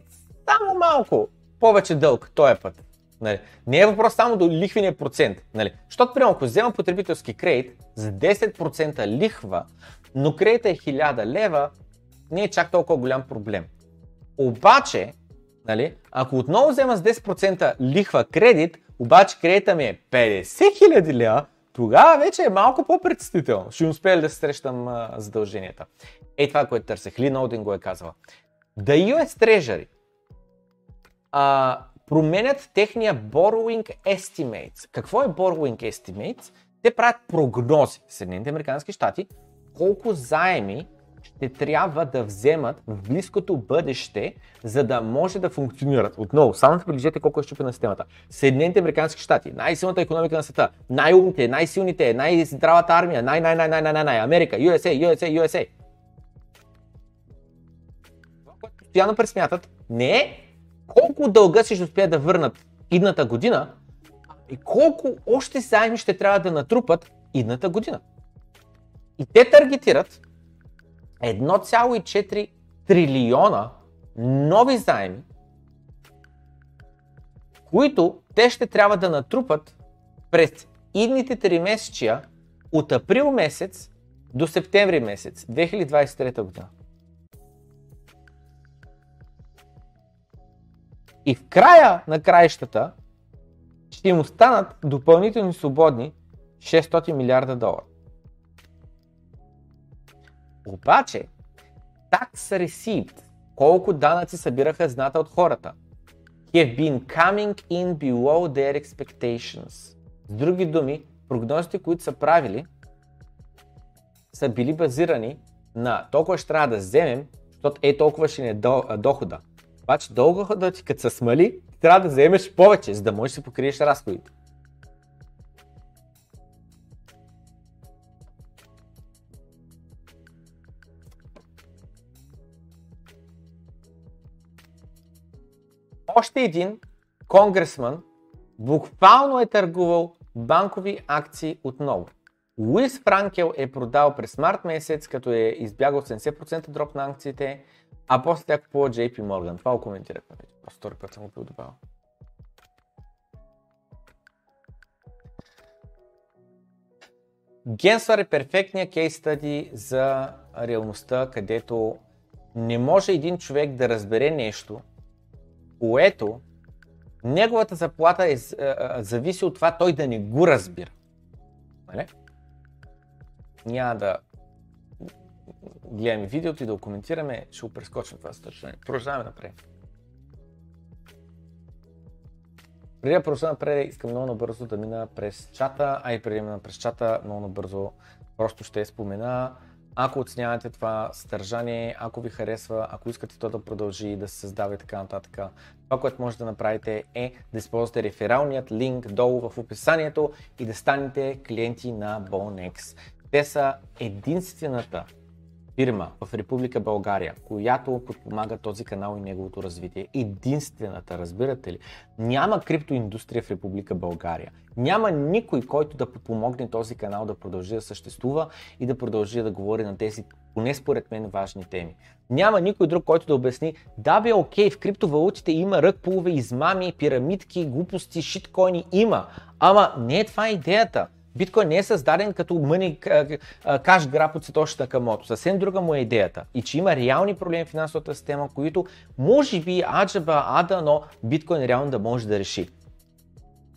A: само малко повече дълг този е път. Нали. Не е въпрос само до лихвения процент. Нали. Защото, примерно, ако взема потребителски кредит за 10% лихва, но кредита е 1000 лева, не е чак толкова голям проблем. Обаче, нали, ако отново взема с 10% лихва кредит, обаче кредита ми е 50 000 лева, тогава вече е малко по-предстително. Ще успея ли да срещам а, задълженията? Е това, което търсех. Лин Олдин го е казала. Да US Treasury а, променят техния borrowing estimates. Какво е borrowing estimates? Те правят прогнози в Съединените Американски щати колко заеми ще трябва да вземат в близкото бъдеще, за да може да функционират. Отново, само да приближете колко е щупена системата. Съединените Американски щати, най-силната економика на света, най-умните, най-силните, най-здравата армия, най-най-най-най-най-най, Америка, USA, USA, USA. Това, което постоянно пресмятат, не е колко дълга си ще успеят да върнат идната година и колко още заеми ще трябва да натрупат идната година. И те таргетират 1,4 трилиона нови заеми, които те ще трябва да натрупат през идните 3 месечия от април месец до септември месец 2023 година. И в края на краищата ще им останат допълнителни свободни 600 милиарда долара. Обаче, tax received, колко данъци събираха зната от хората, have been coming in below their expectations. С други думи, прогнозите, които са правили, са били базирани на толкова ще трябва да вземем, защото е толкова ще ни е дохода. Обаче дълга ти като се смали, ти трябва да вземеш повече, за да можеш да покриеш разходите. Още един конгресман буквално е търгувал банкови акции отново. Луис Франкел е продал през март месец, като е избягал 70% дроп на акциите, а после тя купува JP Morgan. Това го коментирахме вече. Просто втори път съм го добавил. Генсвар е перфектният кейс стади за реалността, където не може един човек да разбере нещо, което неговата заплата е, зависи от това той да не го разбира. Нали? Няма да гледаме видеото и да го коментираме, ще го прескочим това съдържание. Продължаваме напред. Преди да продължа напред, искам много набързо да мина през чата, а и преди да мина през чата, много набързо просто ще спомена. Ако оценявате това съдържание, ако ви харесва, ако искате то да продължи, да се създава и така нататък, това, което можете да направите е да използвате рефералният линк долу в описанието и да станете клиенти на Bonex. Те са единствената фирма в Република България, която подпомага този канал и неговото развитие, единствената, разбирате ли, няма криптоиндустрия в Република България. Няма никой, който да подпомогне този канал да продължи да съществува и да продължи да говори на тези, поне според мен, важни теми. Няма никой друг, който да обясни, да бе, окей, в криптовалутите има ръкпулове, измами, пирамидки, глупости, шиткоини, има, ама не е това идеята. Биткоин не е създаден като мъни каш граб от Сатоши Накамото. Съвсем друга му е идеята. И че има реални проблеми в финансовата система, които може би аджаба ада, но биткоин реално да може да реши.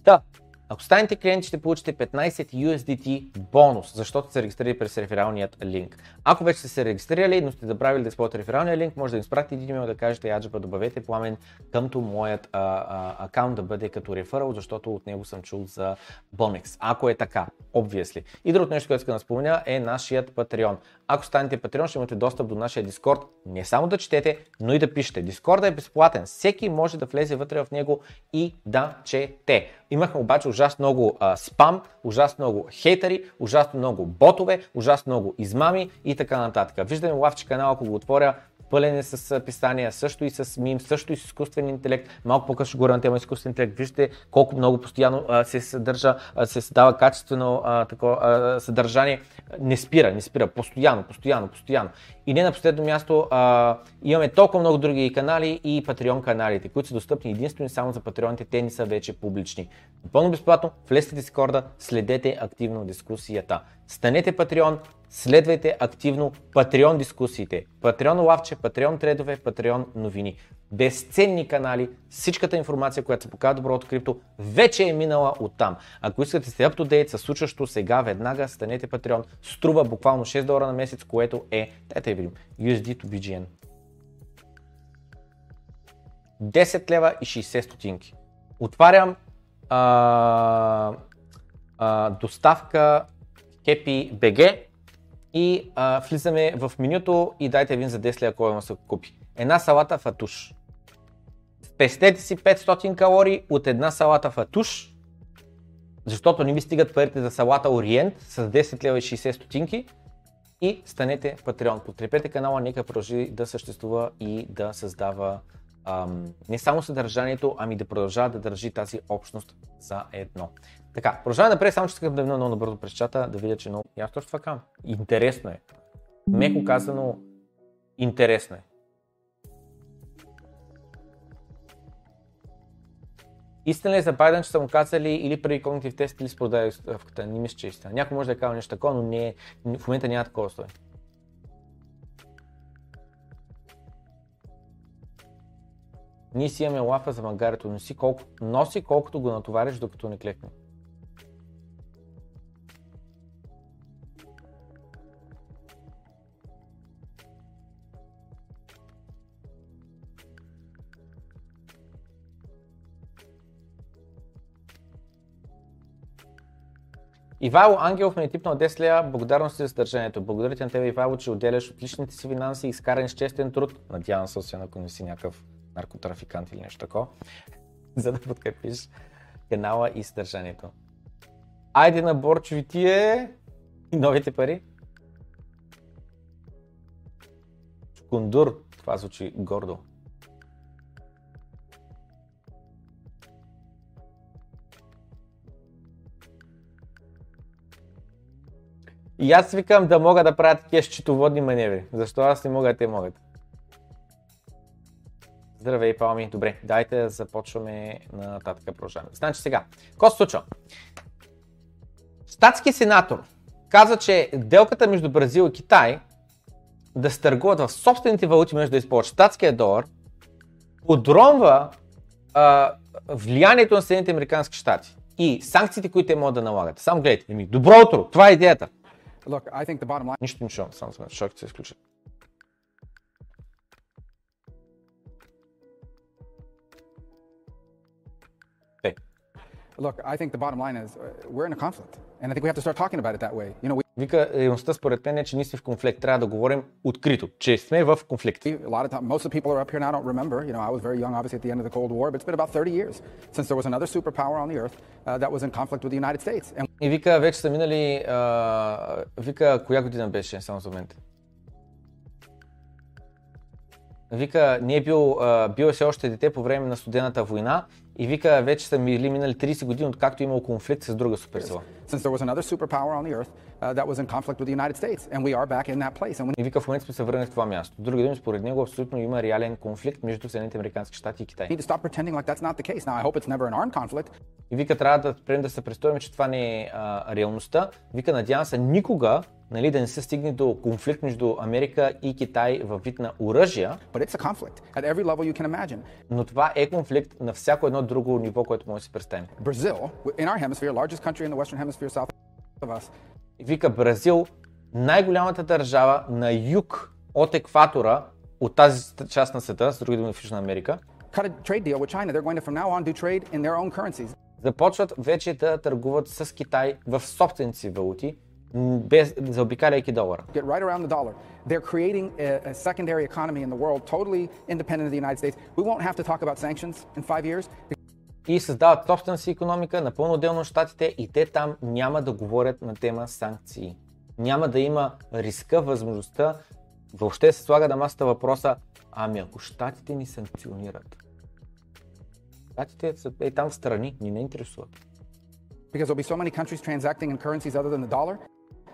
A: Та, да. Ако станете клиент, ще получите 15 USDT бонус, защото се регистрирали през рефералният линк. Ако вече сте се регистрирали, но сте забравили да използвате рефералния линк, може да им спратите един имейл да кажете Аджаба, добавете пламен къмто моят а, а, акаунт да бъде като реферал, защото от него съм чул за Бонекс. Ако е така, обвисли. И другото нещо, което искам да спомена е нашият Patreon. Ако станете Patreon, ще имате достъп до нашия Discord. Не само да четете, но и да пишете. Discord е безплатен. Всеки може да влезе вътре в него и да чете. Имахме обаче ужасно много а, спам, ужасно много хейтери, ужасно много ботове, ужасно много измами и така нататък. Виждаме лавче канал, ако го отворя, пълен е с писания, също и с мим, също и с изкуствен интелект. Малко по-късно ще говоря на тема изкуствен интелект. Вижте колко много постоянно а, се съдържа, а, се създава качествено а, а, съдържание. Не спира, не спира, постоянно, постоянно, постоянно. И не на последно място а, имаме толкова много други канали и Patreon каналите, които са достъпни единствено и само за патреоните, те не са вече публични. Напълно безплатно, влезте в Дискорда, следете активно дискусията. Станете патреон, Следвайте активно Patreon дискусиите, Patreon лавче, Patreon тредове, Patreon новини. Безценни канали, всичката информация, която се показва добро от крипто, вече е минала от там. Ако искате сте up-to-date случващо сега, веднага станете Patreon. Струва буквално 6 долара на месец, което е, дайте видим, USD to BGN. 10 лева и 60 стотинки. Отварям а, а, доставка HappyBG и а, влизаме в менюто и дайте един за 10 ако има се купи. Една салата фатуш. Спестете си 500 калории от една салата фатуш, защото не ви стигат парите за салата Ориент с 10 лева и 60 стотинки и станете Патреон. Подкрепете канала, нека продължи да съществува и да създава ам, не само съдържанието, ами да продължава да държи тази общност за едно. Така, продължаваме напред, само че искам да вина много набързо през чата, да видя, че много... ясно точно това кам. Интересно е. Меко казано, интересно е. Истина ли е за Байден, че са му казали или преди когнитив тест или с Не мисля, че е истина. Някой може да е казал нещо такова, но не, е- в момента няма такова стоя. Ние си имаме лафа за магарето, носи, колко, носи колкото го натовариш, докато не клекне. Ивайло Ангелов ме е типнал 10 лева. Благодарности за съдържанието. Благодаря ти на тебе, Ивайло, че отделяш отличните си финанси и изкарен с честен труд. Надявам се, освен ако не си някакъв наркотрафикант или нещо такова, за да подкрепиш канала и съдържанието. Айде на борчовите и новите пари. Шкундур, това звучи гордо. И аз викам да мога да правя такива счетоводни маневри. Защо аз не мога, а те могат? Здравей, Палми. Добре, дайте да започваме нататък продължаваме. Значи сега, какво се случва? Статски сенатор каза, че делката между Бразил и Китай да се търгуват в собствените валути, между да използват штатския долар, подронва а, влиянието на Съединените Американски щати и санкциите, които те могат да налагат. Само гледайте. ми, добро утро! Това е идеята. Look, I think the bottom line... Нищо не чувам, само шокът се изключат. Look, I think the bottom line is we're in a conflict. And I think we have to start talking about it that way. You know, we... Вика, реалността според мен е, че ние сме в конфликт. Трябва да говорим открито, че сме в конфликт. A lot of time, most of the people are up here now don't remember. You know, I was very young, obviously, at the end of the Cold War, but it's been about 30 years since there was another superpower on the earth uh, that was in conflict with the United States. And... И вика, вече са минали, uh, вика, коя година беше, само за момент? Вика, не е бил, uh, бил е все още дете по време на студената война и вика, вече са мили минали 30 години, откакто е имал конфликт с друга суперсила. Uh, и вика, в момента сме се върнали в това място. Други думи, според него абсолютно има реален конфликт между Съединените американски щати и Китай. И вика, трябва да спрем да се представим, че това не е а, реалността. Вика, надявам се никога нали, да не се стигне до конфликт между Америка и Китай във вид на оръжия. Но това е конфликт на всяко едно друго ниво, което може да си представим. Brazil, in our hemisphere, largest country in the western hemisphere south of us. Вика Бразил, най-голямата държава на юг от екватора, от тази част на света, с други думи в Южна Америка. China, on, Започват вече да търгуват с Китай в собствените си валути, без, заобикаляйки долара. Get right around the dollar. They're creating a, a secondary economy in the world, totally independent of the United States. We won't have to talk about sanctions in five years. И създават собствена си економика, напълно отделно от щатите и те там няма да говорят на тема санкции. Няма да има риска, възможността, въобще се слага на масата въпроса, ами ако щатите ни санкционират. Щатите са е там в страни, ни не интересуват. Because there'll be so many countries transacting in currencies other than the dollar.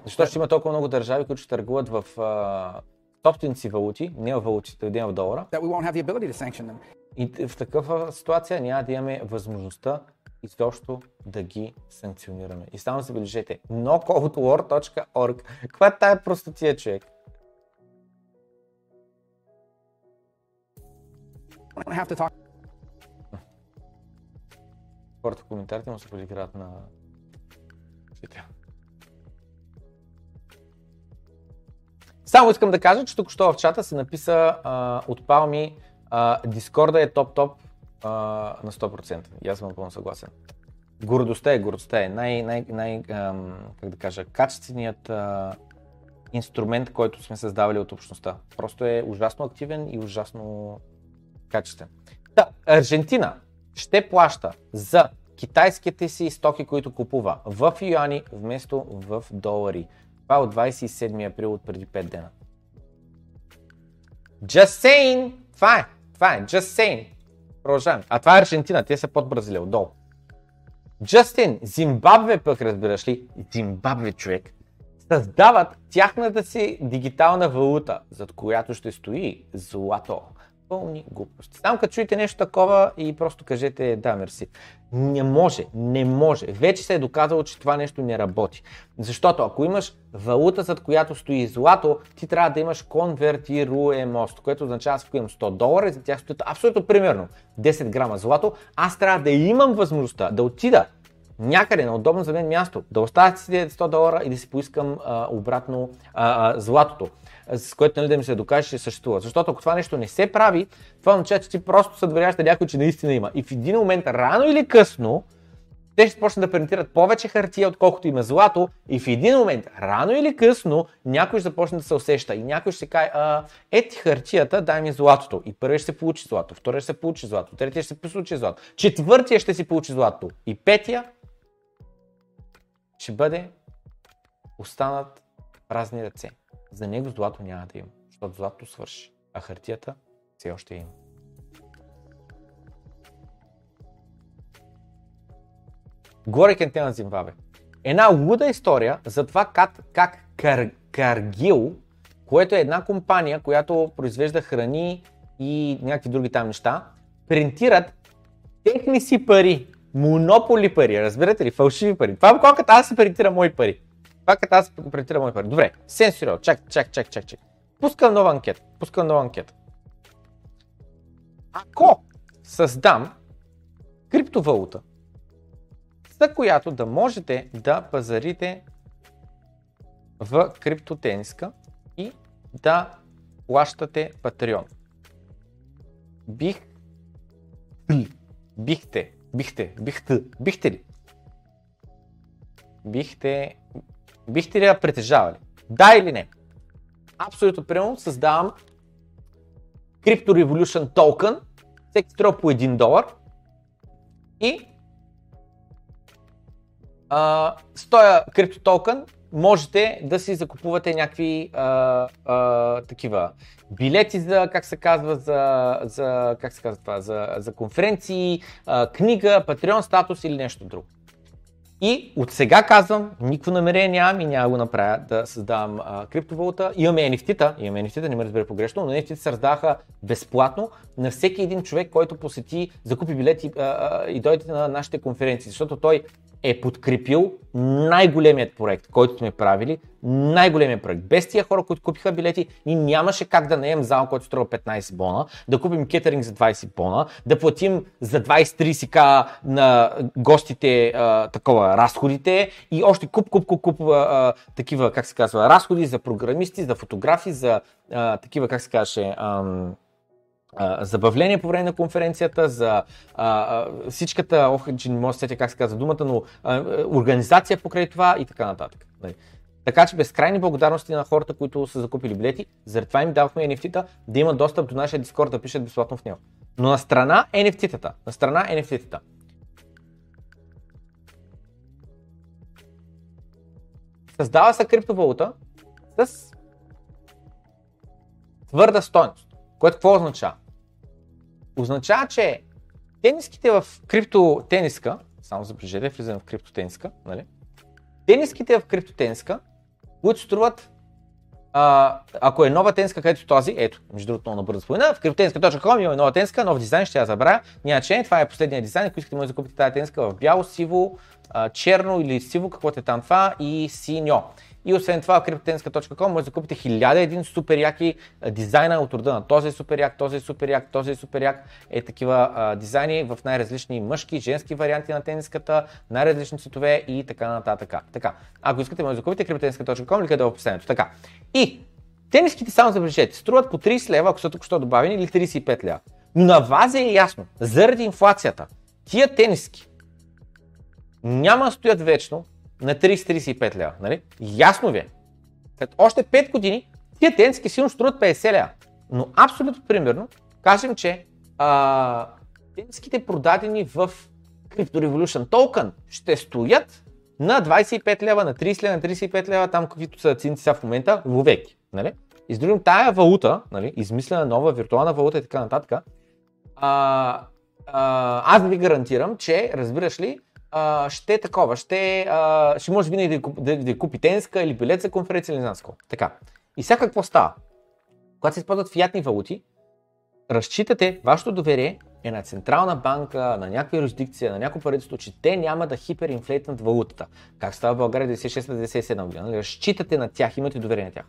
A: Защото е. ще има толкова много държави, които ще търгуват в собствените си валути, не в валутите, един в долара. И в такава ситуация няма да имаме възможността изобщо да ги санкционираме. И само забележете, knockoutlore.org. Каква е тая простотия, човек? Хората в коментарите му се подиграват на чител. Само искам да кажа, че тук-що в чата се написа а, от Палми, Дискорда е топ-топ на 100%. И аз съм напълно съгласен. Гордостта е, гордостта е. Най, най, най ам, как да кажа, качественият а, инструмент, който сме създавали от общността. Просто е ужасно активен и ужасно качествен. Та, Аржентина ще плаща за китайските си стоки, които купува в юани, вместо в долари. Това е от 27 април от преди 5 дена. Just saying! Това е, това е, just saying. Продължавам. А това е Аржентина, те са под Бразилия, отдолу. Джастин, Зимбабве пък разбираш ли, Зимбабве човек, създават тяхната си дигитална валута, зад която ще стои злато. Пълни глупости. Само като чуете нещо такова и просто кажете да, мерси. Не може, не може. Вече се е доказало, че това нещо не работи. Защото ако имаш валута, зад която стои злато, ти трябва да имаш конвертируемост, което означава, аз ако имам 100 долара и за тях стоят абсолютно примерно 10 грама злато, аз трябва да имам възможността да отида някъде на удобно за мен място, да оставя си 100 долара и да си поискам а, обратно а, а, златото с което нали, да ми се докаже, че съществува. Защото ако това нещо не се прави, това означава, че ти просто се на някой, че наистина има. И в един момент, рано или късно, те ще почнат да принтират повече хартия, отколкото има злато и в един момент, рано или късно, някой ще започне да се усеща и някой ще каже, ети хартията, дай ми златото. И първи ще се получи злато, втори ще се получи злато, третия ще се получи злато, четвъртия ще си получи злато и петия ще бъде останат празни ръце за него злато няма да има, защото злато свърши, а хартията все още има. кенте на Зимбабе. Една луда история за това как, как Кар, Каргил, което е една компания, която произвежда храни и някакви други там неща, принтират техни си пари, монополи пари, разбирате ли, фалшиви пари. Това е колкото аз си принтирам мои пари. Е Това като аз го претирам мои пари. Добре, сенсорел, чак, чак, чак, чак, чак. Пускам нова анкета, пускам нова анкета. Ако създам криптовалута, за която да можете да пазарите в криптотениска и да плащате Patreon. Бих бихте, бихте, бихте, бихте ли? Бихте, бихте ли я притежавали? Да или не? Абсолютно примерно създавам Crypto Revolution Token, всеки струва по 1 долар и а, с този крипто токен можете да си закупувате някакви а, а, такива билети за, как се казва, за, за, как се казва това, за, за конференции, а, книга, патреон статус или нещо друго. И от сега казвам, никакво намерение нямам и няма го направя да създавам а, криптовалута. Имаме NFT-та, имаме NFT-та, не ме разбере погрешно, но NFT-та се раздаваха безплатно на всеки един човек, който посети, закупи билети а, а, и дойде на нашите конференции, защото той е подкрепил най-големият проект, който сме правили, най-големият проект. Без тия хора, които купиха билети, ни нямаше как да наем зал, който струва 15 бона, да купим кетеринг за 20 бона, да платим за 20-30к на гостите а, такова разходите и още куп, куп, куп, куп а, такива, как се казва, разходи за програмисти, за фотографи, за а, такива, как се каже, забавление по време на конференцията, за а, а, всичката, ох, че не може да сетя как се казва думата, но а, е, организация покрай това и така нататък. Нали. Така че безкрайни благодарности на хората, които са закупили билети. Заради това им давахме NFT-та да имат достъп до нашия Discord да пишат безплатно в него. Но на страна NFT-тата. На страна NFT-тата. Създава се криптовалута с твърда стойност. Което какво означава? означава, че тениските в криптотениска, само забележете, влизаме в криптотениска, нали? Тениските в криптотениска, които струват а, ако е нова тенска, където този, ето, между другото, много набързо спомена, в криптотенска.com има нова тенска, нов дизайн, ще я забравя. Няма че, това е последния дизайн, ако искате може да купите тази тенска в бяло, сиво, а, черно или сиво, каквото е там това и синьо. И освен това, в криптотенска.com може да купите 1001 супер яки дизайна от рода на този супер як, този супер як, този супер як. Е такива а, дизайни в най-различни мъжки, женски варианти на тениската, най-различни цветове и така нататък. Така. Ако искате, може да купите криптотенска.com или къде е в описанието. Така. И тениските, само забележете, струват по 30 лева, ако са току-що добавени, или 35 лева. Но на вас е ясно, заради инфлацията, тия тениски, няма стоят вечно на 30-35 лева. Нали? Ясно ви е. След още 5 години тия тенски силно струват 50 лева. Но абсолютно примерно, кажем, че а, тенските продадени в Crypto Revolution Token ще стоят на 25 лева, на 30 лева, на 35 лева, там каквито са цените сега в момента, вовеки. Нали? И с другим, тая валута, нали, измислена нова виртуална валута и така нататък, а, а, аз ви гарантирам, че, разбираш ли, а, ще е такова, ще, а, ще може винаги да, да, да купи тенска или билет за конференция или не знам какво. Така. И сега какво става? Когато се използват фиатни валути, разчитате, вашето доверие е на централна банка, на някаква юрисдикция, на някакво правителство, че те няма да хиперинфлейтнат валутата. Как става в България 96-97 година? Нали? Разчитате на тях, имате доверие на тях.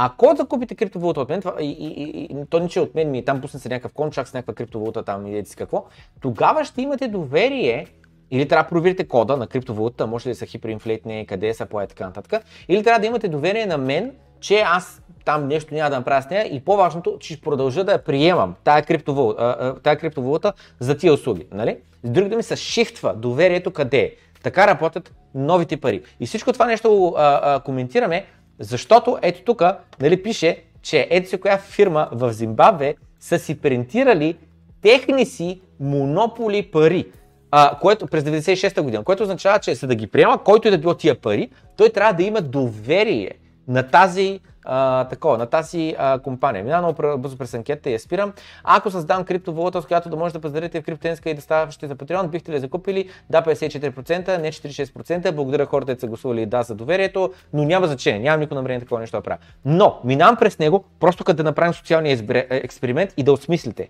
A: Ако закупите криптовалута от мен, това, и, и, и, и, то не че от мен, ми е там пусна се някакъв контракт с някаква криптовалута там и какво, тогава ще имате доверие или трябва да проверите кода на криптовалутата, може ли да са хиперинфлейтни, къде са по така нататък. Или трябва да имате доверие на мен, че аз там нещо няма да направя с нея и по-важното, че ще продължа да я приемам тая криптовалута, тая криптовалута за тия услуги. Нали? С други думи се шифтва доверието къде е. Така работят новите пари. И всичко това нещо го коментираме, защото ето тук нали, пише, че ето си коя фирма в Зимбабве са си принтирали техни си монополи пари а, което, през 96-та година, което означава, че за да ги приема, който и е да било тия пари, той трябва да има доверие на тази, а, такова, на тази а, компания. Мина много бързо през анкета и я спирам. Ако създам криптовалута, с която да може да пазарите в криптенска и да ставащите за Patreon, бихте ли закупили? Да, 54%, не 46%. Благодаря хората, които са гласували да за доверието, но няма значение, нямам никакво намерение такова нещо да правя. Но минавам през него, просто като да направим социалния е, експеримент и да осмислите.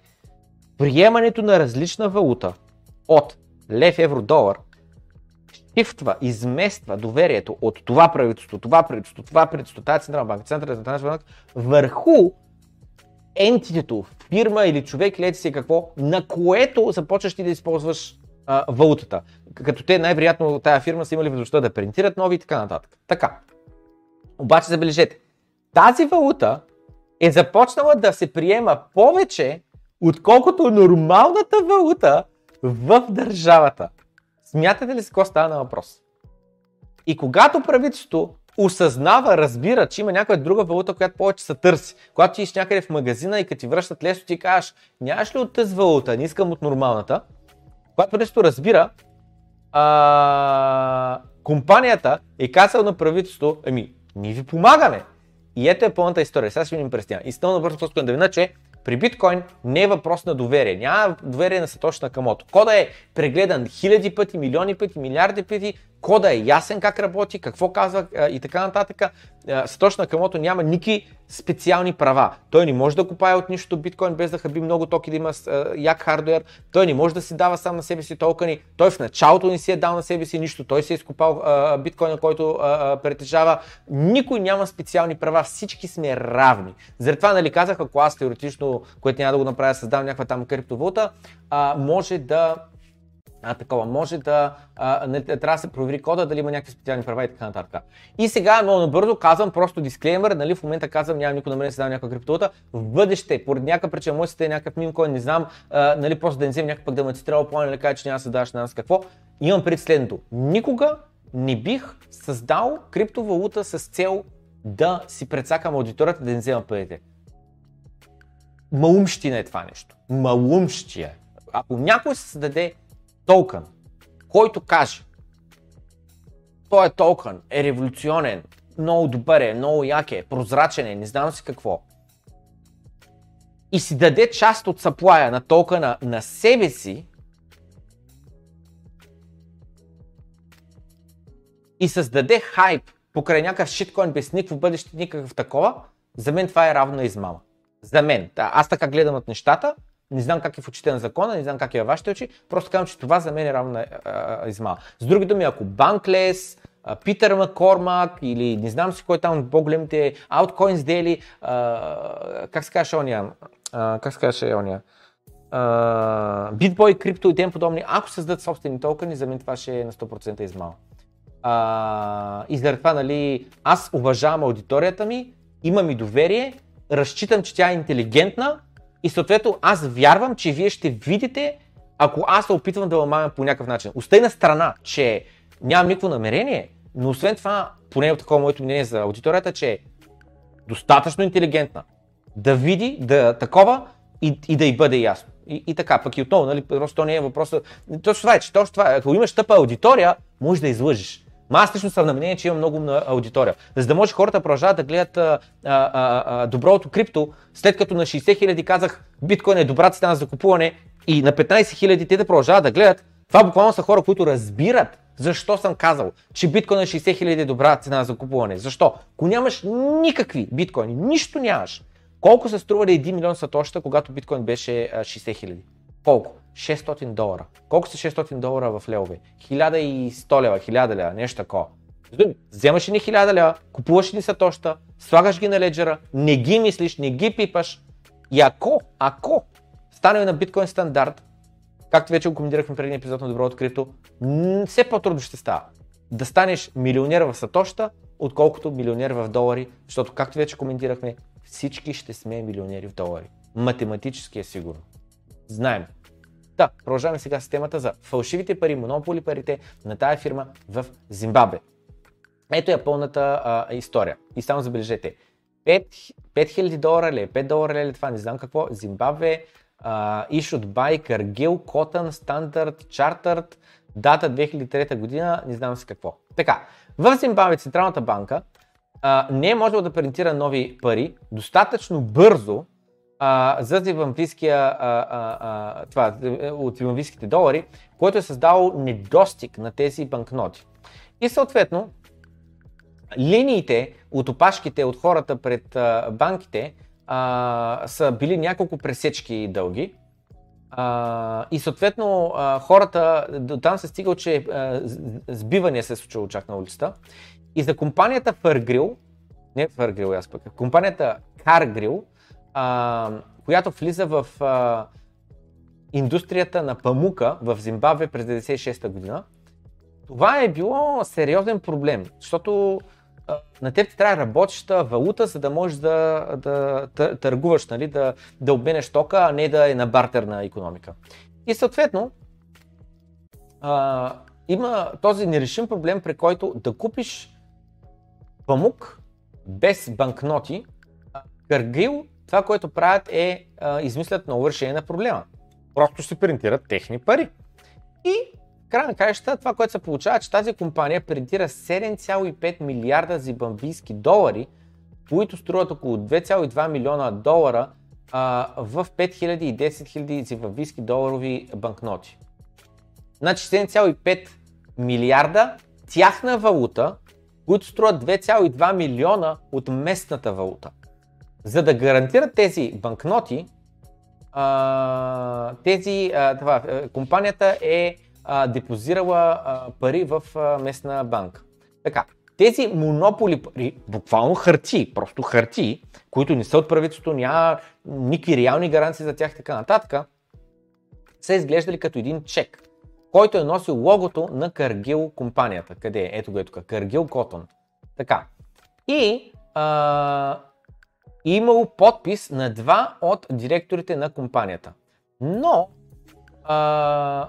A: Приемането на различна валута от лев евро долар шифтва, измества доверието от това правителство, това правителство, това правителство, тази централна банка, центъра централна банка, върху ентитето, фирма или човек, лети си какво, на което започваш ти да използваш а, валутата. Като те най-вероятно тази фирма са имали възможността да принтират нови и така нататък. Така. Обаче забележете, тази валута е започнала да се приема повече, отколкото нормалната валута в държавата. Смятате ли с какво става на въпрос? И когато правителството осъзнава, разбира, че има някоя друга валута, която повече се търси. Когато ти иш някъде в магазина и като ти връщат лесно, ти кажеш, нямаш ли от тази валута, не искам от нормалната. Когато правителството разбира, а, компанията е казала на правителството, еми, ние ви помагаме. И ето е пълната история. Сега ще видим през тя. И стълно бързо просто да вина, че при биткоин не е въпрос на доверие. Няма доверие на Сатош Накамото. Кода е прегледан хиляди пъти, милиони пъти, милиарди пъти, кода е ясен как работи, какво казва и така нататък. Сатош Накамото няма ники специални права. Той не може да купае от нищото биткоин без да хаби много токи, да има як хардуер. Той не може да си дава сам на себе си токени. Той в началото не си е дал на себе си нищо. Той си е изкупал биткоина, който притежава. Никой няма специални права. Всички сме равни. Заради това, нали казах, ако аз теоретично, което няма да го направя, създам някаква там криптовалута, може да а, такова. Може да, а, не, нали, трябва да се провери кода, дали има някакви специални права и така нататък. И сега много набързо казвам просто дисклеймер, нали, в момента казвам, нямам никой мен да се дава някаква криптовалута. В бъдеще, поради някаква причина, може да е някакъв мим, който не знам, а, нали, просто да не вземем някакъв да ме цитирал план или че няма да се даваш на нас какво. Имам пред следното. Никога не бих създал криптовалута с цел да си предсакам аудиторията да не взема парите. Малумщина е това нещо. Малумщия. Ако някой се създаде Толкън. който каже, той е токен, е революционен, много добър е, много як е, прозрачен е, не знам си какво. И си даде част от саплая на токена на себе си, и създаде хайп покрай някакъв шиткоин без никакво бъдеще, никакъв такова, за мен това е равна измама. За мен. Аз така гледам от нещата не знам как е в очите на закона, не знам как е във вашите очи, просто казвам, че това за мен е равна измама. С други думи, ако Банклес, Питър Маккормак или не знам си кой е там от по-големите Outcoins Daily, как се каже ония, как се каже ония, Битбой, крипто и тем подобни, ако създадат собствени токени, за мен това ще е на 100% измама. А, и заради това, нали, аз уважавам аудиторията ми, имам и доверие, разчитам, че тя е интелигентна и съответно аз вярвам, че вие ще видите, ако аз се опитвам да ламавям по някакъв начин. Остай на страна, че нямам никакво намерение, но освен това, поне от такова моето мнение за аудиторията, че е достатъчно интелигентна да види, да е такова и, и да й бъде ясно. И, и така, пък и отново, нали, просто то не е въпроса. Точно това е, че точно това е. Ако имаш тъпа аудитория, можеш да излъжеш. Ма аз лично съм на мнение, че има много умна аудитория. За да може хората продължават да гледат а, а, а, доброто крипто, след като на 60 хиляди казах биткоин е добра цена за купуване и на 15 хиляди те да продължават да гледат, това буквално са хора, които разбират защо съм казал, че биткоин на 60 хиляди е добра цена за купуване. Защо? Ако нямаш никакви биткоини, нищо нямаш, колко се струва да 1 милион сатоща, когато биткоин беше 60 хиляди? Колко? 600 долара. Колко са 600 долара в левове? 1100 лева, 1000 лева, нещо такова. Вземаш ни 1000 лева, купуваш ни сатоща, слагаш ги на леджера, не ги мислиш, не ги пипаш. И ако, ако стане на биткоин стандарт, както вече го коментирахме преди епизод на Добро открито, все по-трудно ще става. Да станеш милионер в сатоща, отколкото милионер в долари, защото както вече коментирахме, всички ще сме милионери в долари. Математически е сигурно. Знаем, да, продължаваме сега с темата за фалшивите пари, монополи парите на тая фирма в Зимбабве. Ето е пълната а, история. И само забележете. 5, 5000 долара ли, 5 е, долара ли, е, това не знам какво. Зимбабве, Ишот Бай, Каргил, Котън, Стандарт, Чартърт, дата 2003 година, не знам си какво. Така, в Зимбабве Централната банка а, не е можела да принтира нови пари достатъчно бързо, а, за зимбабвийския, това, от зимбабвийските долари, което е създало недостиг на тези банкноти. И съответно, линиите от опашките от хората пред а, банките а, са били няколко пресечки дълги. А, и съответно а, хората, до там се стигал, че а, сбиване се случва е случило чак на улицата. И за компанията Fargrill, не Fargrill, аз пък, компанията Каргрил, а, която влиза в а, индустрията на памука в Зимбабве през 1996 година, това е било сериозен проблем, защото на теб ти трябва работеща валута, за да можеш да, да търгуваш, нали, да, да обменеш тока, а не да е на бартерна економика. И съответно, а, има този нерешим проблем, при който да купиш памук без банкноти, къргил това, което правят е а, измислят ново решение на проблема. Просто се принтират техни пари. И край на краища това, което се получава, е, че тази компания принтира 7,5 милиарда зимбабвийски долари, които струват около 2,2 милиона долара а, в 5000 и 10 000 зимбабвийски доларови банкноти. Значи 7,5 милиарда тяхна валута, които струват 2,2 милиона от местната валута за да гарантират тези банкноти, а, тези, а, това, компанията е а, депозирала а, пари в а, местна банка. Така, тези монополи пари, буквално харти, просто харти, които не са от правителството, няма никакви реални гаранции за тях и така нататък, са изглеждали като един чек, който е носил логото на Каргил компанията. Къде е? Ето го е тук. Каргил Котон. Така. И а, имало подпис на два от директорите на компанията. Но а,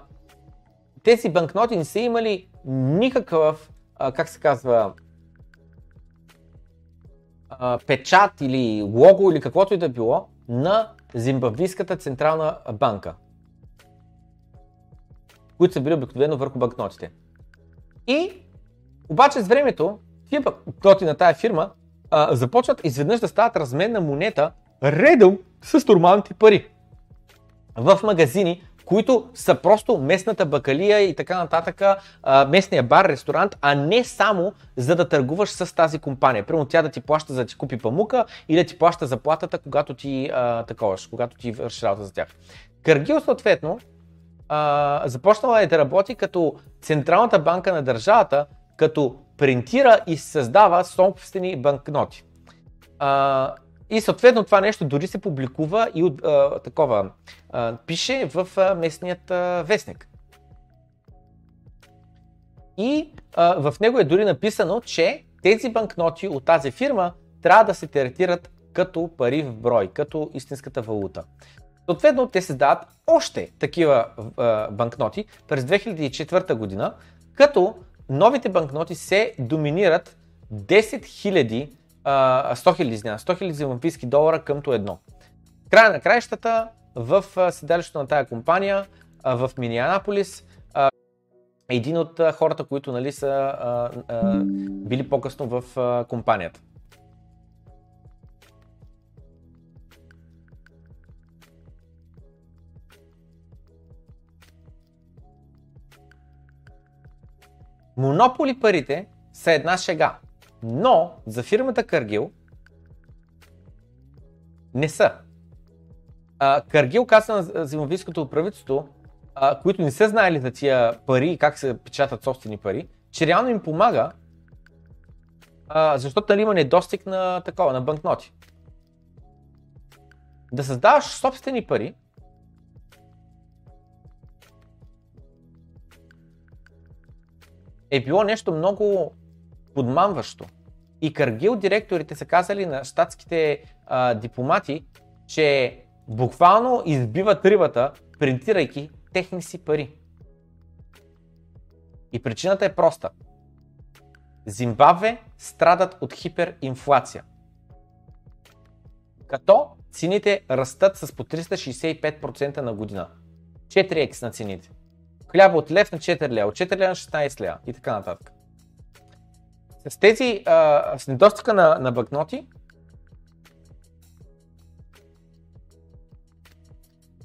A: тези банкноти не са имали никакъв, а, как се казва, а, печат или лого или каквото и да било на Зимбабвийската централна банка, които са били обикновено върху банкнотите. И обаче с времето тия на тая фирма а, започват изведнъж да стават размен на монета редом с нормалните пари. В магазини, които са просто местната бакалия и така нататък, а, местния бар, ресторант, а не само за да търгуваш с тази компания. Примерно тя да ти плаща за да ти купи памука и да ти плаща заплатата, когато ти а, таковаш, когато ти върши работа за тях. Каргил съответно а, започнала е да работи като Централната банка на държавата, като принтира и създава собствени банкноти. А, и съответно това нещо дори се публикува и от, а, такова а, пише в а, местният а, вестник. И а, в него е дори написано, че тези банкноти от тази фирма трябва да се третират като пари в брой, като истинската валута. Съответно, те се още такива а, банкноти през 2004 година, като новите банкноти се доминират 10 000, 100 000, извиня, долара къмто едно. Края на краищата в седалището на тая компания в Минианаполис един от хората, които нали, са а, а, били по-късно в а, компанията. Монополи парите са една шега, но за фирмата Къргил не са. Къргил каза на зимовийското правителство, които не са знаели за тия пари и как се печатат собствени пари, че реално им помага, защото нали има недостиг на такова, на банкноти. Да създаваш собствени пари, е било нещо много подмамващо. И Каргил директорите са казали на щатските а, дипломати, че буквално избиват рибата, принтирайки техни си пари. И причината е проста. Зимбабве страдат от хиперинфлация. Като цените растат с по 365% на година. 4x на цените. Хляб от лев на 4 лева, от 4 лева на 16 ля и така нататък. С тези, а, с недостига на, на банкноти,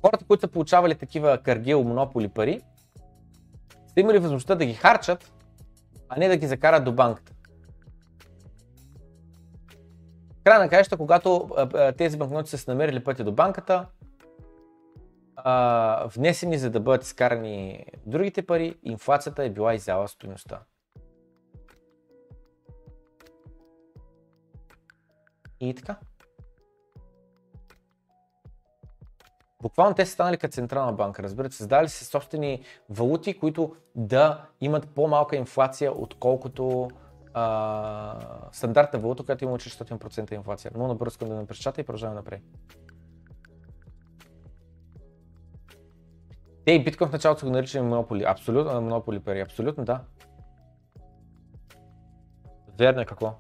A: хората, които са получавали такива каргил, монополи пари, са имали възможността да ги харчат, а не да ги закарат до банката. Край на краища, когато а, а, тези банкноти са се намерили пътя до банката, а, внесени, за да бъдат изкарани другите пари, инфлацията е била изяла стоеността. И така. Буквално те са станали като централна банка, разбирате, създали се собствени валути, които да имат по-малка инфлация, отколкото а, стандартна валута, която има 400% инфлация. Но искам да напечата и продължаваме напред. Те и биткоин в началото го наричали монополи. Абсолютно, монополи пари. Абсолютно, да. Верно е какво?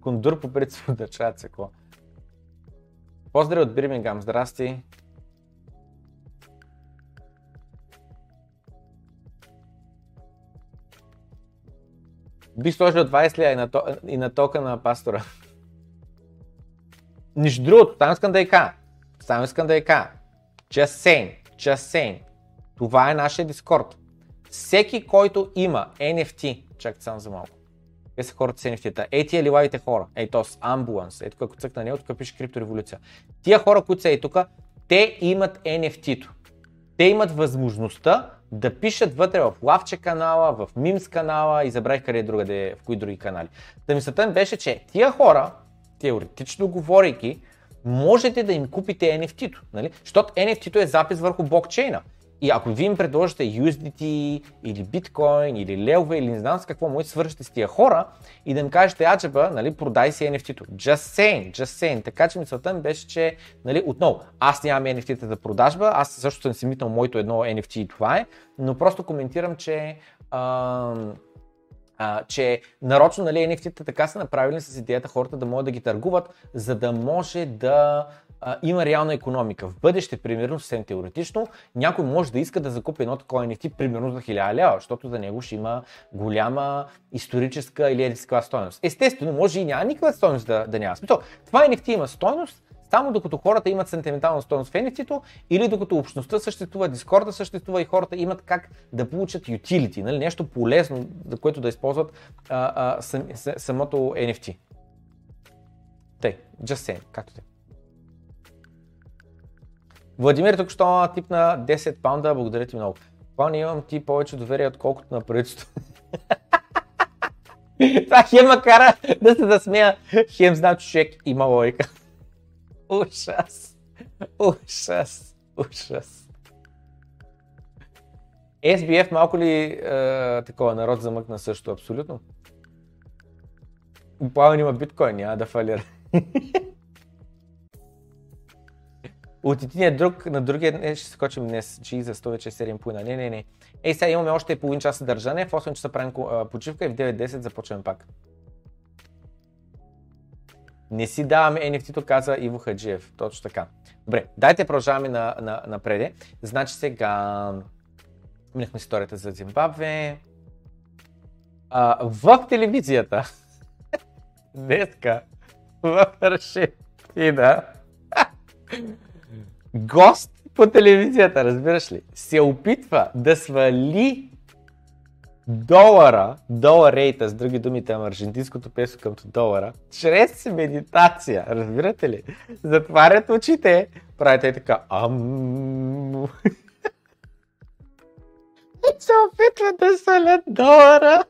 A: Кондур по принцип държава какво. Поздрави от Бирмингам, здрасти. Бих сложил 20 лия и на, то, и на тока на пастора. Нищо другото, там искам да е ка. Само искам да ека. Just saying, just saying. Това е нашия Дискорд. Всеки, който има NFT, чакайте само за малко. Те са хората с NFT-та. Ей тия ливавите хора. Ей то с амбуланс, ето ако цъкна него, тук пише Криптореволюция. Тия хора, които са и е тук, те имат NFT-то. Те имат възможността да пишат вътре в Лавче канала, в Мимс канала и забравих къде е другаде, е, в кои други канали. Та мисълта ми беше, че тия хора, теоретично говорейки, можете да им купите NFT-то, нали? Защото NFT-то е запис върху блокчейна. И ако вие им предложите USDT или биткоин или левове или не знам с какво, му да е свършите с тия хора и да им кажете, Аджаба, нали, продай си NFT-то. Just saying, just saying. Така че мисълта ми беше, че нали, отново, аз нямам NFT-та за продажба, аз също съм си митнал моето едно NFT и това е, но просто коментирам, че ам, а, че нарочно нали, NFT-та така са направили с идеята хората да могат да ги търгуват, за да може да а, има реална економика. В бъдеще, примерно, съвсем теоретично, някой може да иска да закупи едно такова NFT, примерно за 1000 лева, защото за него ще има голяма историческа или едиска стоеност. Естествено, може и няма никаква стоеност да, да няма. Смисъл, това NFT има стоеност, само докато хората имат сентиментална стоеност в nft или докато общността съществува, дискорда съществува и хората имат как да получат utility, нали? нещо полезно, за което да използват а, а, сам, самото NFT. Тъй, just saying, както те. Владимир тук що на 10 паунда, благодаря ти много. Това не имам ти повече доверие, отколкото на правителството. Това хема кара да се засмея. Хем знам, че човек има лойка. Ужас. Ужас. Ужас. SBF малко ли е, такова народ замъкна също? Абсолютно. Плавен има биткоин, няма да фалира. от един друг на другия днес ще скочим днес, за то вече е 7.30. Не, не, не. Ей, сега имаме още половин час държане, в 8 часа правим почивка и в 9.10 започваме пак. Не си даваме NFT-то, каза Иво Хаджиев. Точно така. Добре, дайте продължаваме на, на, напреде. Значи сега... Минахме историята за Зимбабве. А, в телевизията. Днеска. В Рашетина. гост по телевизията, разбираш ли, се опитва да свали долара, Рейта с други думи, там аржентинското песо към долара, чрез медитация, разбирате ли? Затварят очите, правите така, ам... И се опитва да свалят долара.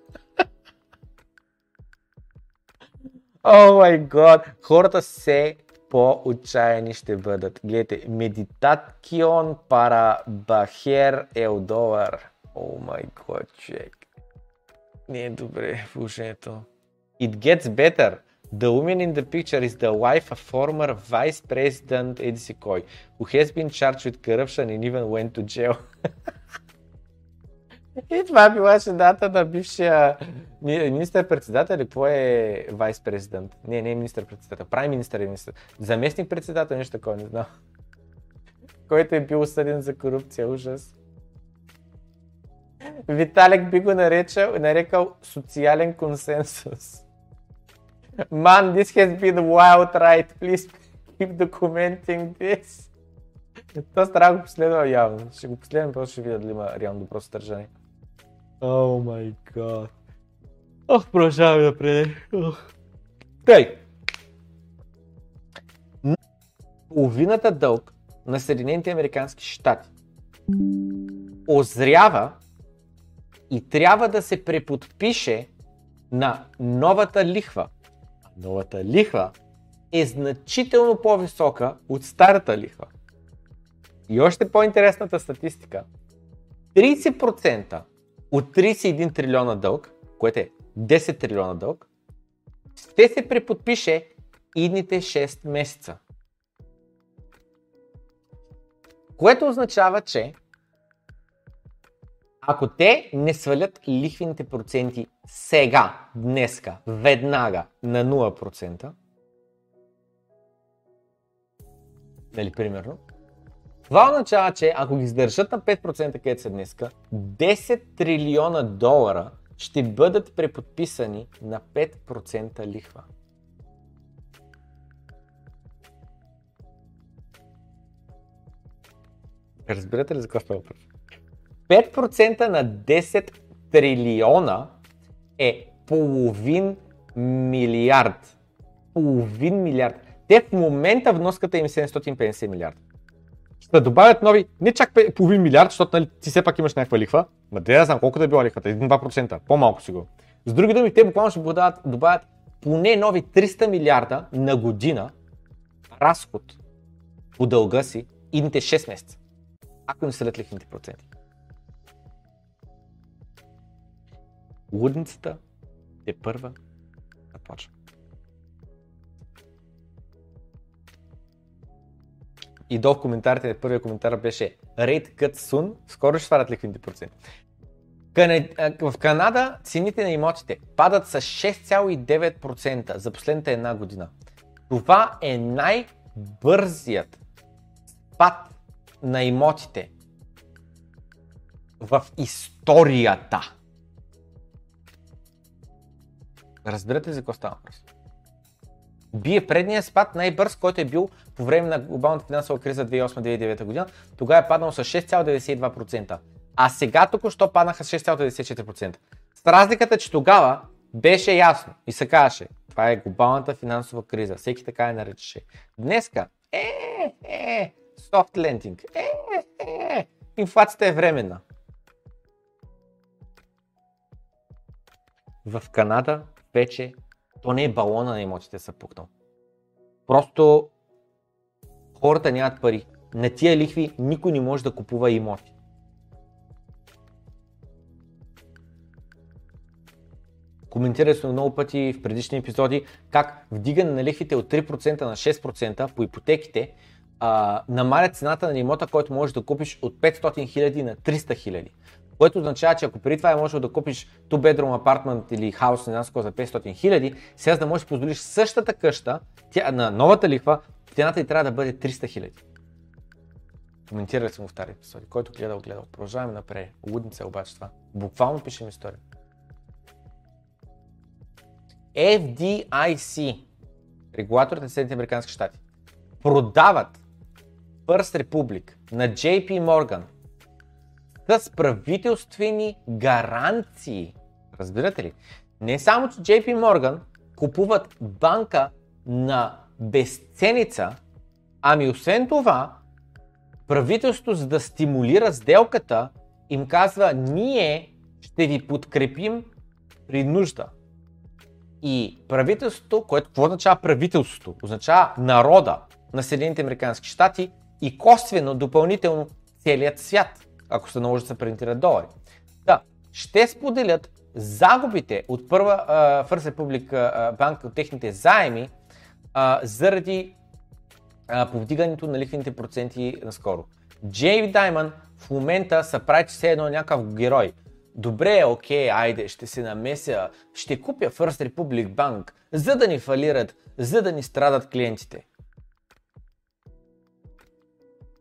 A: О май гад, хората се по-отчаяни ще бъдат. Гледайте, медитацион пара бахер ел долар. О май гот, човек. Не е добре положението. It gets better. The woman in the picture is the wife of former vice president Edisi Koi, who has been charged with corruption and even went to jail. И това била шедата на бившия министър-председател, или какво е вайс-президент? Не, не е министър-председател, прави министър и министър. Заместник-председател, нещо такова, не знам. Който е бил осъден за корупция, ужас. Виталик би го наречал, нарекал социален консенсус. Man, this has been wild right. Please keep documenting this. Това страх го последва явно. Ще го последвам, просто ще видя дали има реално добро съдържание. О май гад. Ох, продължаваме напред. Тъй. Половината дълг на Съединените Американски щати озрява и трябва да се преподпише на новата лихва. Новата лихва е значително по-висока от старата лихва. И още по-интересната статистика. 30% от 31 трилиона дълг, което е 10 трилиона дълг, ще се преподпише идните 6 месеца. Което означава, че ако те не свалят лихвените проценти сега, днеска, веднага на 0%, нали примерно, това означава, че ако ги издържат на 5% където са днеска, 10 трилиона долара ще бъдат преподписани на 5% лихва. Разбирате ли за какво става въпрос? 5% на 10 трилиона е половин милиард. Половин милиард. Те в момента вноската им е 750 милиарда ще добавят нови, не чак половин милиард, защото нали, ти все пак имаш някаква лихва, ма да знам колко да е била лихвата, 1-2%, по-малко сигурно. С други думи, те буквално ще продават, добавят поне нови 300 милиарда на година разход по дълга си идните 6 месеца, ако не след лихните проценти. Лудницата е първа започва. и до в коментарите, първият коментар беше Rate Cut Soon, скоро ще сварят ликвидните проценти. В Канада цените на имотите падат с 6,9% за последната една година. Това е най-бързият спад на имотите в историята. Разбирате ли за какво става въпрос? Бие предния спад най-бърз, който е бил по време на глобалната финансова криза 2008-2009 година, тогава е паднал с 6,92%. А сега току-що паднаха с 6,94%. С разликата, че тогава беше ясно и се казваше, това е глобалната финансова криза, всеки така я наречеше. Днеска, е, е, soft lending, е, е, е, инфлацията е временна. В Канада вече то не е балона на имотите са пукнал. Просто Хората нямат пари. На тия лихви никой не може да купува имоти. Коментирали сме много пъти в предишни епизоди как вдигане на лихвите от 3% на 6% по ипотеките а, намаля цената на имота, който можеш да купиш от 500 000 на 300 000. Което означава, че ако преди това е можел да купиш 2-bedroom апартмент или хаос не знам за 500 000, сега за да можеш да позволиш същата къща тя, на новата лихва Цената и трябва да бъде 300 хиляди. Коментирали съм го в тази епизоди. Който гледал, гледал. Продължаваме напред. Лудница е обаче това. Буквално пишем история. FDIC, регулаторът на Съединените Американски щати, продават First Republic на JP Morgan с правителствени гаранции. Разбирате ли? Не само, че JP Morgan купуват банка на безценица, ами освен това, правителството, за да стимулира сделката, им казва, ние ще ви подкрепим при нужда. И правителството, което какво означава правителството? Означава народа на Съединените Американски щати и косвено, допълнително, целият свят, ако се наложи да се принтират долари. Да, ще споделят загубите от Първа Фърст Република банка от техните заеми а, заради а, повдигането на лихвените проценти наскоро. Джейм Даймън в момента са прави, че все едно някакъв герой. Добре, окей, айде, ще се намеся, ще купя First Republic Bank, за да ни фалират, за да ни страдат клиентите.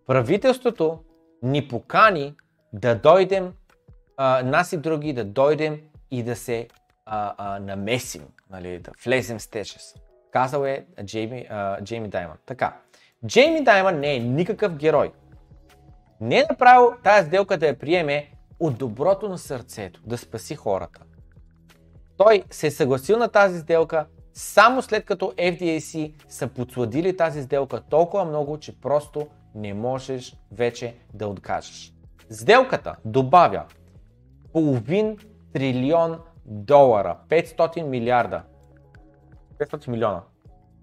A: Правителството ни покани да дойдем, а, нас и други, да дойдем и да се а, а, намесим, нали, да влезем с тежест. Казал е Джейми, а, Джейми Даймон. Така, Джейми Даймон не е никакъв герой. Не е направил тази сделка да я приеме от доброто на сърцето, да спаси хората. Той се е съгласил на тази сделка само след като FDAC са подсладили тази сделка толкова много, че просто не можеш вече да откажеш. Сделката добавя половин трилион долара, 500 милиарда 500 милиона.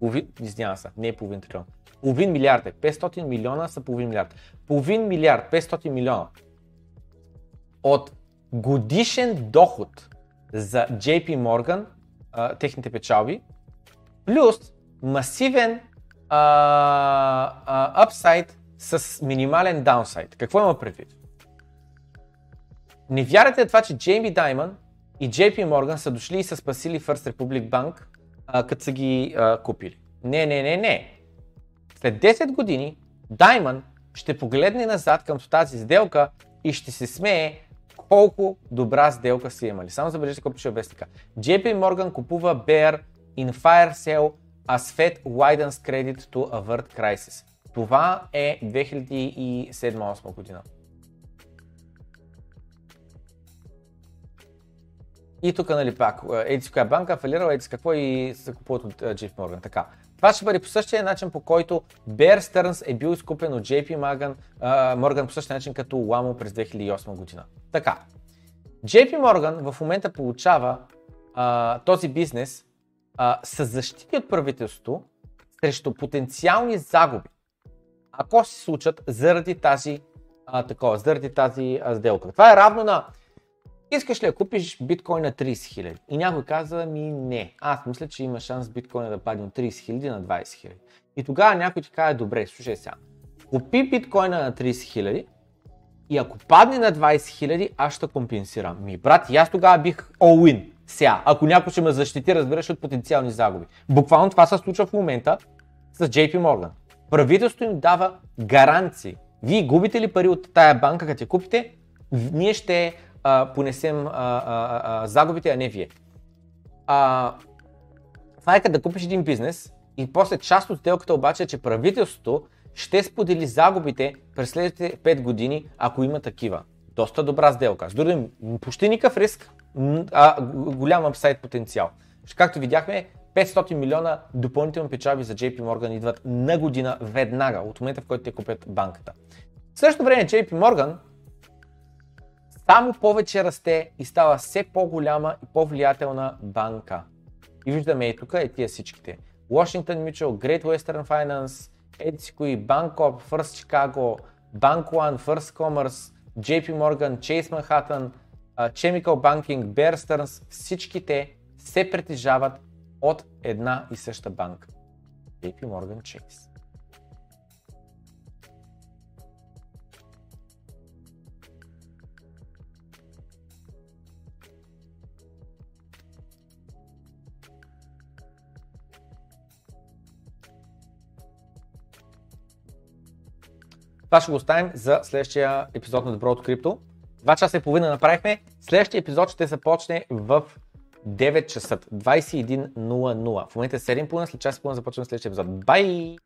A: Половин, извинявам се, не е половин трилион. Половин милиард е. 500 милиона са половин милиард. Половин милиард, 500 милиона от годишен доход за JP Morgan, а, техните печалби, плюс масивен апсайд с минимален даунсайд. Какво има предвид? Не вярвате на това, че Джейми Даймън и JP Morgan са дошли и са спасили First Republic Bank а, като са ги а, купили. Не, не, не, не. След 10 години Diamond ще погледне назад към тази сделка и ще се смее колко добра сделка са имали. Само забележете какво пише вестника. JP Morgan купува Bear in fire sale as Fed widens credit to avert crisis. Това е 2007-2008 година. И тук, нали, пак, е, еди коя банка фалирала, еди какво и се купуват от е, JP Morgan. Така. Това ще бъде по същия начин, по който Bear Stearns е бил изкупен от JP Morgan, Morgan по същия начин като Ламо през 2008 година. Така. JP Morgan в момента получава а, този бизнес uh, с защити от правителството срещу потенциални загуби, ако се случат заради тази, а, такова, заради тази а, сделка. Това е равно на искаш ли да купиш биткоин на 30 хиляди? И някой каза ми не, аз мисля, че има шанс биткоина да падне от 30 хиляди на 20 хиляди. И тогава някой ти каза, добре, слушай сега, купи биткоина на 30 хиляди и ако падне на 20 хиляди, аз ще компенсирам. Ми брат, и аз тогава бих all in. Сега, ако някой ще ме защити, разбираш от потенциални загуби. Буквално това се случва в момента с JP Morgan. Правителството им дава гаранции. Вие губите ли пари от тая банка, като я купите, ние ще а, понесем а, а, а, загубите, а не вие. А, това е като да купиш един бизнес и после част от сделката обаче е, че правителството ще сподели загубите през следващите 5 години, ако има такива. Доста добра сделка. С други почти никакъв риск, а голям апсайд потенциал. Както видяхме, 500 милиона допълнителни печалби за JP Morgan идват на година веднага, от момента в който те купят банката. В същото време JP Morgan само повече расте и става все по-голяма и по-влиятелна банка. И виждаме и тук е тия всичките. Washington Mutual, Great Western Finance, еди кои, Bancorp, First Chicago, Bank One, First Commerce, JP Morgan, Chase Manhattan, Chemical Banking, Bear Stearns, всичките се притежават от една и съща банка. JP Morgan Chase. Това ще го оставим за следващия епизод на Доброто крипто. Два часа и половина направихме. Следващия епизод ще започне в 9 часа. 21.00. В момента е 7.30, след час и половина започваме следващия епизод. Бай!